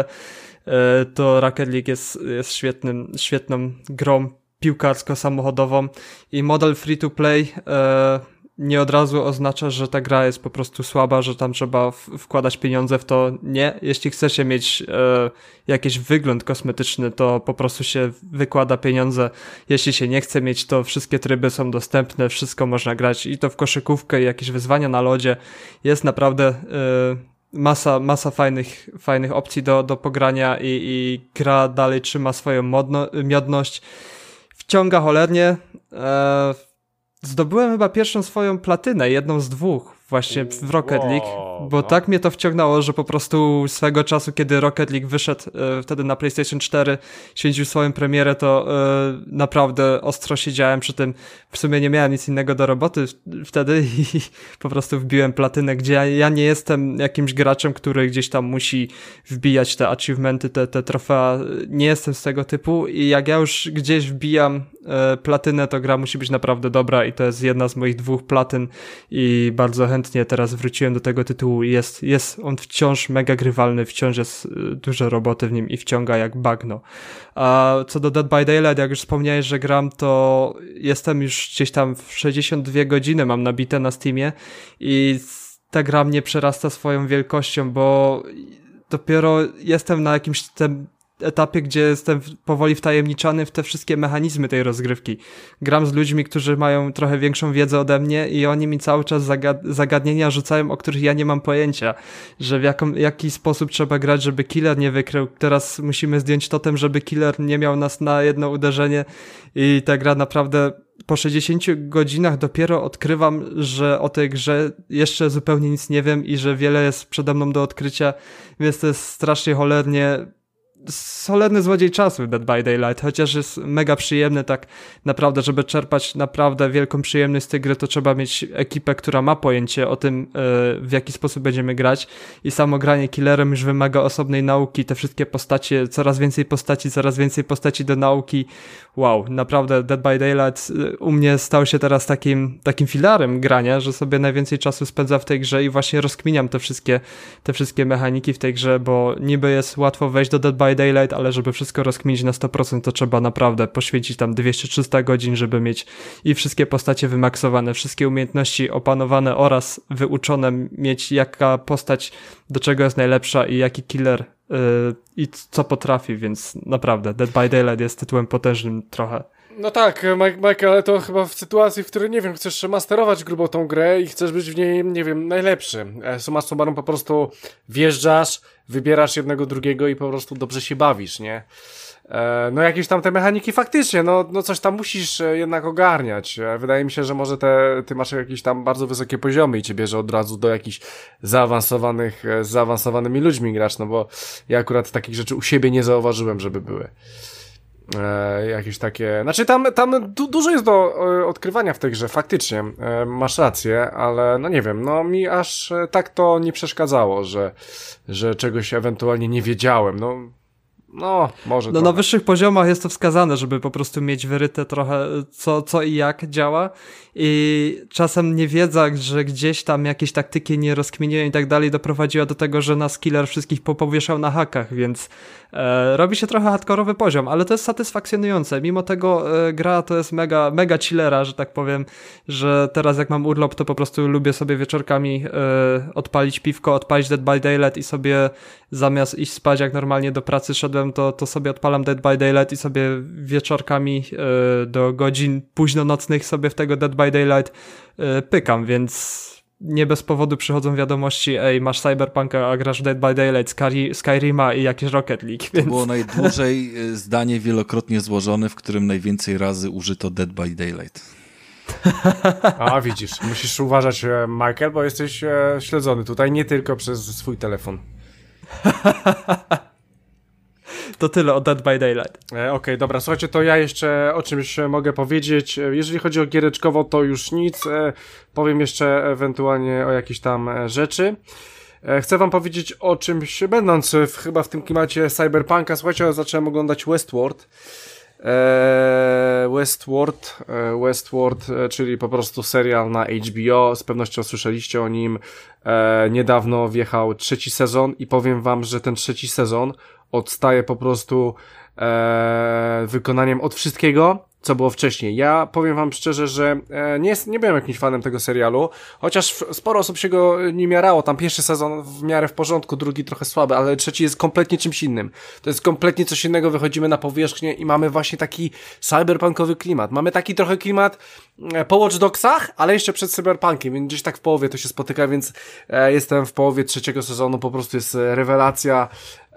e, to Rocket League jest, jest świetnym, świetną grą piłkarsko-samochodową i model free to play e, nie od razu oznacza, że ta gra jest po prostu słaba, że tam trzeba wkładać pieniądze w to. Nie. Jeśli chcecie mieć e, jakiś wygląd kosmetyczny, to po prostu się wykłada pieniądze. Jeśli się nie chce mieć, to wszystkie tryby są dostępne, wszystko można grać i to w koszykówkę i jakieś wyzwania na lodzie. Jest naprawdę e, masa, masa fajnych, fajnych opcji do, do pogrania i, i gra dalej trzyma swoją modno, miodność. Wciąga cholernie. E, zdobyłem chyba pierwszą swoją platynę, jedną z dwóch właśnie w Rocket League, bo no. tak mnie to wciągnęło, że po prostu swego czasu, kiedy Rocket League wyszedł e, wtedy na PlayStation 4, święcił swoją premierę, to e, naprawdę ostro siedziałem przy tym. W sumie nie miałem nic innego do roboty wtedy i po prostu wbiłem platynę, gdzie ja, ja nie jestem jakimś graczem, który gdzieś tam musi wbijać te achievementy, te, te trofea. Nie jestem z tego typu i jak ja już gdzieś wbijam e, platynę, to gra musi być naprawdę dobra i to jest jedna z moich dwóch platyn i bardzo chętnie teraz wróciłem do tego tytułu. Jest, jest on wciąż mega grywalny, wciąż jest y, dużo roboty w nim i wciąga jak bagno. A co do Dead by Daylight, jak już wspomniałeś, że gram, to jestem już gdzieś tam w 62 godziny mam nabite na Steamie i ta gra mnie przerasta swoją wielkością, bo dopiero jestem na jakimś tym etapie, gdzie jestem powoli wtajemniczany w te wszystkie mechanizmy tej rozgrywki. Gram z ludźmi, którzy mają trochę większą wiedzę ode mnie i oni mi cały czas zagad zagadnienia rzucają, o których ja nie mam pojęcia, że w jaką, jaki sposób trzeba grać, żeby killer nie wykrył. Teraz musimy zdjąć totem, żeby killer nie miał nas na jedno uderzenie i ta gra naprawdę po 60 godzinach dopiero odkrywam, że o tej grze jeszcze zupełnie nic nie wiem i że wiele jest przede mną do odkrycia, więc to jest strasznie cholernie solidny złodziej czasu Dead by Daylight, chociaż jest mega przyjemny tak naprawdę, żeby czerpać naprawdę wielką przyjemność z tej gry, to trzeba mieć ekipę, która ma pojęcie o tym, e, w jaki sposób będziemy grać. I samo granie killerem już wymaga osobnej nauki, te wszystkie postacie, coraz więcej postaci, coraz więcej postaci do nauki, wow, naprawdę Dead by Daylight e, u mnie stał się teraz takim, takim filarem grania, że sobie najwięcej czasu spędza w tej grze i właśnie rozkminiam te wszystkie, te wszystkie mechaniki w tej grze, bo niby jest łatwo wejść do Dead by Daylight, ale żeby wszystko rozkminić na 100%, to trzeba naprawdę poświęcić tam 200-300 godzin, żeby mieć i wszystkie postacie wymaksowane, wszystkie umiejętności opanowane oraz wyuczone, mieć jaka postać do czego jest najlepsza i jaki killer i co potrafi, więc naprawdę Dead by Daylight jest tytułem potężnym trochę. No tak, Mike, ale to chyba w sytuacji, w której, nie wiem, chcesz masterować grubo tą grę i chcesz być w niej, nie wiem, najlepszy. E, suma summarum po prostu wjeżdżasz, wybierasz jednego, drugiego i po prostu dobrze się bawisz, nie? E, no jakieś tam te mechaniki faktycznie, no, no coś tam musisz e, jednak ogarniać. Wydaje mi się, że może te, ty masz jakieś tam bardzo wysokie poziomy i cię bierze od razu do jakichś zaawansowanych, z zaawansowanymi ludźmi gracz, no bo ja akurat takich rzeczy u siebie nie zauważyłem, żeby były. E, jakieś takie. Znaczy, tam, tam du dużo jest do e, odkrywania w tej grze, faktycznie. E, masz rację, ale no nie wiem, no mi aż e, tak to nie przeszkadzało, że, że czegoś ewentualnie nie wiedziałem. No, no, może. No, na wyższych poziomach jest to wskazane, żeby po prostu mieć wyryte trochę co, co i jak działa. I czasem niewiedza, że gdzieś tam jakieś taktyki nie rozkminiłem i tak dalej, doprowadziła do tego, że nas killer wszystkich popowieszał na hakach, więc e, robi się trochę hardkorowy poziom, ale to jest satysfakcjonujące. Mimo tego e, gra to jest mega, mega chillera, że tak powiem, że teraz jak mam urlop, to po prostu lubię sobie wieczorkami e, odpalić piwko, odpalić Dead by Daylight i sobie zamiast iść spać, jak normalnie do pracy szedłem, to, to sobie odpalam Dead by Daylight i sobie wieczorkami e, do godzin późno nocnych sobie w tego Dead by Daylight e, pykam, więc nie bez powodu przychodzą wiadomości, ej, masz Cyberpunka, a grasz Dead by Daylight, Sky, Skyrima i jakieś Rocket League. Więc... To było najdłużej e, zdanie wielokrotnie złożone, w którym najwięcej razy użyto Dead by Daylight. A widzisz, musisz uważać, Michael, bo jesteś śledzony tutaj nie tylko przez swój telefon. To tyle o Dead by Daylight. E, Okej, okay, dobra, słuchajcie, to ja jeszcze o czymś mogę powiedzieć. E, jeżeli chodzi o giereczkowo, to już nic. E, powiem jeszcze ewentualnie o jakiejś tam e, rzeczy. E, chcę wam powiedzieć o czymś, będąc w, chyba w tym klimacie cyberpunka. Słuchajcie, zacząłem oglądać Westworld. Westworld, Westworld, czyli po prostu serial na HBO, z pewnością słyszeliście o nim. Niedawno wjechał trzeci sezon i powiem wam, że ten trzeci sezon odstaje po prostu wykonaniem od wszystkiego, co było wcześniej. Ja powiem wam szczerze, że e, nie, jest, nie byłem jakimś fanem tego serialu, chociaż sporo osób się go nie miarało. Tam pierwszy sezon w miarę w porządku, drugi trochę słaby, ale trzeci jest kompletnie czymś innym. To jest kompletnie coś innego, wychodzimy na powierzchnię i mamy właśnie taki cyberpunkowy klimat. Mamy taki trochę klimat e, po Watch Dogsach, ale jeszcze przed cyberpunkiem, więc gdzieś tak w połowie to się spotyka, więc e, jestem w połowie trzeciego sezonu, po prostu jest rewelacja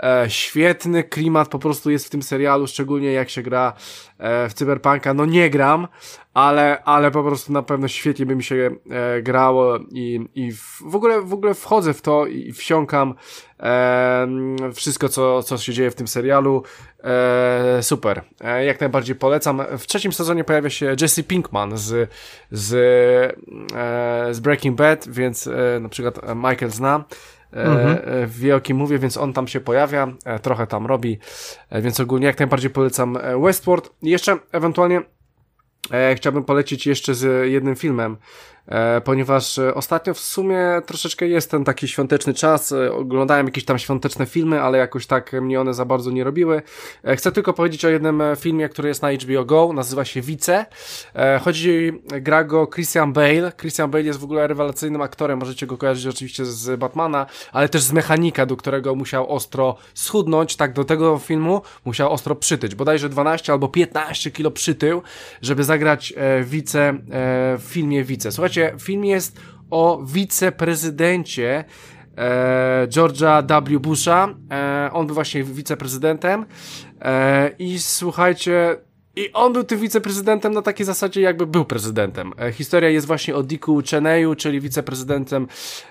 E, świetny klimat po prostu jest w tym serialu, szczególnie jak się gra e, w Cyberpunka. No nie gram, ale, ale po prostu na pewno świetnie by mi się e, grało i, i w, w, ogóle, w ogóle wchodzę w to i wsiąkam e, wszystko, co, co się dzieje w tym serialu. E, super. E, jak najbardziej polecam. W trzecim sezonie pojawia się Jesse Pinkman z, z, e, z Breaking Bad, więc e, na przykład Michael zna. E, mhm. E, wie o kim mówię, więc on tam się pojawia, e, trochę tam robi, więc ogólnie jak najbardziej polecam Westworld. I jeszcze ewentualnie chciałbym polecić jeszcze z jednym filmem, ponieważ e, ostatnio w sumie troszeczkę jest ten taki świąteczny czas, e, oglądałem jakieś tam świąteczne filmy, ale jakoś tak mnie one za bardzo nie robiły. Chcę tylko powiedzieć o jednym filmie, który jest na HBO Go, nazywa się Wice. Chodzi, gra go Christian Bale. Christian Bale jest w ogóle rewelacyjnym aktorem, możecie go kojarzyć oczywiście z Batmana, ale też z Mechanika, do którego musiał ostro schudnąć, tak do tego filmu musiał ostro przytyć, bodajże 12 albo 15 kilo przytył, żeby zagrać Wice w filmie Wice. Słuchajcie, Film jest o wiceprezydencie e, George'a W. Busha. E, on był właśnie wiceprezydentem. E, I słuchajcie, i on był tym wiceprezydentem na takiej zasadzie, jakby był prezydentem. E, historia jest właśnie o Dicku Cheneyu, czyli wiceprezydentem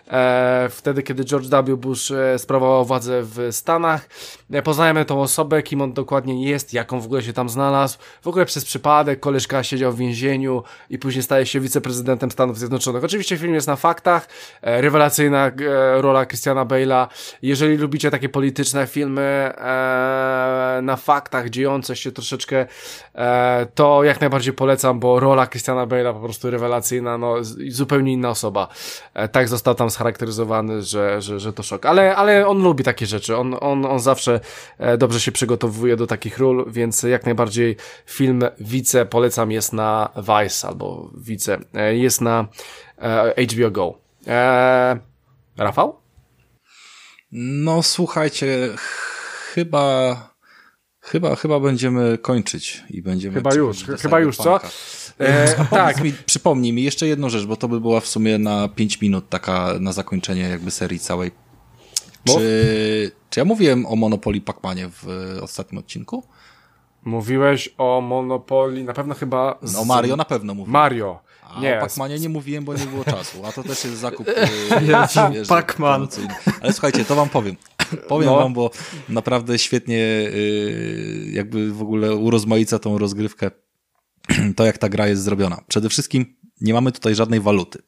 e, wtedy, kiedy George W. Bush e, sprawował władzę w Stanach. E, poznajemy tą osobę, kim on dokładnie jest, jaką w ogóle się tam znalazł. W ogóle przez przypadek koleżka siedział w więzieniu i później staje się wiceprezydentem Stanów Zjednoczonych. Oczywiście film jest na faktach, e, rewelacyjna e, rola Christiana Bale'a. Jeżeli lubicie takie polityczne filmy na faktach, dziejące się troszeczkę to jak najbardziej polecam, bo rola Christiana Bale'a po prostu rewelacyjna, no zupełnie inna osoba. E, tak został tam scharakteryzowany, że, że, że to szok. Ale, ale on lubi takie rzeczy, on, on, on zawsze e, dobrze się przygotowuje do takich ról, więc jak najbardziej film Wice polecam jest na Vice albo Wice, jest na HBO Go. Rafał? No słuchajcie, chyba Chyba, chyba będziemy kończyć i będziemy. Chyba już, chyba już, co? E, tak. Mi, przypomnij mi jeszcze jedną rzecz, bo to by była w sumie na 5 minut taka na zakończenie jakby serii całej. Czy, czy ja mówiłem o Monopoly Pacmanie w ostatnim odcinku? Mówiłeś o Monopoly, na pewno chyba. Z... No Mario na pewno mówiłem. Mario. A nie, o Pacmanie nie mówiłem, bo nie było czasu. A to też jest zakup. Yy, Pacman. Ale słuchajcie, to wam powiem. Powiem no. wam, bo naprawdę świetnie yy, jakby w ogóle urozmaica tą rozgrywkę to, jak ta gra jest zrobiona. Przede wszystkim nie mamy tutaj żadnej waluty.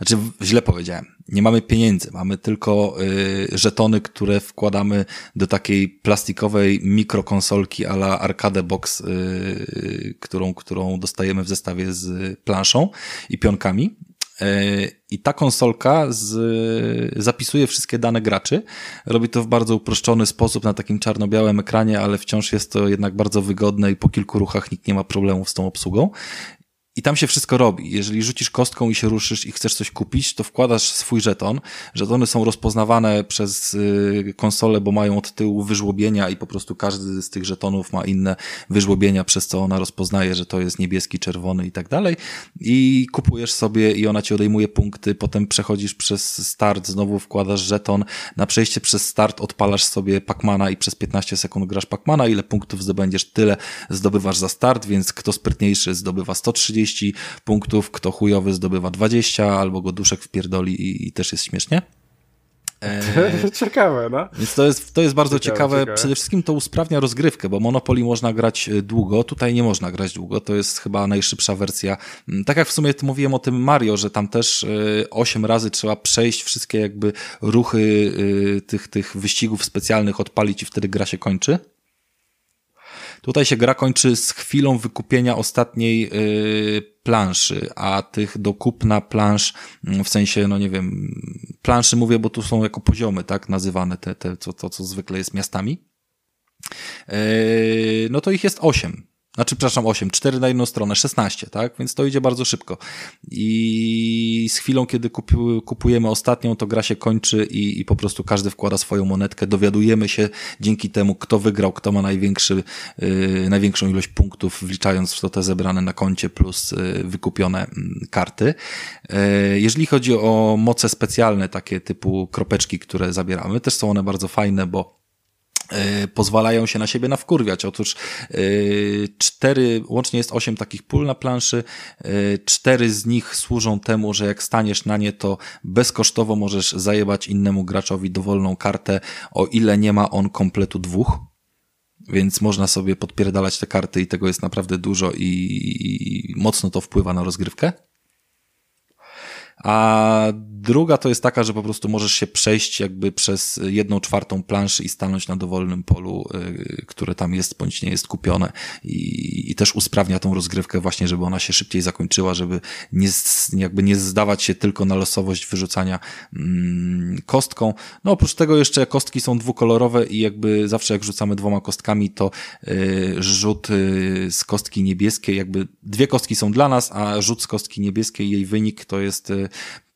Znaczy, źle powiedziałem. Nie mamy pieniędzy, mamy tylko y, żetony, które wkładamy do takiej plastikowej mikrokonsolki a la Arcade Box, y, którą, którą dostajemy w zestawie z planszą i pionkami. I ta konsolka z, zapisuje wszystkie dane graczy. Robi to w bardzo uproszczony sposób na takim czarno-białym ekranie, ale wciąż jest to jednak bardzo wygodne i po kilku ruchach nikt nie ma problemów z tą obsługą. I tam się wszystko robi. Jeżeli rzucisz kostką i się ruszysz i chcesz coś kupić, to wkładasz swój żeton. Żetony są rozpoznawane przez y, konsolę, bo mają od tyłu wyżłobienia i po prostu każdy z tych żetonów ma inne wyżłobienia, przez co ona rozpoznaje, że to jest niebieski, czerwony i tak dalej. I kupujesz sobie i ona ci odejmuje punkty, potem przechodzisz przez start, znowu wkładasz żeton. Na przejście przez start odpalasz sobie Pacmana i przez 15 sekund grasz Pacmana. Ile punktów zdobędziesz, tyle zdobywasz za start, więc kto sprytniejszy zdobywa 130 30 punktów, kto chujowy zdobywa 20, albo go duszek wpierdoli i, i też jest śmiesznie. E, ciekawe, no. Więc to jest, to jest bardzo ciekawe, ciekawe. ciekawe. Przede wszystkim to usprawnia rozgrywkę, bo Monopoly można grać e, długo, tutaj nie można grać długo. To jest chyba najszybsza wersja. Mm, tak jak w sumie mówiłem o tym Mario, że tam też 8 e, razy trzeba przejść wszystkie jakby ruchy tych, tych wyścigów specjalnych, odpalić i wtedy gra się kończy. Tutaj się gra kończy z chwilą wykupienia ostatniej yy, planszy, a tych do kupna plansz, mm, w sensie, no nie wiem, planszy mówię, bo tu są jako poziomy, tak, nazywane te, te to, to co zwykle jest miastami. Yy, no to ich jest osiem. Znaczy, przepraszam, 8, 4 na jedną stronę, 16, tak? Więc to idzie bardzo szybko. I z chwilą, kiedy kupujemy ostatnią, to gra się kończy i, i po prostu każdy wkłada swoją monetkę. Dowiadujemy się dzięki temu, kto wygrał, kto ma największy, yy, największą ilość punktów, wliczając w to te zebrane na koncie plus yy, wykupione yy, karty. Yy, jeżeli chodzi o moce specjalne, takie typu kropeczki, które zabieramy, też są one bardzo fajne, bo pozwalają się na siebie nawkurwiać. Otóż e, cztery, łącznie jest osiem takich pól na planszy, e, cztery z nich służą temu, że jak staniesz na nie, to bezkosztowo możesz zajebać innemu graczowi dowolną kartę, o ile nie ma on kompletu dwóch. Więc można sobie podpierdalać te karty i tego jest naprawdę dużo i, i mocno to wpływa na rozgrywkę. A druga to jest taka, że po prostu możesz się przejść jakby przez jedną czwartą planszy i stanąć na dowolnym polu, y, które tam jest bądź nie jest kupione i, i też usprawnia tą rozgrywkę właśnie, żeby ona się szybciej zakończyła, żeby nie, jakby nie zdawać się tylko na losowość wyrzucania mm, kostką. No oprócz tego jeszcze kostki są dwukolorowe i jakby zawsze jak rzucamy dwoma kostkami, to y, rzut y, z kostki niebieskiej, jakby dwie kostki są dla nas, a rzut z kostki niebieskiej, jej wynik to jest y,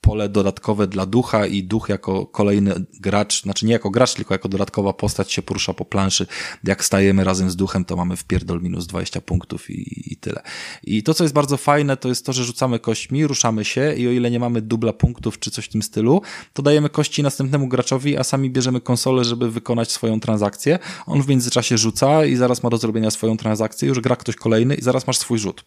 pole dodatkowe dla ducha i duch jako kolejny gracz, znaczy nie jako gracz, tylko jako dodatkowa postać się porusza po planszy. Jak stajemy razem z duchem, to mamy w pierdol minus 20 punktów i, i tyle. I to, co jest bardzo fajne, to jest to, że rzucamy kośćmi, ruszamy się i o ile nie mamy dubla punktów czy coś w tym stylu, to dajemy kości następnemu graczowi, a sami bierzemy konsolę, żeby wykonać swoją transakcję. On w międzyczasie rzuca i zaraz ma do zrobienia swoją transakcję, już gra ktoś kolejny i zaraz masz swój rzut.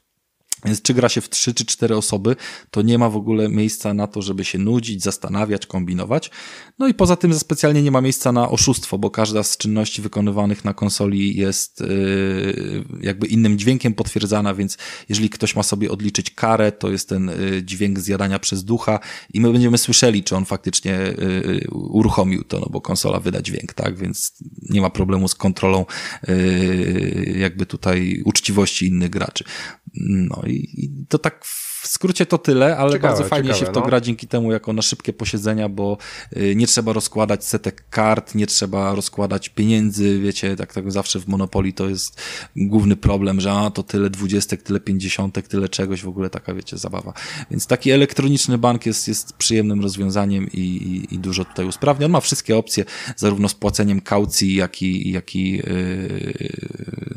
Więc czy gra się w trzy czy cztery osoby, to nie ma w ogóle miejsca na to, żeby się nudzić, zastanawiać, kombinować. No i poza tym specjalnie nie ma miejsca na oszustwo, bo każda z czynności wykonywanych na konsoli jest yy, jakby innym dźwiękiem potwierdzana, więc jeżeli ktoś ma sobie odliczyć karę, to jest ten yy, dźwięk zjadania przez ducha i my będziemy słyszeli, czy on faktycznie yy, uruchomił to, no bo konsola wyda dźwięk, tak? Więc nie ma problemu z kontrolą yy, jakby tutaj uczciwości innych graczy. No i, i to tak w skrócie to tyle, ale ciekawe, bardzo fajnie ciekawe, się w to no. gra dzięki temu jako na szybkie posiedzenia, bo y, nie trzeba rozkładać setek kart, nie trzeba rozkładać pieniędzy, wiecie, tak, tak zawsze w Monopolii to jest główny problem, że a, to tyle dwudziestek, tyle pięćdziesiątek, tyle czegoś, w ogóle taka, wiecie, zabawa. Więc taki elektroniczny bank jest, jest przyjemnym rozwiązaniem i, i, i dużo tutaj usprawnia. On ma wszystkie opcje, zarówno z płaceniem kaucji, jak i, jak i yy,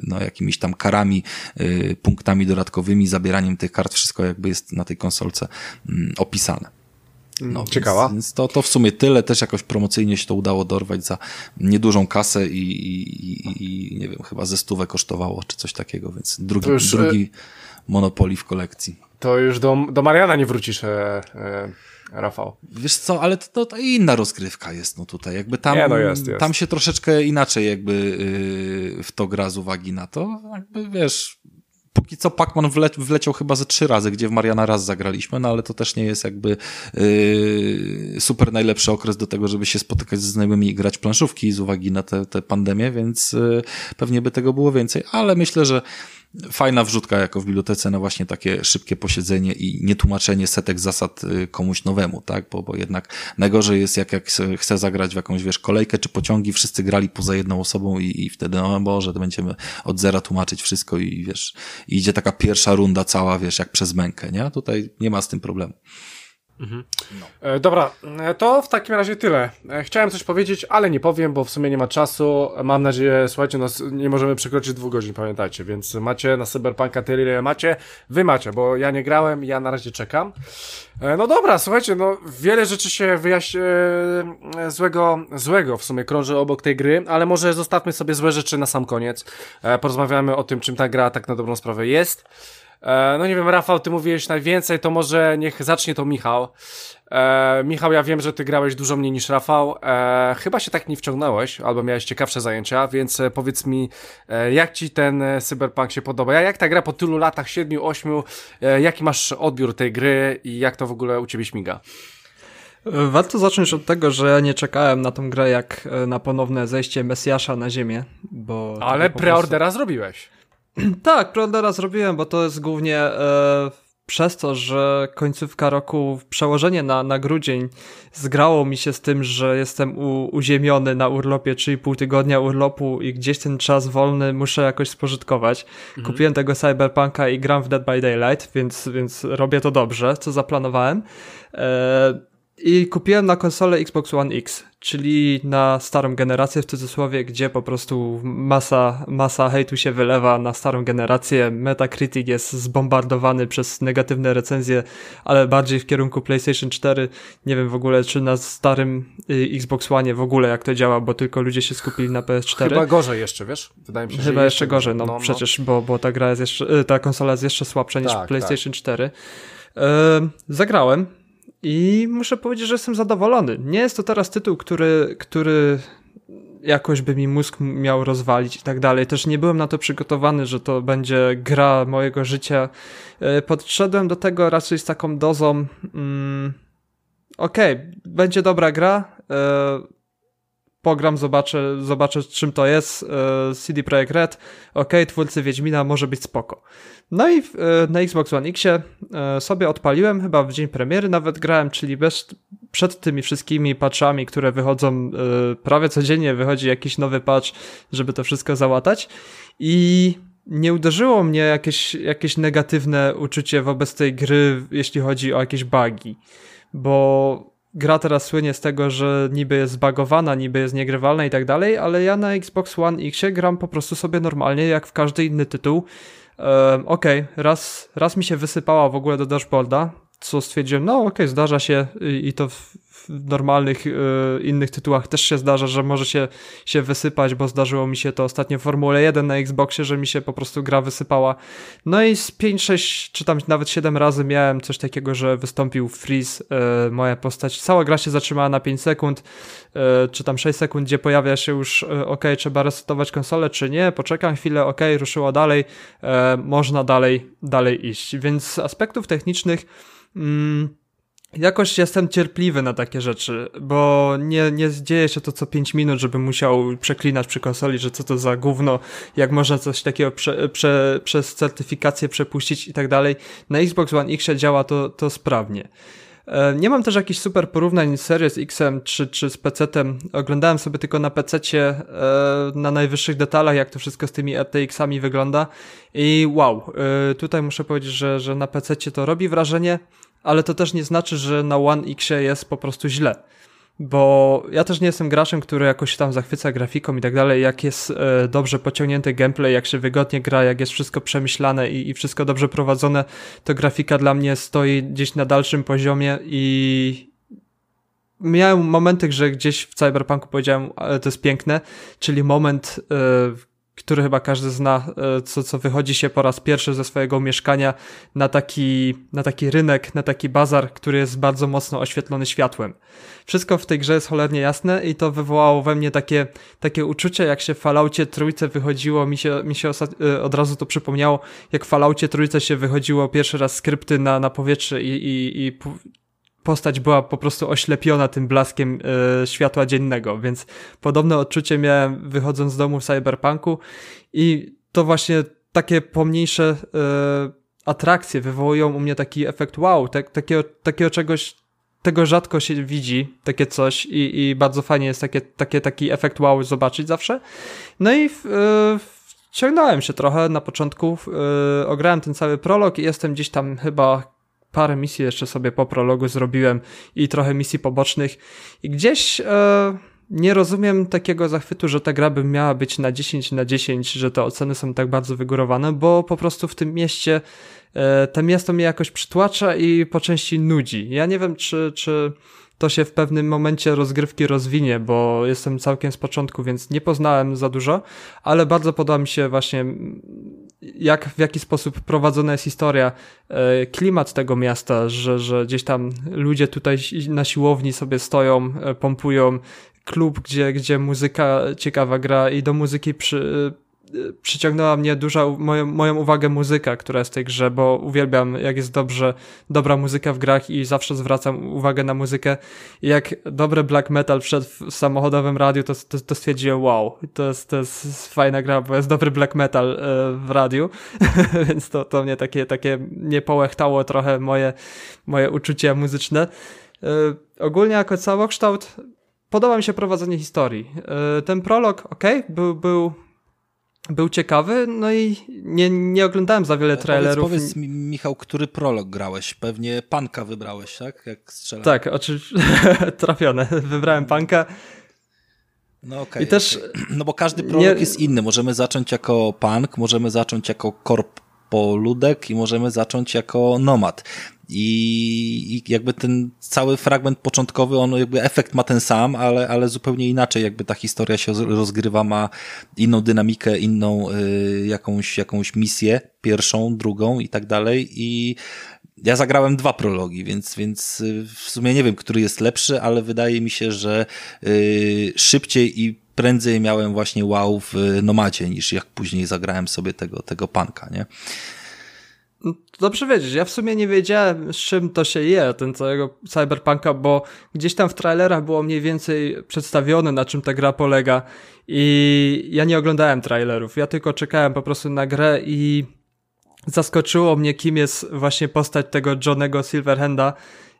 no, jakimiś tam karami, yy, punktami dodatkowymi, zabieraniem tych kart, wszystko jakby jest na tej konsolce mm, opisane. No, Ciekawa. Więc, więc, to, to w sumie tyle. Też jakoś promocyjnie się to udało dorwać za niedużą kasę i, i, i nie wiem, chyba ze stówę kosztowało, czy coś takiego, więc drugi, już, drugi Monopoly w kolekcji. To już do, do Mariana nie wrócisz, e, e, Rafał. Wiesz co, ale to, to inna rozgrywka jest no tutaj. Jakby tam, nie, no jest, jest. tam się troszeczkę inaczej jakby yy, w to gra z uwagi na to. Jakby wiesz, póki co Pacman wle wleciał chyba ze trzy razy, gdzie w Mariana raz zagraliśmy, no ale to też nie jest jakby yy, super najlepszy okres do tego, żeby się spotykać ze znajomymi i grać planszówki z uwagi na tę pandemię, więc yy, pewnie by tego było więcej, ale myślę, że fajna wrzutka jako w bibliotece na właśnie takie szybkie posiedzenie i nietłumaczenie setek zasad y, komuś nowemu, tak? Bo, bo jednak najgorzej jest jak, jak chce zagrać w jakąś, wiesz, kolejkę czy pociągi, wszyscy grali poza jedną osobą i, i wtedy, no Boże, to będziemy od zera tłumaczyć wszystko i wiesz, idzie taka pierwsza runda cała, wiesz, jak przez mękę, nie? Tutaj nie ma z tym problemu. Mhm. No. E, dobra, e, to w takim razie tyle. E, chciałem coś powiedzieć, ale nie powiem, bo w sumie nie ma czasu. Mam nadzieję, słuchajcie, no, nie możemy przekroczyć dwóch godzin, pamiętajcie, więc macie na Cyberpunka tyle, ile macie. Wy macie, bo ja nie grałem, ja na razie czekam. No dobra, słuchajcie, no wiele rzeczy się wyjaśni złego, złego w sumie krąży obok tej gry, ale może zostawmy sobie złe rzeczy na sam koniec. Porozmawiamy o tym, czym ta gra tak na dobrą sprawę jest. E, no nie wiem, Rafał, ty mówiłeś najwięcej, to może niech zacznie to Michał. E, Michał, ja wiem, że ty grałeś dużo mniej niż Rafał. E, chyba się tak nie wciągnąłeś, albo miałeś ciekawsze zajęcia, więc e, powiedz mi, e, jak ci ten e, Cyberpunk się podoba? Jak ta gra po tylu latach, siedmiu, ośmiu, jaki masz odbiór tej gry i jak to w ogóle u ciebie śmiga? Warto zacząć od tego, że ja nie czekałem na tą grę jak na ponowne zejście Mesjasza na ziemię, bo... Ale preordera prostu... zrobiłeś. tak, preordera zrobiłem, bo to jest głównie e, przez to, że końcówka roku, przełożenie na, na grudzień zgrało mi się z tym, że jestem u, uziemiony na urlopie, czyli pół tygodnia urlopu i gdzieś ten czas wolny muszę jakoś spożytkować. Mhm. Kupiłem tego Cyberpunka i gram w Dead by Daylight, więc, więc robię to dobrze, co zaplanowałem. Eee, i kupiłem na konsolę Xbox One X, czyli na starą generację w cudzysłowie, gdzie po prostu masa, masa hejtu się wylewa na starą generację. Metacritic jest zbombardowany przez negatywne recenzje, ale bardziej w kierunku PlayStation 4. Nie wiem w ogóle, czy na starym y, Xbox One w ogóle jak to działa, bo tylko ludzie się skupili na PS4. Chyba gorzej jeszcze, wiesz? Wydaje mi się, Chyba jeszcze gorzej, no, no, no, przecież, Bo, bo ta gra jest jeszcze, y, ta konsola jest jeszcze słabsza niż tak, PlayStation tak. 4. Yy, zagrałem, i muszę powiedzieć, że jestem zadowolony. Nie jest to teraz tytuł, który, który jakoś by mi mózg miał rozwalić i tak dalej. Też nie byłem na to przygotowany, że to będzie gra mojego życia. E, podszedłem do tego raczej z taką dozą. Mm, Okej, okay, będzie dobra gra. E, pogram, zobaczę, zobaczę czym to jest. E, CD Projekt Red. Okej, okay, twórcy Wiedźmina może być spoko. No i e, na Xbox One X e, sobie odpaliłem, chyba w dzień premiery nawet grałem, czyli bez, przed tymi wszystkimi patchami, które wychodzą e, prawie codziennie, wychodzi jakiś nowy patch, żeby to wszystko załatać. I nie uderzyło mnie jakieś, jakieś negatywne uczucie wobec tej gry, jeśli chodzi o jakieś bugi. Bo gra teraz słynie z tego, że niby jest zbagowana, niby jest niegrywalna i tak dalej, ale ja na Xbox One X gram po prostu sobie normalnie, jak w każdy inny tytuł okej, okay, raz, raz mi się wysypała w ogóle do dashboarda, co stwierdziłem, no okej, okay, zdarza się i, i to normalnych y, innych tytułach też się zdarza, że może się, się wysypać, bo zdarzyło mi się to ostatnio w Formule 1 na Xboxie, że mi się po prostu gra wysypała. No i z 5, 6 czy tam nawet 7 razy miałem coś takiego, że wystąpił freeze y, moja postać. Cała gra się zatrzymała na 5 sekund, y, czy tam 6 sekund, gdzie pojawia się już ok, trzeba resetować konsolę, czy nie, poczekam chwilę, ok, ruszyło dalej, można dalej, dalej iść. Więc z aspektów technicznych mm, jakoś jestem cierpliwy na takie rzeczy, bo nie, nie dzieje się to co 5 minut, żeby musiał przeklinać przy konsoli, że co to za gówno, jak można coś takiego prze, prze, przez certyfikację przepuścić i tak dalej. Na Xbox One X działa to, to sprawnie. E, nie mam też jakichś super porównań z Series X czy, czy z PC-tem. Oglądałem sobie tylko na PC-cie e, na najwyższych detalach, jak to wszystko z tymi RTX-ami wygląda. I wow, e, tutaj muszę powiedzieć, że, że na PC-cie to robi wrażenie ale to też nie znaczy, że na One X jest po prostu źle. Bo ja też nie jestem graczem, który jakoś tam zachwyca grafiką i tak dalej. Jak jest e, dobrze pociągnięty gameplay, jak się wygodnie gra, jak jest wszystko przemyślane i, i wszystko dobrze prowadzone, to grafika dla mnie stoi gdzieś na dalszym poziomie i, miałem momenty, że gdzieś w Cyberpunku powiedziałem, to jest piękne, czyli moment, e, który chyba każdy zna, e, co, co wychodzi się po raz pierwszy ze swojego mieszkania na taki, na taki rynek, na taki bazar, który jest bardzo mocno oświetlony światłem. Wszystko w tej grze jest cholernie jasne i to wywołało we mnie takie, takie uczucie, jak się w Falloutie trójce wychodziło, mi się, mi się e, od razu to przypomniało, jak w Falloutie trójce się wychodziło pierwszy raz skrypty na, na powietrze i, i, i postać była po prostu oślepiona tym blaskiem e, światła dziennego, więc podobne odczucie miałem wychodząc z domu w Cyberpunku i to właśnie takie pomniejsze e, atrakcje wywołują u mnie taki efekt wow, tak, takiego, takiego czegoś, tego rzadko się widzi, takie coś i, i bardzo fajnie jest takie, takie, taki efekt wow zobaczyć zawsze. No i w, e, ciągnąłem się trochę na początku, e, ograłem ten cały prolog i jestem gdzieś tam chyba parę misji jeszcze sobie po prologu zrobiłem i trochę misji pobocznych i gdzieś e, nie rozumiem takiego zachwytu, że ta gra by miała być na 10 na 10, że te oceny są tak bardzo wygórowane, bo po prostu w tym mieście e, to miasto mnie jakoś przytłacza i po części nudzi. Ja nie wiem, czy, czy to się w pewnym momencie rozgrywki rozwinie, bo jestem całkiem z początku, więc nie poznałem za dużo, ale bardzo podoba mi się właśnie jak, w jaki sposób prowadzona jest historia, e, klimat tego miasta, że, że gdzieś tam ludzie tutaj na siłowni sobie stoją, e, pompują, klub, gdzie, gdzie muzyka ciekawa gra i do muzyki przy, przyciągnęła mnie duża, moją, moją uwagę muzyka, która jest w tej grze, bo uwielbiam jak jest dobrze, dobra muzyka w grach i zawsze zwracam uwagę na muzykę. I jak dobre black metal wszedł w samochodowym radiu, to, to, to stwierdziłem wow, to jest, to jest fajna gra, bo jest dobry black metal e, w radiu, więc to, to mnie takie, takie nie połechtało trochę moje, moje uczucia muzyczne. E, ogólnie jako całokształt podoba mi się prowadzenie historii. E, ten prolog, ok, był, był był ciekawy, no i nie, nie oglądałem za wiele trailerów. Powiedz, powiedz mi, Michał, który prolog grałeś? Pewnie Panka wybrałeś, tak? Jak strzelałem. Tak, oczywiście, trafione. Wybrałem Panka. No okej. Okay, I też... Okay. No bo każdy prolog nie... jest inny. Możemy zacząć jako Punk, możemy zacząć jako Korp Poludek i możemy zacząć jako Nomad. I, jakby ten cały fragment początkowy, on jakby efekt ma ten sam, ale, ale zupełnie inaczej jakby ta historia się rozgrywa, ma inną dynamikę, inną y, jakąś, jakąś misję, pierwszą, drugą i tak dalej i ja zagrałem dwa prologi, więc, więc y, w sumie nie wiem, który jest lepszy, ale wydaje mi się, że y, szybciej i prędzej miałem właśnie wow w Nomadzie, niż jak później zagrałem sobie tego, tego panka, nie? Dobrze wiedzieć, ja w sumie nie wiedziałem z czym to się je, ten całego cyberpunka, bo gdzieś tam w trailerach było mniej więcej przedstawione na czym ta gra polega. I ja nie oglądałem trailerów, ja tylko czekałem po prostu na grę i zaskoczyło mnie kim jest właśnie postać tego Johnego Silverhanda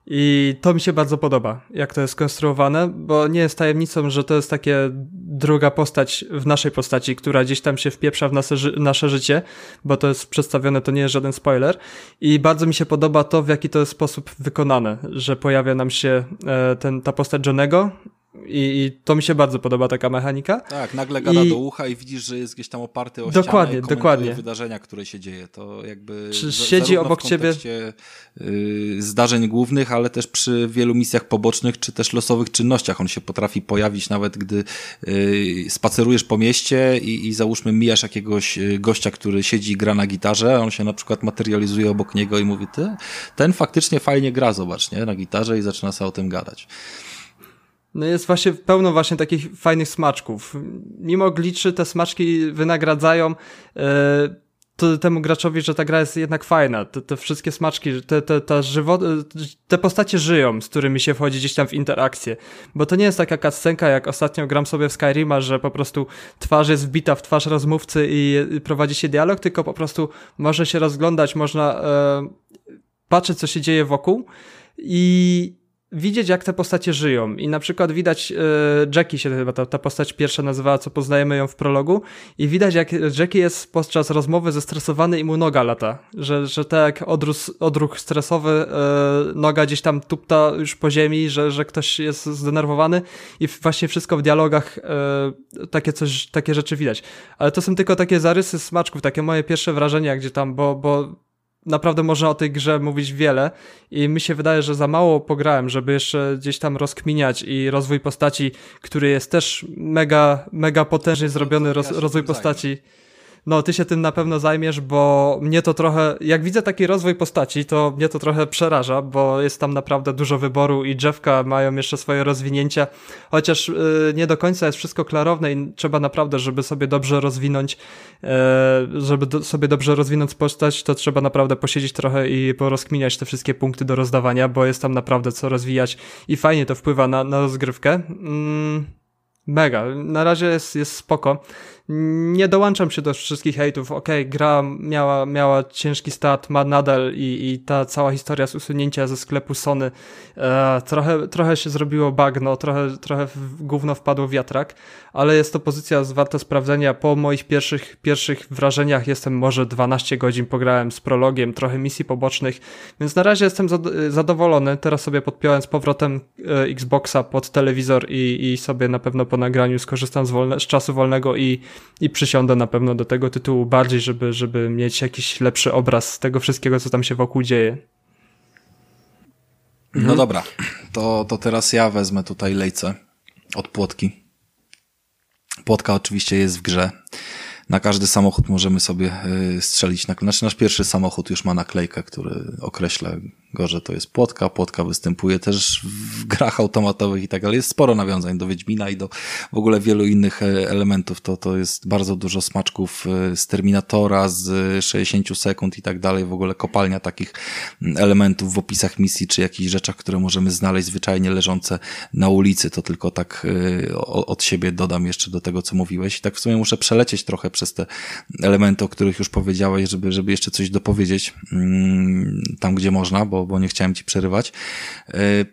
i to mi się bardzo podoba, jak to jest konstruowane, bo nie jest tajemnicą, że to jest takie druga postać w naszej postaci, która gdzieś tam się wpieprza w nasze, nasze życie, bo to jest przedstawione, to nie jest żaden spoiler. I bardzo mi się podoba to, w jaki to jest sposób wykonane, że pojawia nam się e, ten, ta postać Johnego i, I, to mi się bardzo podoba taka mechanika. Tak, nagle gada I... do ucha i widzisz, że jest gdzieś tam oparty o dokładnie, ścianę dokładnie. wydarzenia, które się dzieje. To jakby Czy siedzi obok ciebie y, zdarzeń głównych, ale też przy wielu misjach pobocznych, czy też losowych czynnościach. On się potrafi pojawić nawet, gdy y, spacerujesz po mieście i, i załóżmy mijasz jakiegoś y, gościa, który siedzi i gra na gitarze, a on się na przykład materializuje obok niego i mówi, ty, ten faktycznie fajnie gra, zobacz, nie, na gitarze i zaczyna sobie o tym gadać. No jest właśnie pełno właśnie takich fajnych smaczków. Mimo gliczy te smaczki wynagradzają e, to, temu graczowi, że ta gra jest jednak fajna. Te, te wszystkie smaczki, te, te, te, żywo, te postacie żyją, z którymi się wchodzi gdzieś tam w interakcję. Bo to nie jest taka cutscenka, jak ostatnio gram sobie w Skyrima, że po prostu twarz jest wbita w twarz rozmówcy i, prowadzi się dialog, tylko po prostu może się rozglądać, można e, patrzeć, co się dzieje wokół i widzieć, jak te postacie żyją. I na przykład widać, e, Jackie się chyba ta, ta postać pierwsza nazywała, co poznajemy ją w prologu, i widać, jak Jackie jest podczas rozmowy zestresowany i mu noga lata. Że, że tak odruch, odruch stresowy, e, noga gdzieś tam tupta już po ziemi, że, że ktoś jest zdenerwowany i właśnie wszystko w dialogach e, takie coś, takie rzeczy widać. Ale to są tylko takie zarysy smaczków, takie moje pierwsze wrażenia, gdzie tam, bo, bo naprawdę można o tej grze mówić wiele i mi się wydaje, że za mało pograłem, żeby jeszcze gdzieś tam rozkminiać i rozwój postaci, który jest też mega, mega potężnie zrobiony, roz, rozwój postaci. No, ty się tym na pewno zajmiesz, bo mnie to trochę, jak widzę taki rozwój postaci, to mnie to trochę przeraża, bo jest tam naprawdę dużo wyboru i drzewka mają jeszcze swoje rozwinięcia, chociaż yy, nie do końca jest wszystko klarowne i trzeba naprawdę, żeby sobie dobrze rozwinąć, yy, żeby do, sobie dobrze rozwinąć postać, to trzeba naprawdę posiedzieć trochę i porozkminiać te wszystkie punkty do rozdawania, bo jest tam naprawdę co rozwijać i fajnie to wpływa na, na rozgrywkę. Mm, mega. Na razie jest, jest spoko nie dołączam się do wszystkich hejtów. Okej, okay, gra miała, miała ciężki start, ma nadal i, i ta cała historia z usunięcia ze sklepu Sony e, trochę, trochę się zrobiło bagno, trochę, trochę w gówno wpadło wiatrak, ale jest to pozycja warta sprawdzenia. Po moich pierwszych, pierwszych wrażeniach jestem może 12 godzin pograłem z prologiem, trochę misji pobocznych, więc na razie jestem zadowolony. Teraz sobie podpiąłem z powrotem e, Xboxa pod telewizor i, i sobie na pewno po nagraniu skorzystam z, wolne, z czasu wolnego i i przysiądę na pewno do tego tytułu bardziej, żeby, żeby mieć jakiś lepszy obraz tego wszystkiego, co tam się wokół dzieje. No mhm. dobra, to, to teraz ja wezmę tutaj lejce od płotki. Płotka oczywiście jest w grze. Na każdy samochód możemy sobie strzelić. Znaczy nasz pierwszy samochód już ma naklejkę, który określa go, że to jest płotka. Płotka występuje też w grach automatowych i tak dalej. Jest sporo nawiązań do Wiedźmina i do w ogóle wielu innych elementów. To, to jest bardzo dużo smaczków z Terminatora, z 60 sekund i tak dalej. W ogóle kopalnia takich elementów w opisach misji, czy jakichś rzeczach, które możemy znaleźć zwyczajnie leżące na ulicy. To tylko tak od siebie dodam jeszcze do tego, co mówiłeś. I tak w sumie muszę przelecieć trochę przez te elementy, o których już powiedziałeś, żeby, żeby jeszcze coś dopowiedzieć mm, tam, gdzie można, bo, bo nie chciałem ci przerywać. E,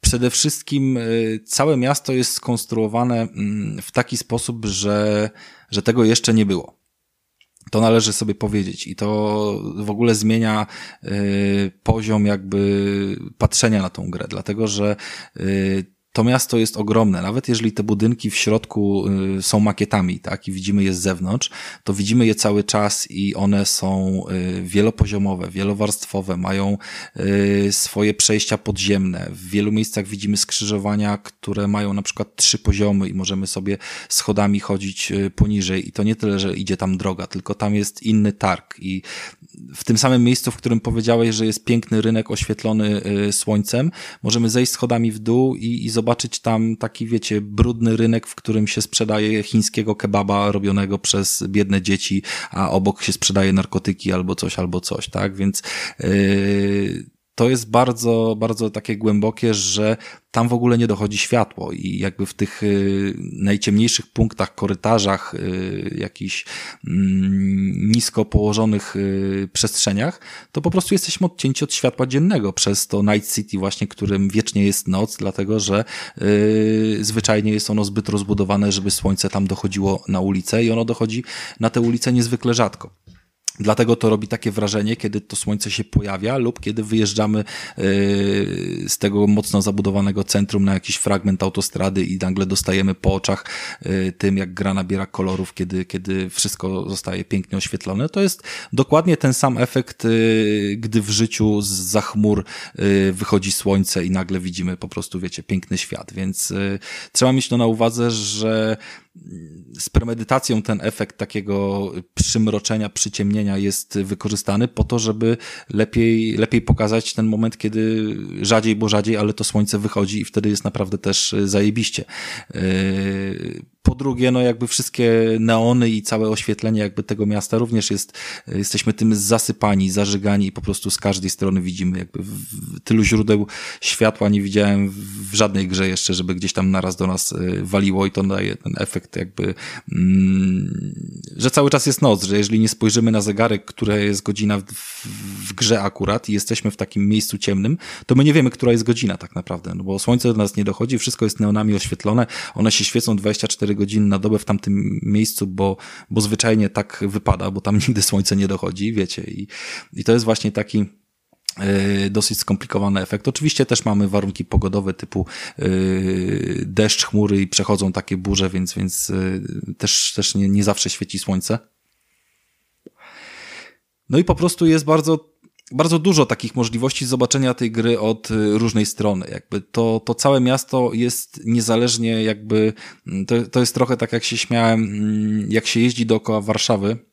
przede wszystkim e, całe miasto jest skonstruowane mm, w taki sposób, że, że tego jeszcze nie było. To należy sobie powiedzieć i to w ogóle zmienia y, poziom jakby patrzenia na tą grę, dlatego że y, to miasto jest ogromne. Nawet jeżeli te budynki w środku y, są makietami, tak, i widzimy je z zewnątrz, to widzimy je cały czas i one są y, wielopoziomowe, wielowarstwowe, mają y, swoje przejścia podziemne. W wielu miejscach widzimy skrzyżowania, które mają na przykład trzy poziomy i możemy sobie schodami chodzić poniżej. I to nie tyle, że idzie tam droga, tylko tam jest inny targ i w tym samym miejscu, w którym powiedziałeś, że jest piękny rynek oświetlony słońcem, możemy zejść schodami w dół i, i zobaczyć tam taki, wiecie, brudny rynek, w którym się sprzedaje chińskiego kebaba robionego przez biedne dzieci, a obok się sprzedaje narkotyki albo coś, albo coś, tak? Więc yy, to jest bardzo, bardzo takie głębokie, że tam w ogóle nie dochodzi światło i jakby w tych y, najciemniejszych punktach, korytarzach, y, jakichś mm, nisko położonych y, przestrzeniach, to po prostu jesteśmy odcięci od światła dziennego przez to Night City właśnie, którym wiecznie jest noc, dlatego że zwyczajnie jest ono zbyt rozbudowane, żeby słońce tam dochodziło na ulicę i ono dochodzi na te ulice niezwykle rzadko. Dlatego to robi takie wrażenie, kiedy to słońce się pojawia lub kiedy wyjeżdżamy yy, z tego mocno zabudowanego centrum na jakiś fragment autostrady i nagle dostajemy po oczach yy, tym, jak gra nabiera kolorów, kiedy, kiedy wszystko zostaje pięknie oświetlone. To jest dokładnie ten sam efekt, yy, gdy w życiu z chmur wychodzi słońce i nagle widzimy po prostu, wiecie, piękny świat. Więc trzeba mieć to na uwadze, że z premedytacją ten efekt takiego przymroczenia, przyciemnienia jest wykorzystany po to, żeby lepiej, lepiej pokazać ten moment, kiedy rzadziej, bo rzadziej, ale to słońce wychodzi i wtedy jest naprawdę też zajebiście. Po drugie, no jakby wszystkie neony i całe oświetlenie jakby tego miasta również jest, jesteśmy tym zasypani, zażygani i po prostu z każdej strony widzimy jakby tylu źródeł światła. Nie widziałem w żadnej grze jeszcze, żeby gdzieś tam naraz do nas y, waliło i to daje ten efekt jakby, mm, że cały czas jest noc, że jeżeli nie spojrzymy na zegarek, która jest godzina w, w grze akurat i jesteśmy w takim miejscu ciemnym, to my nie wiemy, która jest godzina tak naprawdę, no bo słońce do nas nie dochodzi, wszystko jest neonami oświetlone, one się świecą 24 godziny na dobę w tamtym miejscu, bo, bo zwyczajnie tak wypada, bo tam nigdy słońce nie dochodzi, wiecie. I, i to jest właśnie taki e, dosyć skomplikowany efekt. Oczywiście też mamy warunki pogodowe typu yy, deszcz, chmury i przechodzą takie burze, więc, więc yy, też, też nie, nie zawsze świeci słońce. No i po prostu jest bardzo bardzo dużo takich możliwości zobaczenia tej gry od y, różnej strony. Jakby to, to całe miasto jest niezależnie jakby, mm, to, to jest trochę tak jak się śmiałem, mm, jak się jeździ dookoła Warszawy,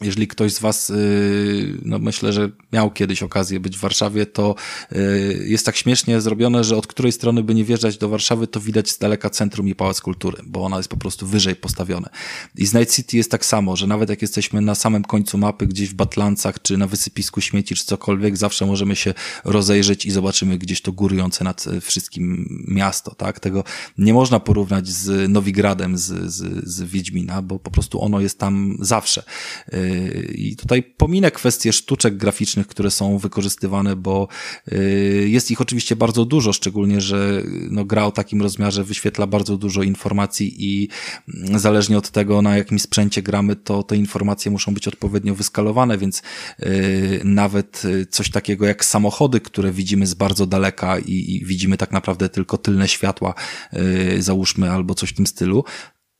jeżeli ktoś z Was, y, no myślę, że miał kiedyś okazję być w Warszawie, to y, jest tak śmiesznie zrobione, że od której strony by nie wjeżdżać do Warszawy, to widać z daleka centrum i Pałac Kultury, bo ona jest po prostu wyżej postawione. I z Night City jest tak samo, że nawet jak jesteśmy na samym końcu mapy, gdzieś w Batlancach, czy na wysypisku śmieci, czy cokolwiek, zawsze możemy się rozejrzeć i zobaczymy gdzieś to górujące nad e, wszystkim miasto, tak? Tego nie można porównać z Nowigradem, z, z, z Wiedźmina, bo po prostu ono jest tam zawsze i tutaj pominę kwestie sztuczek graficznych, które są wykorzystywane, bo y, jest ich oczywiście bardzo dużo, szczególnie, że no, gra o takim rozmiarze wyświetla bardzo dużo informacji i zależnie od tego, na jakim sprzęcie gramy, to te informacje muszą być odpowiednio wyskalowane, więc y, nawet coś takiego jak samochody, które widzimy z bardzo daleka i, i widzimy tak naprawdę tylko tylne światła, y, załóżmy, albo coś w tym stylu,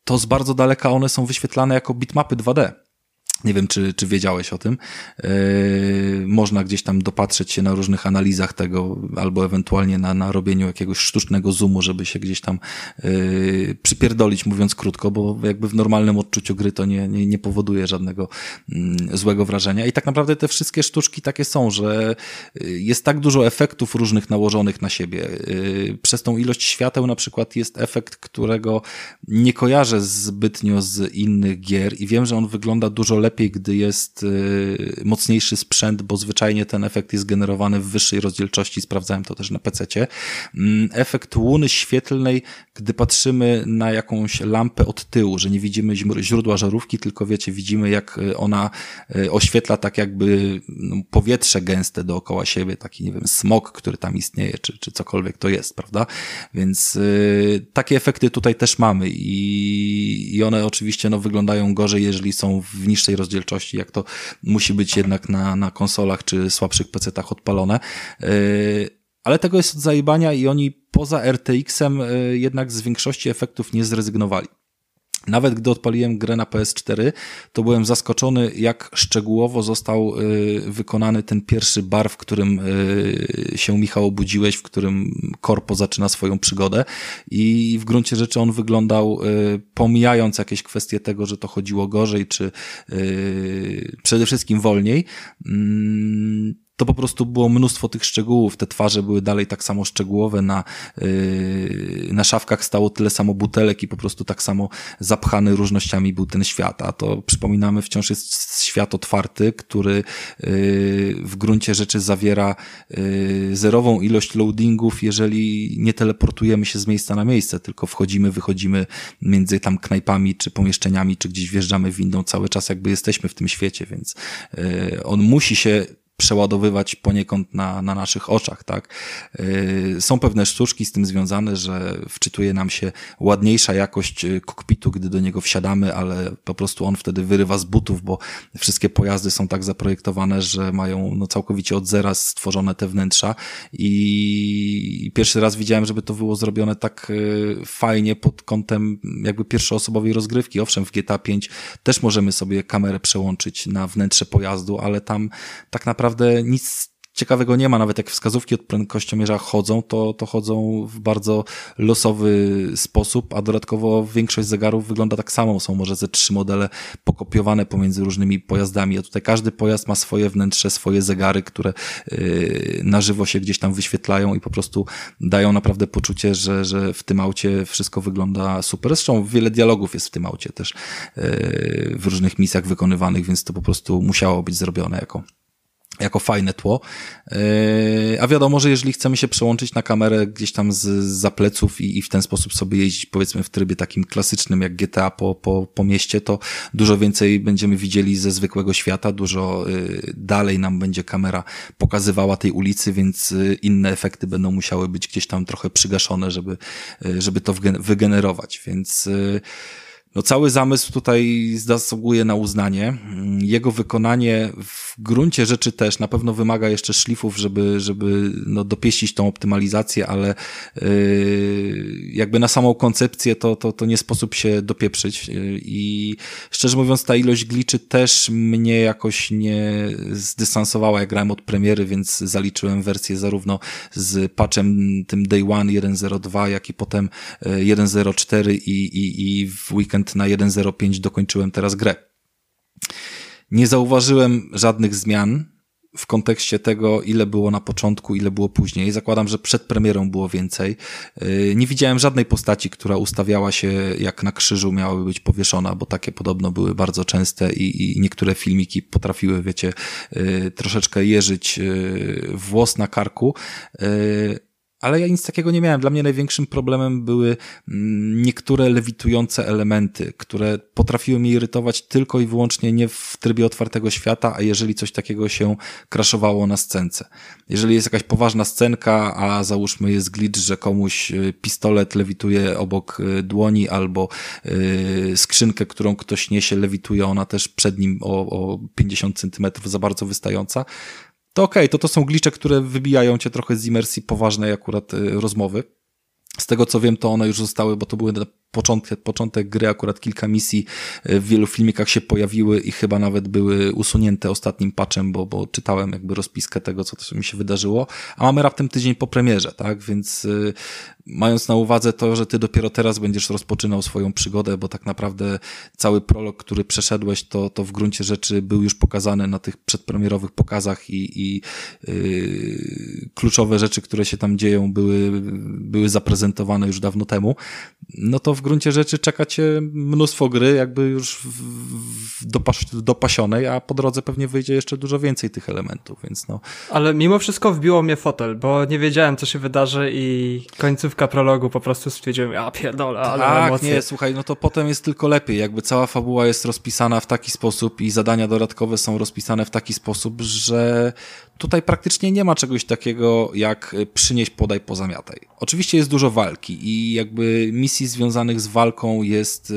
to z bardzo daleka one są wyświetlane jako bitmapy 2D. Nie wiem, czy, czy wiedziałeś o tym. Yy, można gdzieś tam dopatrzeć się na różnych analizach tego, albo ewentualnie na, na robieniu jakiegoś sztucznego zoomu, żeby się gdzieś tam yy, przypierdolić, mówiąc krótko, bo jakby w normalnym odczuciu gry to nie, nie, nie powoduje żadnego yy, złego wrażenia. I tak naprawdę te wszystkie sztuczki takie są, że y, jest tak dużo efektów różnych nałożonych na siebie. Y, przez tą ilość świateł na przykład jest efekt, którego nie kojarzę zbytnio z innych gier i wiem, że on wygląda dużo lepiej lepiej, gdy jest y, mocniejszy sprzęt, bo zwyczajnie ten efekt jest generowany w wyższej rozdzielczości. Sprawdzałem to też na PC-cie. Mm, efekt łuny świetlnej, gdy patrzymy na jakąś lampę od tyłu, że nie widzimy źródła żarówki, tylko wiecie, widzimy jak y, ona y, oświetla tak jakby no, powietrze gęste dookoła siebie, taki, nie wiem, smog, który tam istnieje, czy, czy cokolwiek to jest, prawda? Więc y, takie efekty tutaj też mamy i, i one oczywiście no, wyglądają gorzej, jeżeli są w niższej rozdzielczości, jak to musi być jednak na, na konsolach czy słabszych PC-tach odpalone. Yy, ale tego jest od zajebania i oni poza RTX-em yy, jednak z większości efektów nie zrezygnowali. Nawet gdy odpaliłem grę na PS4, to byłem zaskoczony, jak szczegółowo został y, wykonany ten pierwszy bar, w którym y, się Michał obudziłeś, w którym korpo zaczyna swoją przygodę. I w gruncie rzeczy on wyglądał, y, pomijając jakieś kwestie tego, że to chodziło gorzej, czy przede wszystkim wolniej, mm, to po prostu było mnóstwo tych szczegółów. Te twarze były dalej tak samo szczegółowe, na, yy, na szafkach stało tyle samo butelek i po prostu tak samo zapchany różnościami był ten świat. A to przypominamy, wciąż jest świat otwarty, który yy, w gruncie rzeczy zawiera yy, zerową ilość loadingów, jeżeli nie teleportujemy się z miejsca na miejsce, tylko wchodzimy, wychodzimy między tam knajpami, czy pomieszczeniami, czy gdzieś wjeżdżamy windą cały czas, jakby jesteśmy w tym świecie, więc yy, on musi się przeładowywać poniekąd na, na naszych oczach, tak? Yy, są pewne sztuczki z tym związane, że wczytuje nam się ładniejsza jakość yy, kokpitu, gdy do niego wsiadamy, ale po prostu on wtedy wyrywa z butów, bo wszystkie pojazdy są tak zaprojektowane, że mają no, całkowicie od zera stworzone te wnętrza i pierwszy raz widziałem, żeby to było zrobione tak yy, fajnie pod kątem jakby pierwszoosobowej rozgrywki. Owszem, w GTA 5 też możemy sobie kamerę przełączyć na wnętrze pojazdu, ale tam tak naprawdę naprawdę nic ciekawego nie ma, nawet jak wskazówki od prędkościomierza chodzą, to, to chodzą w bardzo losowy sposób, a dodatkowo większość zegarów wygląda tak samo. Są może ze trzy modele pokopiowane pomiędzy różnymi pojazdami, a tutaj każdy pojazd ma swoje wnętrze, swoje zegary, które yy, na żywo się gdzieś tam wyświetlają i po prostu dają naprawdę poczucie, że, że w tym aucie wszystko wygląda super. Zresztą wiele dialogów jest w tym aucie też yy, w różnych misjach wykonywanych, więc to po prostu musiało być zrobione jako jako fajne tło. Yy, a wiadomo, że jeżeli chcemy się przełączyć na kamerę gdzieś tam z, za pleców i, i w ten sposób sobie jeździć, powiedzmy w trybie takim klasycznym jak GTA po, po, po mieście, to dużo więcej będziemy widzieli ze zwykłego świata, dużo yy, dalej nam będzie kamera pokazywała tej ulicy, więc yy, inne efekty będą musiały być gdzieś tam trochę przygaszone, żeby, żeby to wygenerować, więc no cały zamysł tutaj zasługuje na uznanie. Jego wykonanie w gruncie rzeczy też na pewno wymaga jeszcze szlifów, żeby, żeby no, dopieścić tą optymalizację, ale yy, jakby na samą koncepcję to, to, to nie sposób się dopieprzyć yy, i szczerze mówiąc ta ilość gliczy też mnie jakoś nie zdystansowała, jak grałem od premiery, więc zaliczyłem wersję zarówno z patchem tym Day One 1.02, jak i potem 1.04 yy, i, i, i w weekend na 1.05 dokończyłem teraz grę. Nie zauważyłem żadnych zmian w kontekście tego, ile było na początku, ile było później. Zakładam, że przed premierą było więcej. Yy, nie widziałem żadnej postaci, która ustawiała się jak na krzyżu miałaby być powieszona, bo takie podobno były bardzo częste i, i niektóre filmiki potrafiły, wiecie, yy, troszeczkę jeżyć yy, włos na karku ale ja nic takiego nie miałem. Dla mnie największym problemem były mm, niektóre lewitujące elementy, które potrafiły mnie irytować tylko i wyłącznie nie w trybie otwartego świata, a jeżeli coś takiego się kraszowało na scence. Jeżeli jest jakaś poważna scenka, a załóżmy jest glitch, że komuś y, pistolet lewituje obok y, dłoni albo yy, skrzynkę, którą ktoś niesie, lewituje ona też przed nim o, o 50 centymetrów za bardzo wystająca, to okej, okay, to to są glicze, które wybijają cię trochę z imersji poważnej akurat y, rozmowy. Z tego co wiem, to one już zostały, bo to były początek, początek gry, akurat kilka misji w wielu filmikach się pojawiły i chyba nawet były usunięte ostatnim patchem, bo, bo czytałem jakby rozpiskę tego, co mi się wydarzyło, a mamy raptem tydzień po premierze, tak, więc y, mając na uwadze to, że ty dopiero teraz będziesz rozpoczynał swoją przygodę, bo tak naprawdę cały prolog, który przeszedłeś, to, to w gruncie rzeczy był już pokazany na tych przedpremierowych pokazach i, i yy, kluczowe rzeczy, które się tam dzieją, były, były zaprezentowane już dawno temu, no to w gruncie rzeczy czeka cię mnóstwo gry, jakby już dopas dopasionej, a po drodze pewnie wyjdzie jeszcze dużo więcej tych elementów, więc no. Ale mimo wszystko wbiło mnie fotel, bo nie wiedziałem, co się wydarzy i końcówka prologu po prostu stwierdziłem, ja pierdolę, ale tak, emocje. nie, słuchaj, no to potem jest tylko lepiej, jakby cała fabuła jest rozpisana w taki sposób i zadania dodatkowe są rozpisane w taki sposób, że tutaj praktycznie nie ma czegoś takiego jak przynieść, podaj, pozamiataj. Oczywiście jest dużo walki i jakby misji związanych z walką jest y,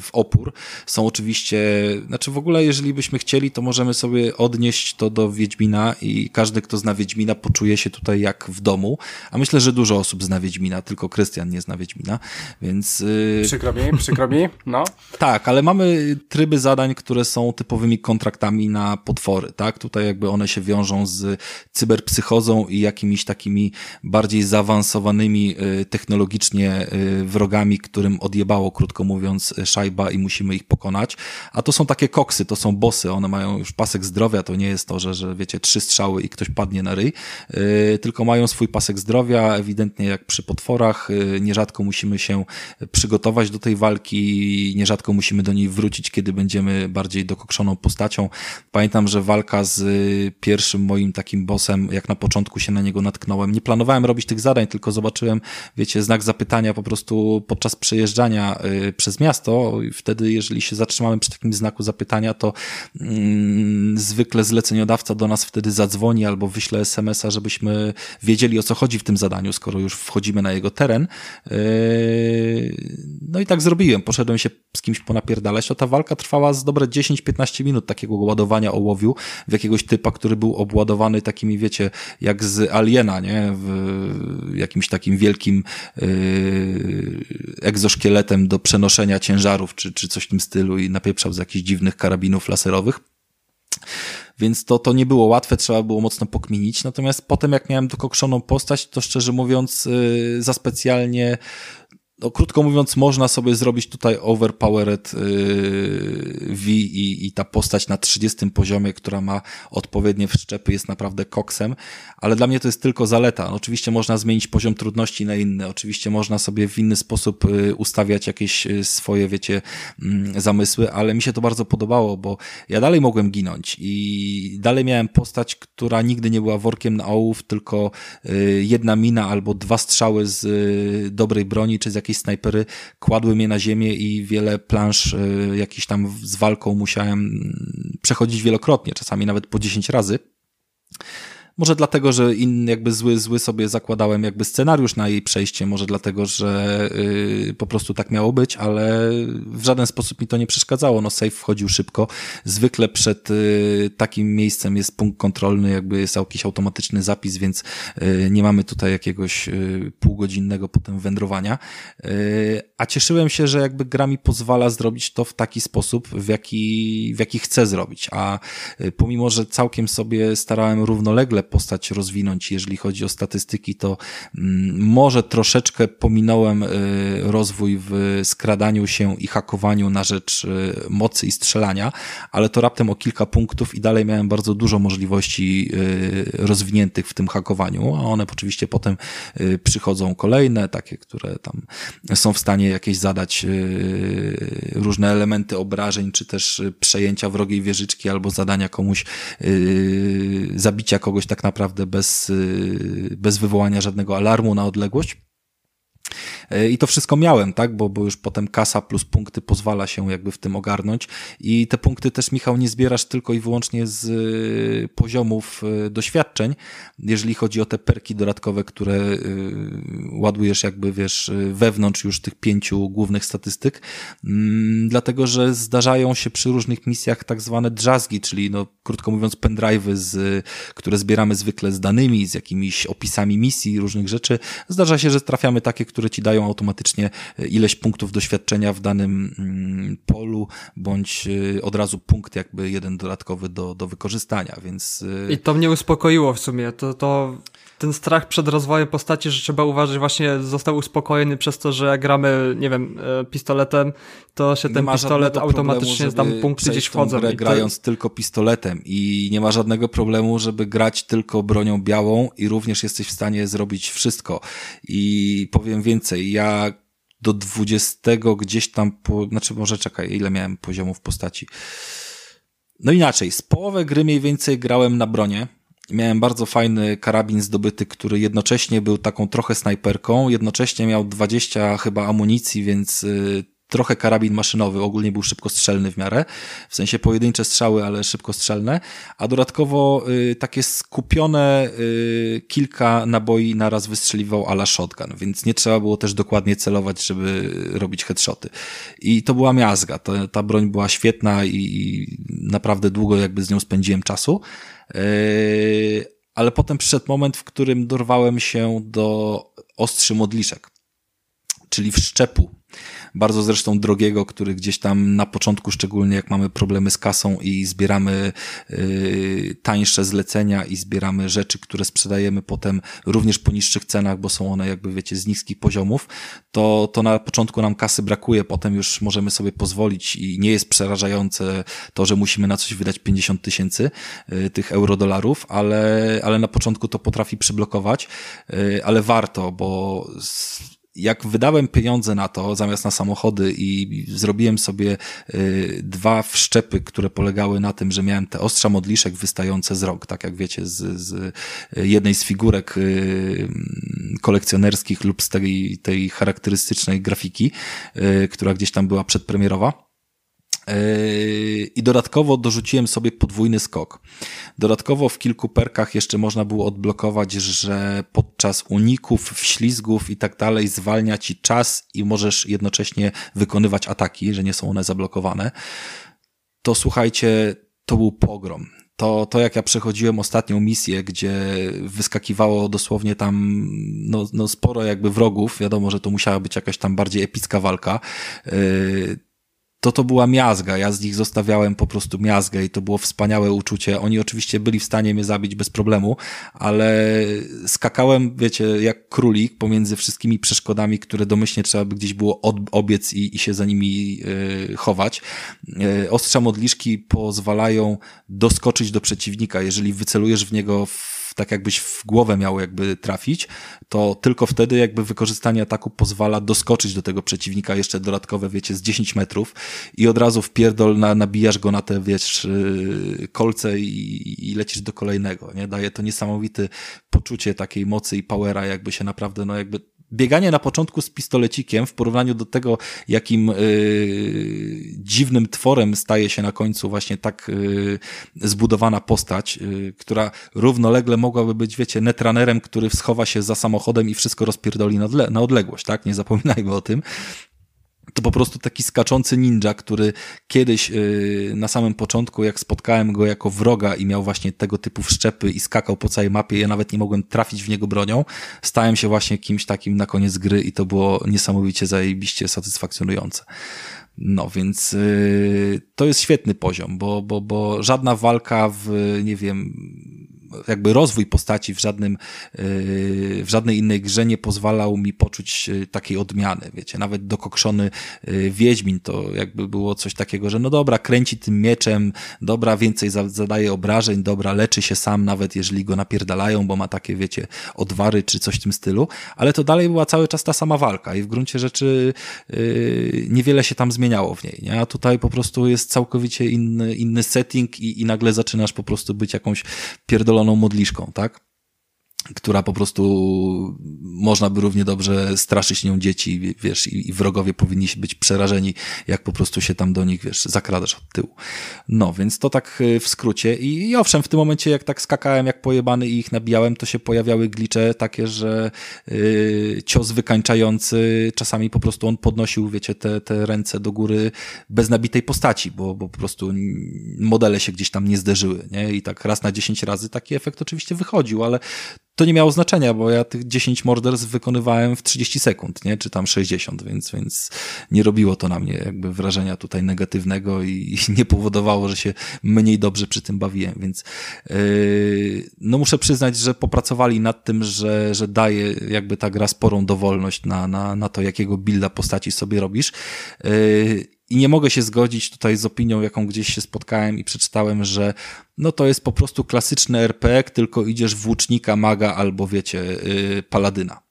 w opór. Są oczywiście, znaczy w ogóle jeżeli byśmy chcieli, to możemy sobie odnieść to do Wiedźmina i każdy, kto zna Wiedźmina, poczuje się tutaj jak w domu, a myślę, że dużo osób zna Wiedźmina, tylko Krystian nie zna Wiedźmina, więc... Yy... Przykro mi, przykro mi, no. tak, ale mamy tryby zadań, które są typowymi kontraktami na potwory, tak? Tutaj jakby one się wiążą z cyberpsychozą i jakimiś takimi bardziej zaawansowanymi y, technologicznie y, wrogami, którym odjebało, krótko mówiąc, szajba i musimy ich pokonać. A to są takie koksy, to są bossy, one mają już pasek zdrowia, to nie jest to, że, że wiecie, trzy strzały i ktoś padnie na ryj, yy, tylko mają swój pasek zdrowia, ewidentnie jak przy potworach, nierzadko musimy się przygotować do tej walki, nierzadko musimy do niej wrócić, kiedy będziemy bardziej dokokszoną postacią. Pamiętam, że walka z pierwszym moim takim bossem, jak na początku się na niego natknąłem, nie planowałem robić tych zadań, tylko zobaczyłem, wiecie, znak zapytania po prostu podczas przejeżdżania y, przez miasto. Wtedy, jeżeli się zatrzymamy przy takim znaku zapytania, to mm, zwykle zleceniodawca do nas wtedy zadzwoni albo wyśle SMS-a, żebyśmy wiedzieli o co chodzi w tym zadaniu, skoro już wchodzimy na jego teren. Y, no i tak zrobiłem. Poszedłem się z kimś ponapierdalać, to ta walka trwała z dobre 10-15 minut takiego ładowania ołowiu w jakiegoś typa, który był obładowany takimi, wiecie, jak z Aliena, nie? W jakimś takim wielkim yy, egzoszkieletem do przenoszenia ciężarów, czy, czy coś w tym stylu i napieprzał z jakichś dziwnych karabinów laserowych. Więc to, to nie było łatwe, trzeba było mocno pokminić. Natomiast potem, jak miałem dokokszoną postać, to szczerze mówiąc, yy, za specjalnie no, krótko mówiąc, można sobie zrobić tutaj overpowered yy, V i, i ta postać na 30 poziomie, która ma odpowiednie wszczepy, jest naprawdę koksem, ale dla mnie to jest tylko zaleta. No, oczywiście można zmienić poziom trudności na inny, oczywiście można sobie w inny sposób yy, ustawiać jakieś yy, swoje, wiecie, yy, zamysły, ale mi się to bardzo podobało, bo ja dalej mogłem ginąć i dalej miałem postać, która nigdy nie była workiem na ołów, tylko jedna mina albo dwa strzały z dobrej broni, czy z jakiejś jakieś snajpery kładły mnie na ziemię i wiele plansz y, jakiś tam z walką musiałem mm, przechodzić wielokrotnie, czasami nawet po 10 razy. Może dlatego, że inny jakby zły, zły sobie zakładałem jakby scenariusz na jej przejście, może dlatego, że yy, po prostu tak miało być, ale w żaden sposób mi to nie przeszkadzało. No safe wchodził szybko. Zwykle przed yy, takim miejscem jest punkt kontrolny, jakby jest jakiś automatyczny zapis, więc yy, nie mamy tutaj jakiegoś półgodzinnego potem wędrowania. A cieszyłem się, że jakby gra mi pozwala zrobić to w taki sposób, w jaki, w jaki chcę zrobić. A yy, pomimo, że całkiem sobie starałem równolegle postać rozwinąć. Jeżeli chodzi o statystyki, to mm, może troszeczkę pominąłem y, rozwój w skradaniu się i hakowaniu na rzecz y, mocy i strzelania, ale to raptem o kilka punktów i dalej miałem bardzo dużo możliwości y, rozwiniętych w tym hakowaniu, a one oczywiście potem przychodzą kolejne, takie, które tam są w stanie jakieś zadać różne elementy obrażeń, czy też przejęcia wrogiej wieżyczki albo zadania komuś zabicia kogoś tak naprawdę bez, bez wywołania żadnego alarmu na odległość. E, I to wszystko miałem, tak, bo, bo już potem kasa plus punkty pozwala się jakby w tym ogarnąć. I te punkty też, Michał, nie zbierasz tylko i wyłącznie z e, poziomów e, doświadczeń, jeżeli chodzi o te perki dodatkowe, które ładujesz jakby, wiesz, wewnątrz już tych pięciu głównych statystyk, mm, dlatego, że zdarzają się przy różnych misjach tak zwane drzazgi, czyli no, krótko mówiąc pendrive'y, z, które zbieramy zwykle z danymi, z jakimiś opisami misji, różnych rzeczy. Zdarza się, że trafiamy takie, które ci dają dostają automatycznie ileś punktów doświadczenia w danym mm, polu, bądź od razu punkt jakby jeden dodatkowy do, do wykorzystania, więc... I to mnie uspokoiło w sumie, to, to ten strach przed rozwojem postaci, że trzeba uważać, właśnie został uspokojony przez to, że jak gramy, nie wiem, e, pistoletem, to się ten pistolet automatycznie tam punkty gdzieś wchodzą. Grę, grając tylko pistoletem i nie ma żadnego problemu, żeby grać tylko bronią białą i również jesteś w stanie zrobić wszystko. I powiem więcej, ja do 20 gdzieś tam, po, znaczy może czekaj, ile miałem poziomów postaci. No inaczej, z połowę gry mniej więcej grałem na bronie, Miałem bardzo fajny karabin zdobyty, który jednocześnie był taką trochę snajperką, jednocześnie miał 20 chyba amunicji, więc y, trochę karabin maszynowy, ogólnie był szybkostrzelny w miarę, w sensie pojedyncze strzały, ale szybkostrzelne, a dodatkowo y, takie skupione y, kilka naboi naraz wystrzeliwał ala shotgun, więc nie trzeba było też dokładnie celować, żeby robić headshoty. I to była miazga, to, ta broń była świetna i, i naprawdę długo jakby z nią spędziłem czasu. Yy, ale potem przyszedł moment, w którym dorwałem się do ostrzy modliszek, czyli wszczepu bardzo zresztą drogiego, który gdzieś tam na początku, szczególnie jak mamy problemy z kasą i zbieramy yy, tańsze zlecenia i zbieramy rzeczy, które sprzedajemy potem również po niższych cenach, bo są one jakby wiecie z niskich poziomów, to, to na początku nam kasy brakuje, potem już możemy sobie pozwolić i nie jest przerażające to, że musimy na coś wydać 50 tysięcy yy, tych euro-dolarów, ale, ale na początku to potrafi przyblokować, yy, ale warto, bo jak wydałem pieniądze na to, zamiast na samochody i zrobiłem sobie y, dwa wszczepy, które polegały na tym, że miałem te ostrza modliszek wystające z rąk, tak jak wiecie, z, z jednej z figurek y, kolekcjonerskich lub z tej, tej charakterystycznej grafiki, y, która gdzieś tam była przedpremierowa. Yy, I dodatkowo dorzuciłem sobie podwójny skok. Dodatkowo w kilku perkach jeszcze można było odblokować, że podczas uników, wślizgów i tak dalej zwalnia ci czas i możesz jednocześnie wykonywać ataki, że nie są one zablokowane. To słuchajcie, to był pogrom. To, to jak ja przechodziłem ostatnią misję, gdzie wyskakiwało dosłownie tam no, no sporo jakby wrogów, wiadomo, że to musiała być jakaś tam bardziej epicka walka, yy, to to była miazga. Ja z nich zostawiałem po prostu miazgę i to było wspaniałe uczucie. Oni oczywiście byli w stanie mnie zabić bez problemu, ale skakałem, wiecie, jak królik pomiędzy wszystkimi przeszkodami, które domyślnie trzeba by gdzieś było obiec i, i się za nimi yy, chować. Yy, ostrza modliszki pozwalają doskoczyć do przeciwnika. Jeżeli wycelujesz w niego w tak jakbyś w głowę miał jakby trafić, to tylko wtedy jakby wykorzystanie ataku pozwala doskoczyć do tego przeciwnika jeszcze dodatkowe, wiecie, z 10 metrów i od razu w pierdol na, nabijasz go na te, wiesz, y, kolce i, i lecisz do kolejnego, nie? Daje to niesamowite poczucie takiej mocy i powera, jakby się naprawdę, no jakby bieganie na początku z pistolecikiem w porównaniu do tego, jakim yy, dziwnym tworem staje się na końcu właśnie tak yy, zbudowana postać, yy, która równolegle mogłaby być, wiecie, netranerem, który schowa się za samochodem i wszystko rozpierdoli na, na odległość, tak? Nie zapominajmy o tym to po prostu taki skaczący ninja, który kiedyś yy, na samym początku, jak spotkałem go jako wroga i miał właśnie tego typu wszczepy i skakał po całej mapie, ja nawet nie mogłem trafić w niego bronią, stałem się właśnie kimś takim na koniec gry i to było niesamowicie zajebiście satysfakcjonujące. No więc yy, to jest świetny poziom, bo, bo, bo żadna walka w, nie wiem, jakby rozwój postaci w żadnym, yy, w żadnej innej grze nie pozwalał mi poczuć yy, takiej odmiany, wiecie, nawet dokokszony yy, Wiedźmin to jakby było coś takiego, że no dobra, kręci tym mieczem, dobra, więcej zadaje obrażeń, dobra, leczy się sam, nawet jeżeli go napierdalają, bo ma takie, wiecie, odwary czy coś w tym stylu, ale to dalej była cały czas ta sama walka i w gruncie rzeczy niewiele się tam zmieniało w niej, nie? a tutaj po prostu jest całkowicie inny, inny setting i, i nagle zaczynasz po prostu być jakąś pierdoloną pierdoloną modliszką, tak? Która po prostu można by równie dobrze straszyć nią dzieci, wiesz, i, wrogowie powinni być przerażeni, jak po prostu się tam do nich, wiesz, zakradasz od tyłu. No, więc to tak y, w skrócie. I, i owszem, w tym momencie, jak tak skakałem jak pojebany i ich nabijałem, to się pojawiały glicze takie, że yy, cios wykańczający, czasami po prostu on podnosił, wiecie, te, te ręce do góry bez nabitej postaci, bo, bo po prostu modele się gdzieś tam nie zderzyły, nie? I tak raz na dziesięć razy taki efekt oczywiście wychodził, ale to nie miało znaczenia, bo ja tych 10 morderstw wykonywałem w 30 sekund, nie? Czy tam 60, więc, więc nie robiło to na mnie jakby wrażenia tutaj negatywnego i, i nie powodowało, że się mniej dobrze przy tym bawiłem, więc yy, no muszę przyznać, że popracowali nad tym, że, że daje jakby ta gra sporą dowolność na, na, na to, jakiego builda postaci sobie robisz. Yy, i nie mogę się zgodzić tutaj z opinią, jaką gdzieś się spotkałem i przeczytałem, że no to jest po prostu klasyczny RPG, tylko idziesz w łucznika, maga albo wiecie, yy, paladyna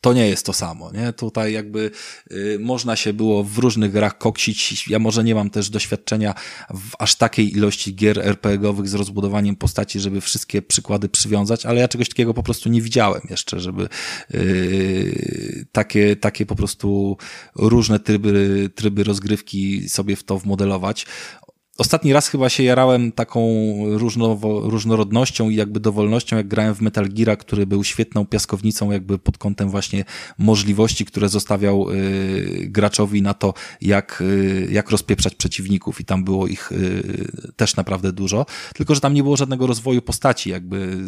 to nie jest to samo, nie? Tutaj jakby y, można się było w różnych grach koksić. Ja może nie mam też doświadczenia w aż takiej ilości gier RPG-owych z rozbudowaniem postaci, żeby wszystkie przykłady przywiązać, ale ja czegoś takiego po prostu nie widziałem jeszcze, żeby y, takie, takie po prostu różne tryby, tryby rozgrywki sobie w to wmodelować. Ostatni raz chyba się jarałem taką różnorodnością i jakby dowolnością, jak grałem w Metal Gear, który był świetną piaskownicą jakby pod kątem właśnie możliwości, które zostawiał y, graczowi na to, jak, y, jak rozpieprzać przeciwników i tam było ich y, też naprawdę dużo, tylko że tam nie było żadnego rozwoju postaci jakby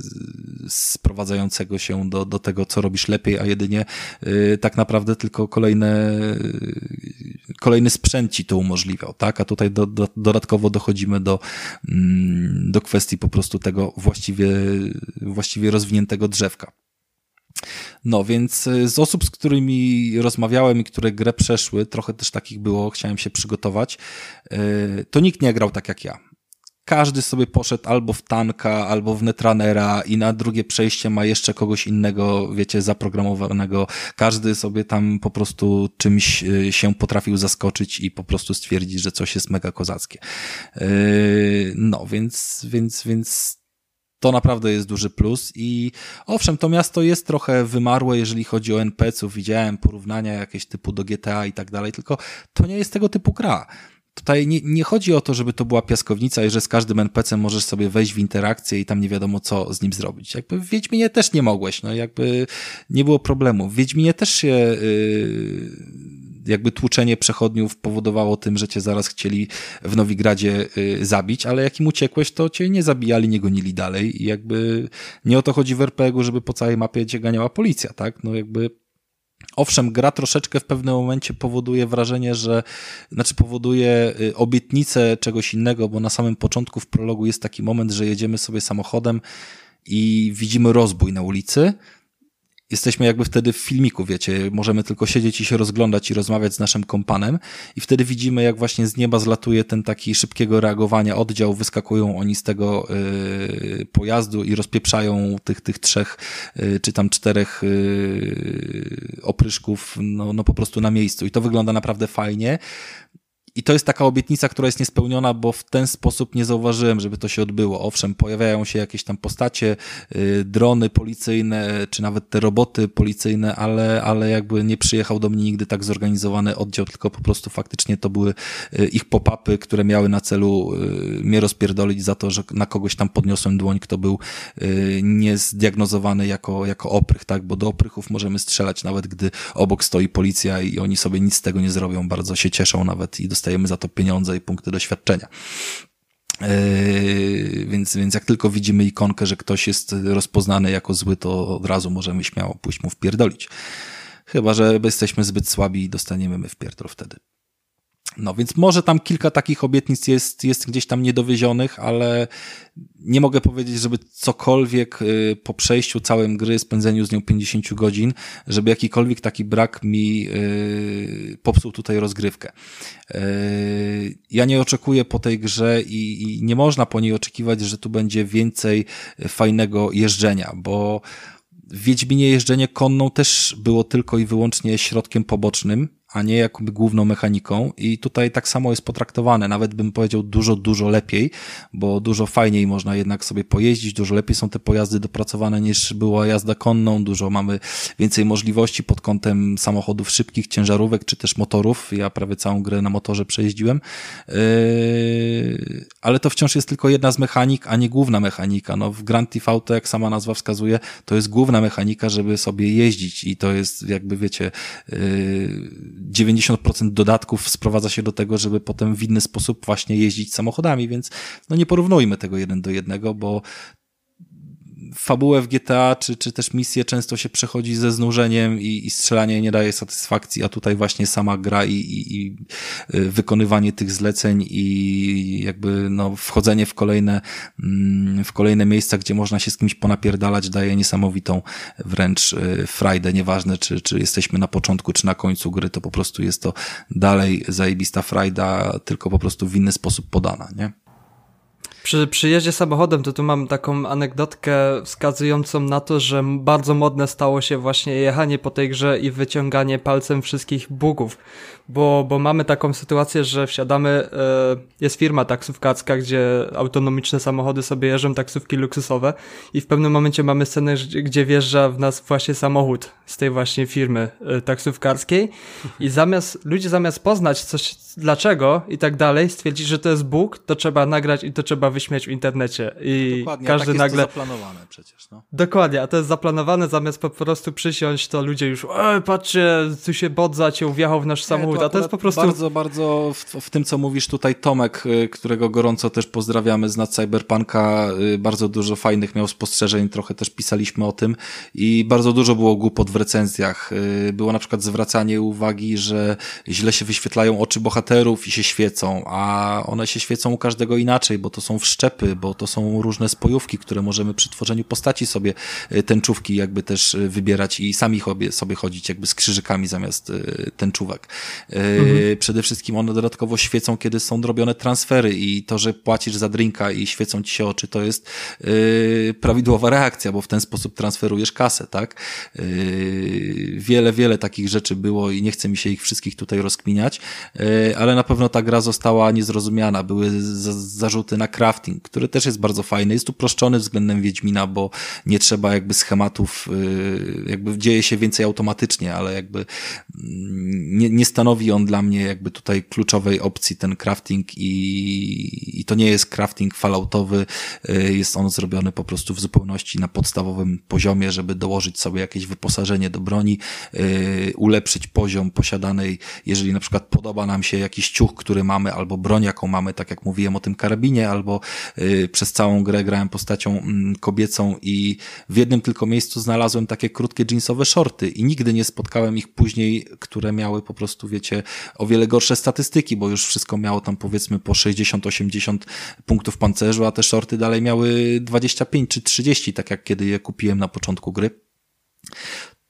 sprowadzającego się do, do tego, co robisz lepiej, a jedynie y, tak naprawdę tylko kolejne kolejny sprzęt ci to umożliwiał, tak? A tutaj do, do, dodatkowo dochodzimy do, mm, do kwestii po prostu tego właściwie, właściwie rozwiniętego drzewka. No, więc y, z osób, z którymi rozmawiałem i które grę przeszły, trochę też takich było, chciałem się przygotować, y, to nikt nie grał tak jak ja każdy sobie poszedł albo w tanka, albo w netranera i na drugie przejście ma jeszcze kogoś innego, wiecie, zaprogramowanego. Każdy sobie tam po prostu czymś y, się potrafił zaskoczyć i po prostu stwierdzić, że coś jest mega kozackie. Yy, no, więc, więc, więc to naprawdę jest duży plus i owszem, to miasto jest trochę wymarłe, jeżeli chodzi o NPC-ów. Widziałem porównania jakieś typu do GTA i tak dalej, tylko to nie jest tego typu gra. Tutaj nie, nie chodzi o to, żeby to była piaskownica i że z każdym NPC możesz sobie wejść w interakcję i tam nie wiadomo co z nim zrobić. Jakby w Wiedźminie też nie mogłeś, no jakby nie było problemu. W Wiedźminie też się yy, jakby tłuczenie przechodniów powodowało tym, że cię zaraz chcieli w Nowigradzie yy, zabić, ale jak im uciekłeś, to cię nie zabijali, nie gonili dalej i jakby nie o to chodzi w RPG-u, żeby po całej mapie cię ganiała policja, tak? No jakby Owszem, gra troszeczkę w pewnym momencie powoduje wrażenie, że, znaczy powoduje y, obietnicę czegoś innego, bo na samym początku w prologu jest taki moment, że jedziemy sobie samochodem i widzimy rozbój na ulicy, jesteśmy jakby wtedy w filmiku, wiecie, możemy tylko siedzieć i się rozglądać i rozmawiać z naszym kompanem i wtedy widzimy, jak właśnie z nieba zlatuje ten taki szybkiego reagowania oddział, wyskakują oni z tego y, pojazdu i rozpieprzają tych, tych trzech y, czy tam czterech y, opryszków no, no po prostu na miejscu i to wygląda naprawdę fajnie. I to jest taka obietnica, która jest niespełniona, bo w ten sposób nie zauważyłem, żeby to się odbyło. Owszem, pojawiają się jakieś tam postacie, yy, drony policyjne, czy nawet te roboty policyjne, ale, ale jakby nie przyjechał do mnie nigdy tak zorganizowany oddział, tylko po prostu faktycznie to były yy, ich pop-upy, które miały na celu yy, mnie rozpierdolić za to, że na kogoś tam podniosłem dłoń, kto był y, niezdiagnozowany jako, jako oprych, tak? Bo do oprychów możemy strzelać nawet gdy obok stoi policja i oni sobie nic z tego nie zrobią, bardzo się cieszą nawet i dostają dostajemy za to pieniądze i punkty doświadczenia. Yy, więc, więc jak tylko widzimy ikonkę, że ktoś jest rozpoznany jako zły, to od razu możemy śmiało pójść mu wpierdolić. Chyba, że jesteśmy zbyt słabi i dostaniemy my wpierdol wtedy. No więc może tam kilka takich obietnic jest, jest gdzieś tam niedowiezionych, ale nie mogę powiedzieć, żeby cokolwiek y, po przejściu całym gry, spędzeniu z nią 50 godzin, żeby jakikolwiek taki brak mi y, popsuł tutaj rozgrywkę. Y, ja nie oczekuję po tej grze i, i nie można po niej oczekiwać, że tu będzie więcej fajnego jeżdżenia, bo w Wiedźminie jeżdżenie konną też było tylko i wyłącznie środkiem pobocznym, a nie jakby główną mechaniką. I tutaj tak samo jest potraktowane, nawet bym powiedział dużo, dużo lepiej, bo dużo fajniej można jednak sobie pojeździć, dużo lepiej są te pojazdy dopracowane niż była jazda konną, dużo mamy więcej możliwości pod kątem samochodów szybkich, ciężarówek czy też motorów, ja prawie całą grę na motorze przejeździłem, yy, ale to wciąż jest tylko jedna z mechanik, a nie główna mechanika, no w Grand TV to jak sama nazwa wskazuje, to jest główna mechanika, żeby sobie jeździć. I to jest jakby wiecie, yy, 90% dodatków sprowadza się do tego, żeby potem w inny sposób właśnie jeździć samochodami, więc no nie porównujmy tego jeden do jednego, bo fabułę w GTA, czy, czy też misje często się przechodzi ze znużeniem i, i strzelanie nie daje satysfakcji, a tutaj właśnie sama gra i, i, i y, wykonywanie tych zleceń i jakby no, wchodzenie w kolejne, mm, w kolejne miejsca, gdzie można się z kimś ponapierdalać, daje niesamowitą wręcz y, frajdę, nieważne czy, czy jesteśmy na początku, czy na końcu gry, to po prostu jest to dalej zajebista frajda, tylko po prostu w inny sposób podana, nie? Przy przyjeździe samochodem to tu mam taką anegdotkę wskazującą na to, że bardzo modne stało się właśnie jechanie po tej grze i wyciąganie palcem wszystkich bugów. Bo, bo mamy taką sytuację, że wsiadamy, e, jest firma taksówkarska, gdzie autonomiczne samochody sobie jeżdżą, taksówki luksusowe i w pewnym momencie mamy scenę, gdzie wjeżdża w nas właśnie samochód z tej właśnie firmy e, taksówkarskiej i zamiast, ludzie zamiast poznać coś, dlaczego i tak dalej, stwierdzić, że to jest bóg, to trzeba nagrać i to trzeba wyśmiać w internecie i Dokładnie, każdy tak jest nagle... to zaplanowane przecież, no. Dokładnie, a to jest zaplanowane, zamiast po prostu przysiąść, to ludzie już, e, patrzcie, tu się bot zaciął, wjechał w nasz samochód, to, to jest po prostu... Bardzo, bardzo w, w, tym, co mówisz tutaj Tomek, y, którego gorąco też pozdrawiamy z nad Cyberpunka, y, bardzo dużo fajnych miał spostrzeżeń, trochę też pisaliśmy o tym i bardzo dużo było głupot w recenzjach. Y, było na przykład zwracanie uwagi, że źle się wyświetlają oczy bohaterów i się świecą, a one się świecą u każdego inaczej, bo to są wszczepy, bo to są różne spojówki, które możemy przy tworzeniu postaci sobie tęczówki jakby też wybierać i sami sobie chodzić jakby z krzyżykami zamiast tęczówek. Mhm. Przede wszystkim one dodatkowo świecą, kiedy są robione transfery i to, że płacisz za drinka i świecą ci się oczy, to jest prawidłowa reakcja, bo w ten sposób transferujesz kasę, tak? Wiele, wiele takich rzeczy było i nie chcę mi się ich wszystkich tutaj rozkminiać, ale na pewno ta gra została niezrozumiana. Były zarzuty na crafting, który też jest bardzo fajny. Jest uproszczony względem Wiedźmina, bo nie trzeba jakby schematów, jakby dzieje się więcej automatycznie, ale jakby mm, nie, nie stanowi stanowi on dla mnie jakby tutaj kluczowej opcji ten crafting i, i to nie jest crafting falloutowy, y, jest on zrobiony po prostu w zupełności na podstawowym poziomie, żeby dołożyć sobie jakieś wyposażenie do broni, y, ulepszyć poziom posiadanej, jeżeli na przykład podoba nam się jakiś ciuch, który mamy, albo broń, jaką mamy, tak jak mówiłem o tym karabinie, albo y, przez całą grę grałem postacią mm, kobiecą i w jednym tylko miejscu znalazłem takie krótkie jeansowe shorty i nigdy nie spotkałem ich później, które miały po prostu, wiecie, o wiele gorsze statystyki, bo już wszystko miało tam powiedzmy po 60-80 punktów pancerzu, a te shorty dalej miały 25 czy 30, tak jak kiedy je kupiłem na początku gry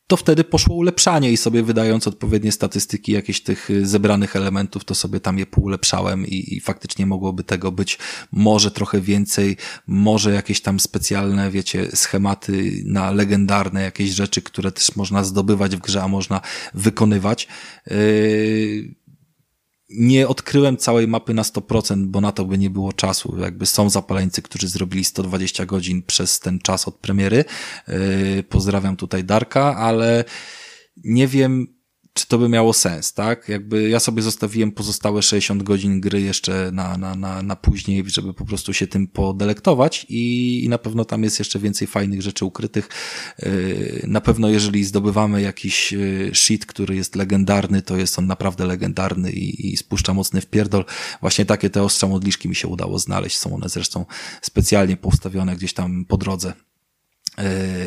to wtedy poszło ulepszanie i sobie wydając odpowiednie statystyki jakichś tych y, zebranych elementów, to sobie tam je poulepszałem i, i faktycznie mogłoby tego być może trochę więcej, może jakieś tam specjalne, wiecie, schematy na legendarne jakieś rzeczy, które też można zdobywać w grze, a można wykonywać. Yy nie odkryłem całej mapy na 100%, bo na to by nie było czasu. Jakby są zapaleńcy, którzy zrobili 120 godzin przez ten czas od premiery. Yy, pozdrawiam tutaj Darka, ale nie wiem, czy to by miało sens, tak? Jakby ja sobie zostawiłem pozostałe 60 godzin gry jeszcze na, na, na, na później, żeby po prostu się tym podelektować i, i na pewno tam jest jeszcze więcej fajnych rzeczy ukrytych. Yy, na pewno jeżeli zdobywamy jakiś yy, shit, który jest legendarny, to jest on naprawdę legendarny i, i spuszcza mocny wpierdol. Właśnie takie te ostrza modliszki mi się udało znaleźć. Są one zresztą specjalnie postawione gdzieś tam po drodze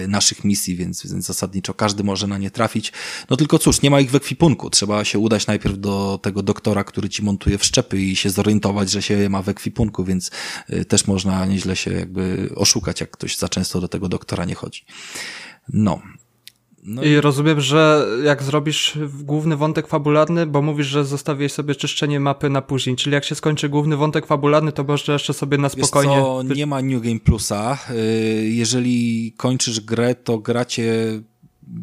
naszych misji, więc, więc zasadniczo każdy może na nie trafić. No tylko cóż, nie ma ich w ekwipunku. Trzeba się udać najpierw do tego doktora, który ci montuje wszczepy i się zorientować, że się je ma w ekwipunku, więc e, też można nieźle się jakby oszukać, jak ktoś za często do tego doktora nie chodzi. No, no I rozumiem, że jak zrobisz główny wątek fabularny, bo mówisz, że zostawiłeś sobie czyszczenie mapy na później, czyli jak się skończy główny wątek fabularny, to możesz jeszcze sobie na spokojnie... Wiesz co, nie ma New Game Plusa. Y, jeżeli kończysz grę, to gracie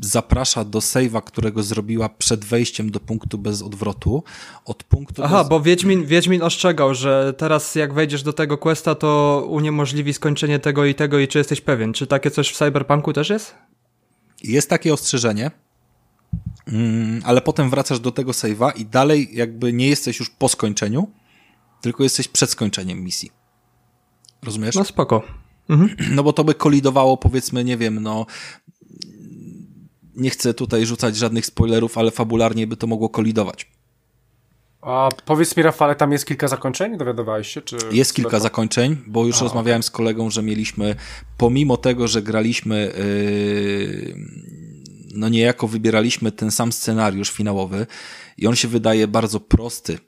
zaprasza do save'a, którego zrobiła przed wejściem do punktu bez odwrotu. Od punktu Aha, do... bo Wiedźmin, Wiedźmin ostrzegał, że teraz jak wejdziesz do tego questa, to uniemożliwi skończenie tego i tego i czy jesteś pewien? Czy takie coś w Cyberpunku też jest? Jest takie ostrzeżenie, mm, ale potem wracasz do tego save'a i dalej jakby nie jesteś już po skończeniu, tylko jesteś przed skończeniem misji. Rozumiesz? No spoko. Mhm. No bo to by kolidowało powiedzmy, nie wiem, no nie chcę tutaj rzucać żadnych spoilerów, ale fabularnie by to mogło kolidować. A powiedz mi, Rafale, tam jest kilka zakończeń? Dowiadowałeś się? Czy... Jest kilka zakończeń, bo już A, rozmawiałem z kolegą, że mieliśmy, pomimo tego, że graliśmy, yy, no niejako wybieraliśmy ten sam scenariusz finałowy i on się wydaje bardzo prosty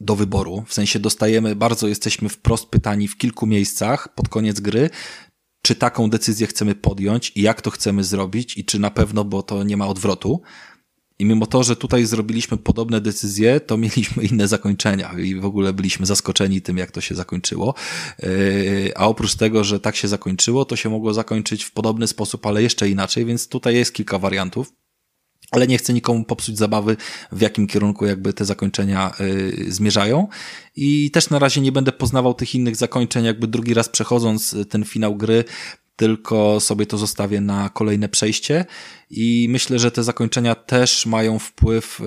do wyboru, w sensie dostajemy, bardzo jesteśmy wprost pytani w kilku miejscach pod koniec gry, czy taką decyzję chcemy podjąć i jak to chcemy zrobić i czy na pewno, bo to nie ma odwrotu. I mimo to, że tutaj zrobiliśmy podobne decyzje, to mieliśmy inne zakończenia i w ogóle byliśmy zaskoczeni tym, jak to się zakończyło. Yy, a oprócz tego, że tak się zakończyło, to się mogło zakończyć w podobny sposób, ale jeszcze inaczej, więc tutaj jest kilka wariantów ale nie chcę nikomu popsuć zabawy, w jakim kierunku jakby te zakończenia y, zmierzają. I też na razie nie będę poznawał tych innych zakończeń, jakby drugi raz przechodząc ten finał gry, tylko sobie to zostawię na kolejne przejście i myślę, że te zakończenia też mają wpływ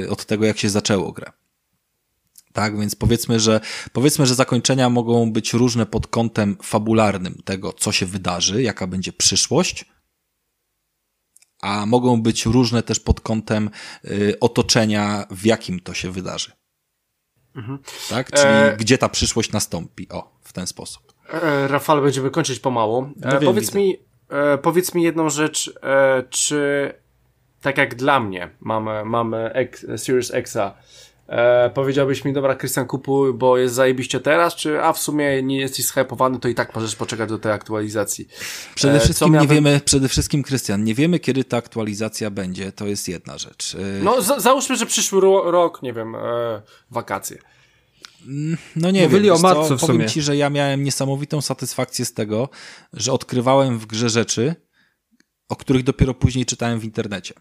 yy, od tego, jak się zaczęło grę. Tak, więc powiedzmy, że powiedzmy, że zakończenia mogą być różne pod kątem fabularnym tego, co się wydarzy, jaka będzie przyszłość, a mogą być różne też pod kątem yy, otoczenia, w jakim to się wydarzy. Mhm. Tak? Czyli e... gdzie ta przyszłość nastąpi. O, w ten sposób. E, Rafał, będziemy kończyć pomału. E, no wiem, powiedz, mi, e, powiedz mi jedną rzecz, e, czy tak jak dla mnie mamy, mamy X, Series Xa, e, powiedziałbyś mi, dobra, Krystian, kupuj, bo jest zajebiście teraz, czy a w sumie nie jesteś shypowany, to i tak możesz poczekać do tej aktualizacji. Przede e, wszystkim nie wiemy, przede wszystkim, Krystian, nie wiemy, kiedy ta aktualizacja będzie, to jest jedna rzecz. No, załóżmy, że przyszły ro rok, nie wiem, wakacje. No nie Mówili wiem, o marcu w powiem ci, że ja miałem niesamowitą satysfakcję z tego, że odkrywałem w grze rzeczy, o których dopiero później czytałem w internecie.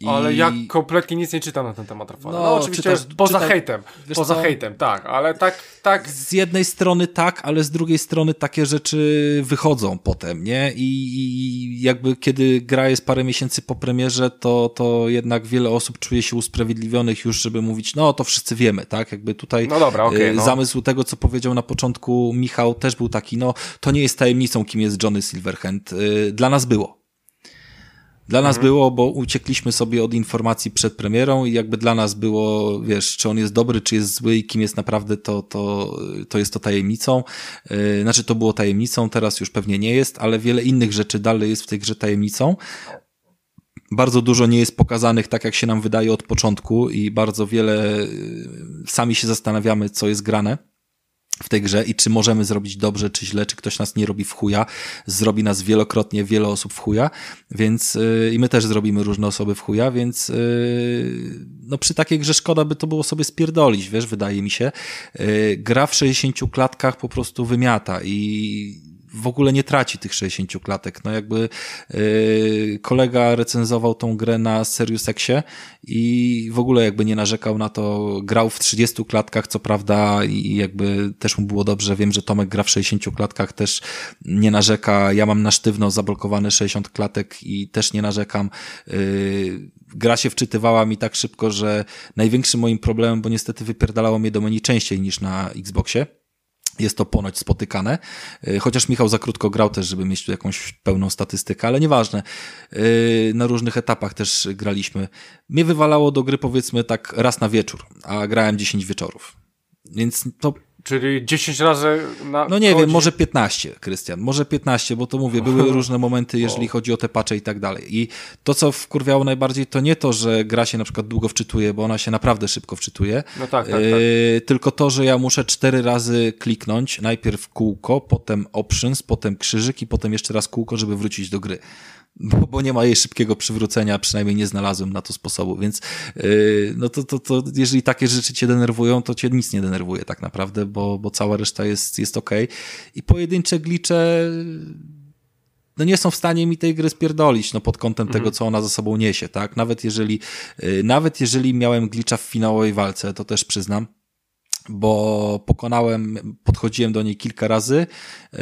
I... Ale ja kompletnie nic nie czytam na ten temat, Rafał. No, no oczywiście czytasz, poza czytaj, hejtem, poza co? hejtem, tak, ale tak, tak. Z jednej strony tak, ale z drugiej strony takie rzeczy wychodzą potem, nie? I, i jakby kiedy gra jest parę miesięcy po premierze, to, to jednak wiele osób czuje się usprawiedliwionych już, żeby mówić, no to wszyscy wiemy, tak? Jakby tutaj no dobra, okay, no. zamysł tego, co powiedział na początku Michał, też był taki, no to nie jest tajemnicą, kim jest Johnny Silverhand. Y, dla nas było dla nas mhm. było, bo uciekliśmy sobie od informacji przed premierą i jakby dla nas było, wiesz, czy on jest dobry, czy jest zły i kim jest naprawdę, to, to, to jest to tajemnicą. Yy, znaczy to było tajemnicą, teraz już pewnie nie jest, ale wiele innych rzeczy dalej jest w tej grze tajemnicą. Bardzo dużo nie jest pokazanych tak, jak się nam wydaje od początku i bardzo wiele yy, sami się zastanawiamy, co jest grane w tej grze i czy możemy zrobić dobrze, czy źle, czy ktoś nas nie robi w chuja. Zrobi nas wielokrotnie wiele osób w chuja, więc yy, i my też zrobimy różne osoby w chuja, więc yy, no przy takiej grze szkoda by to było sobie spierdolić, wiesz, wydaje mi się. Yy, gra w 60 klatkach po prostu wymiata i w ogóle nie traci tych 60 klatek. No jakby yy, kolega recenzował tą grę na Serious Exie i w ogóle jakby nie narzekał na to, grał w 30 klatkach, co prawda i jakby też mu było dobrze. Wiem, że Tomek gra w 60 klatkach, też nie narzeka. Ja mam na sztywno zablokowane 60 klatek i też nie narzekam. Yy, gra się wczytywała mi tak szybko, że największym moim problemem, bo niestety wypierdalało mnie do menu częściej niż na Xboxie, jest to ponoć spotykane, y, chociaż Michał za krótko grał też, żeby mieć tu jakąś pełną statystykę, ale nieważne. Y, na różnych etapach też graliśmy. Mnie wywalało do gry powiedzmy tak raz na wieczór, a grałem 10 wieczorów. Więc to Czyli 10 razy na. No nie wiem, może 15, Krystian, może 15, bo to mówię, były różne momenty, jeżeli chodzi o te pacze i tak dalej. I to, co wkurwiało najbardziej, to nie to, że gra się na przykład długo wczytuje, bo ona się naprawdę szybko wczytuje. No tak, tak, tak. Yy, tylko to, że ja muszę cztery razy kliknąć, najpierw kółko, potem options, potem krzyżyk i potem jeszcze raz kółko, żeby wrócić do gry bo, bo nie ma jej szybkiego przywrócenia, przynajmniej nie znalazłem na to sposobu, więc yy, no to, to, to jeżeli takie rzeczy cię denerwują, to cię nic nie denerwuje tak naprawdę, bo, bo cała reszta jest, jest okej. Okay. I pojedyncze glicze no nie są w stanie mi tej gry spierdolić, no pod kątem mhm. tego, co ona za sobą niesie, tak? Nawet jeżeli, yy, nawet jeżeli miałem glicza w finałowej walce, to też przyznam, bo pokonałem, podchodziłem do niej kilka razy, yy,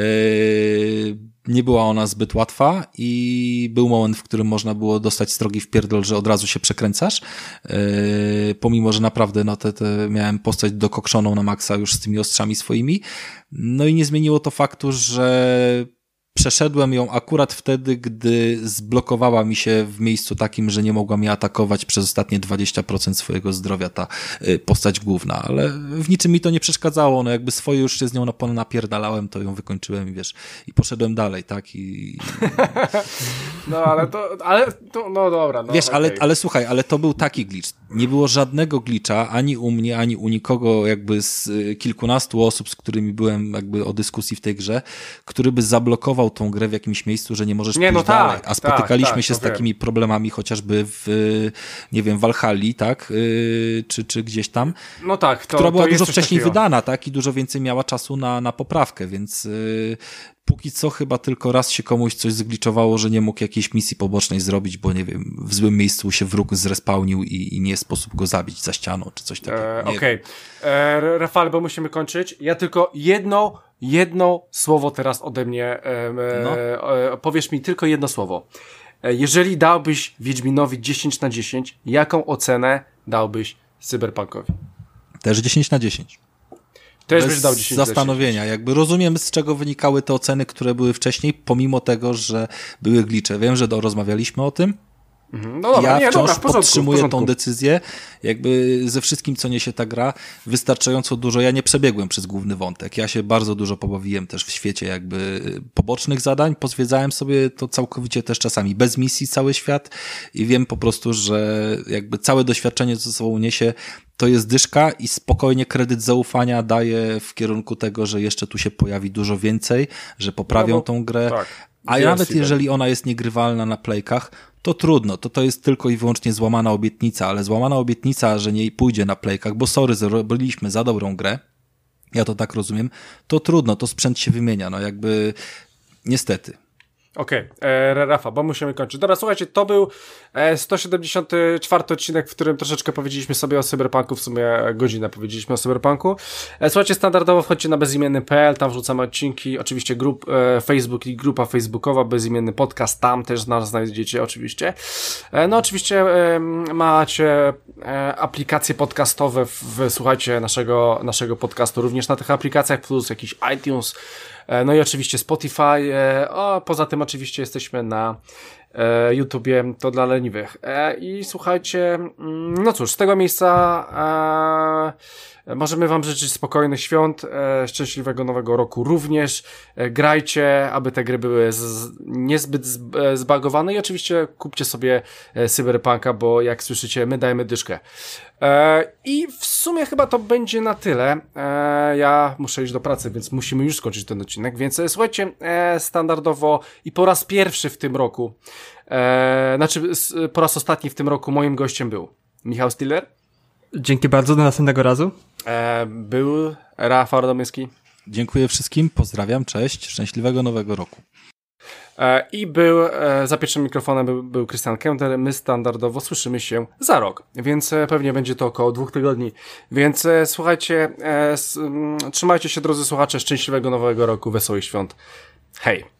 nie była ona zbyt łatwa i był moment, w którym można było dostać strogi wpierdol, że od razu się przekręcasz, yy, pomimo, że naprawdę no te, te miałem postać dokokszoną na maksa już z tymi ostrzami swoimi. No i nie zmieniło to faktu, że przeszedłem ją akurat wtedy, gdy zblokowała mi się w miejscu takim, że nie mogła mnie atakować przez ostatnie 20% swojego zdrowia ta y, postać główna, ale w niczym mi to nie przeszkadzało, no jakby swoje już się z nią napierdalałem, to ją wykończyłem i wiesz, i poszedłem dalej, tak, i... No ale to, ale to, no dobra, no, Wiesz, okay. ale, ale słuchaj, ale to był taki glitch, nie było żadnego glitcha, ani u mnie, ani u nikogo jakby z y, kilkunastu osób, z którymi byłem jakby o dyskusji w tej grze, który by zablokował tą grę w jakimś miejscu, że nie możesz nie, no tak, dalej. A spotykaliśmy tak, się z takimi wiem. problemami chociażby w, nie wiem, Walhali, tak? Yy, czy, czy gdzieś tam. No tak. To, która była dużo wcześniej takiego. wydana, tak? I dużo więcej miała czasu na, na poprawkę, więc póki co chyba tylko raz się komuś coś zgliczowało, że nie mógł jakiejś misji pobocznej zrobić, bo nie wiem, w złym miejscu się wróg zrespałnił i, i nie sposób go zabić za ścianą, czy coś takiego. E, Okej. Okay. E, Rafale, bo musimy kończyć. Ja tylko jedno, jedno słowo teraz ode mnie. E, no. e, powiesz mi tylko jedno słowo. E, jeżeli dałbyś Wiedźminowi 10 na 10, jaką ocenę dałbyś Cyberpunkowi? Też 10 na 10. Też Bez byś dał 10 zastanowienia. Jakby rozumiem, z czego wynikały te oceny, które były wcześniej, pomimo tego, że były glicze. Wiem, że do, rozmawialiśmy o tym. Mhm. No dobra, ja nie, wciąż dobra, porządku, podtrzymuję tą decyzję, jakby ze wszystkim, co niesie ta gra, wystarczająco dużo. Ja nie przebiegłem przez główny wątek. Ja się bardzo dużo pobawiłem też w świecie jakby pobocznych zadań. Pozwiedzałem sobie to całkowicie też czasami bez misji cały świat i wiem po prostu, że jakby całe doświadczenie, co ze sobą niesie, to jest dyszka i spokojnie kredyt zaufania daje w kierunku tego, że jeszcze tu się pojawi dużo więcej, że poprawią no, tą grę. Tak. A nawet jeżeli ona jest niegrywalna na playkach, to trudno, to to jest tylko i wyłącznie złamana obietnica, ale złamana obietnica, że nie pójdzie na playkach, bo sorry, zrobiliśmy za dobrą grę, ja to tak rozumiem, to trudno, to sprzęt się wymienia, no jakby niestety. Okej, okay. E, Rafa, bo musimy kończyć. Dobra, słuchajcie, to był 174 e, odcinek, w którym troszeczkę powiedzieliśmy sobie o Cyberpunku, w sumie godzinę powiedzieliśmy o Cyberpunku. E, słuchajcie, standardowo wchodźcie na bezimienny.pl, tam wrzucamy odcinki, oczywiście grup Facebook i grupa facebookowa, bezimienny podcast, tam też nas znajdziecie oczywiście. No oczywiście macie aplikacje podcastowe, w, słuchajcie, naszego, naszego podcastu również na tych aplikacjach, plus jakiś iTunes, no i oczywiście Spotify, e, a poza tym oczywiście jesteśmy na e, YouTubie, to dla leniwych. I słuchajcie, mm, no cóż, z tego miejsca Możemy Wam życzyć spokojnych świąt, e, szczęśliwego nowego roku również. E, grajcie, aby te gry były z, niezbyt e, zbagowane i oczywiście kupcie sobie Cyberpunka, bo jak słyszycie, my dajemy dyszkę. I w sumie chyba to będzie na tyle. Ja muszę iść do pracy, więc musimy już skończyć ten odcinek. Więc słuchajcie, standardowo i po raz pierwszy w tym roku, znaczy po raz ostatni w tym roku moim gościem był Michał Stiller. Dzięki bardzo, do następnego razu. E, był Rafał Radomyski. Dziękuję wszystkim, pozdrawiam, cześć, szczęśliwego nowego roku. E, I był, e, za pierwszym mikrofonem był, był Christian Kenter. My standardowo słyszymy się za rok, więc pewnie będzie to około dwóch tygodni. Więc słuchajcie, trzymajcie się drodzy słuchacze, szczęśliwego nowego roku, wesołych świąt. Hej!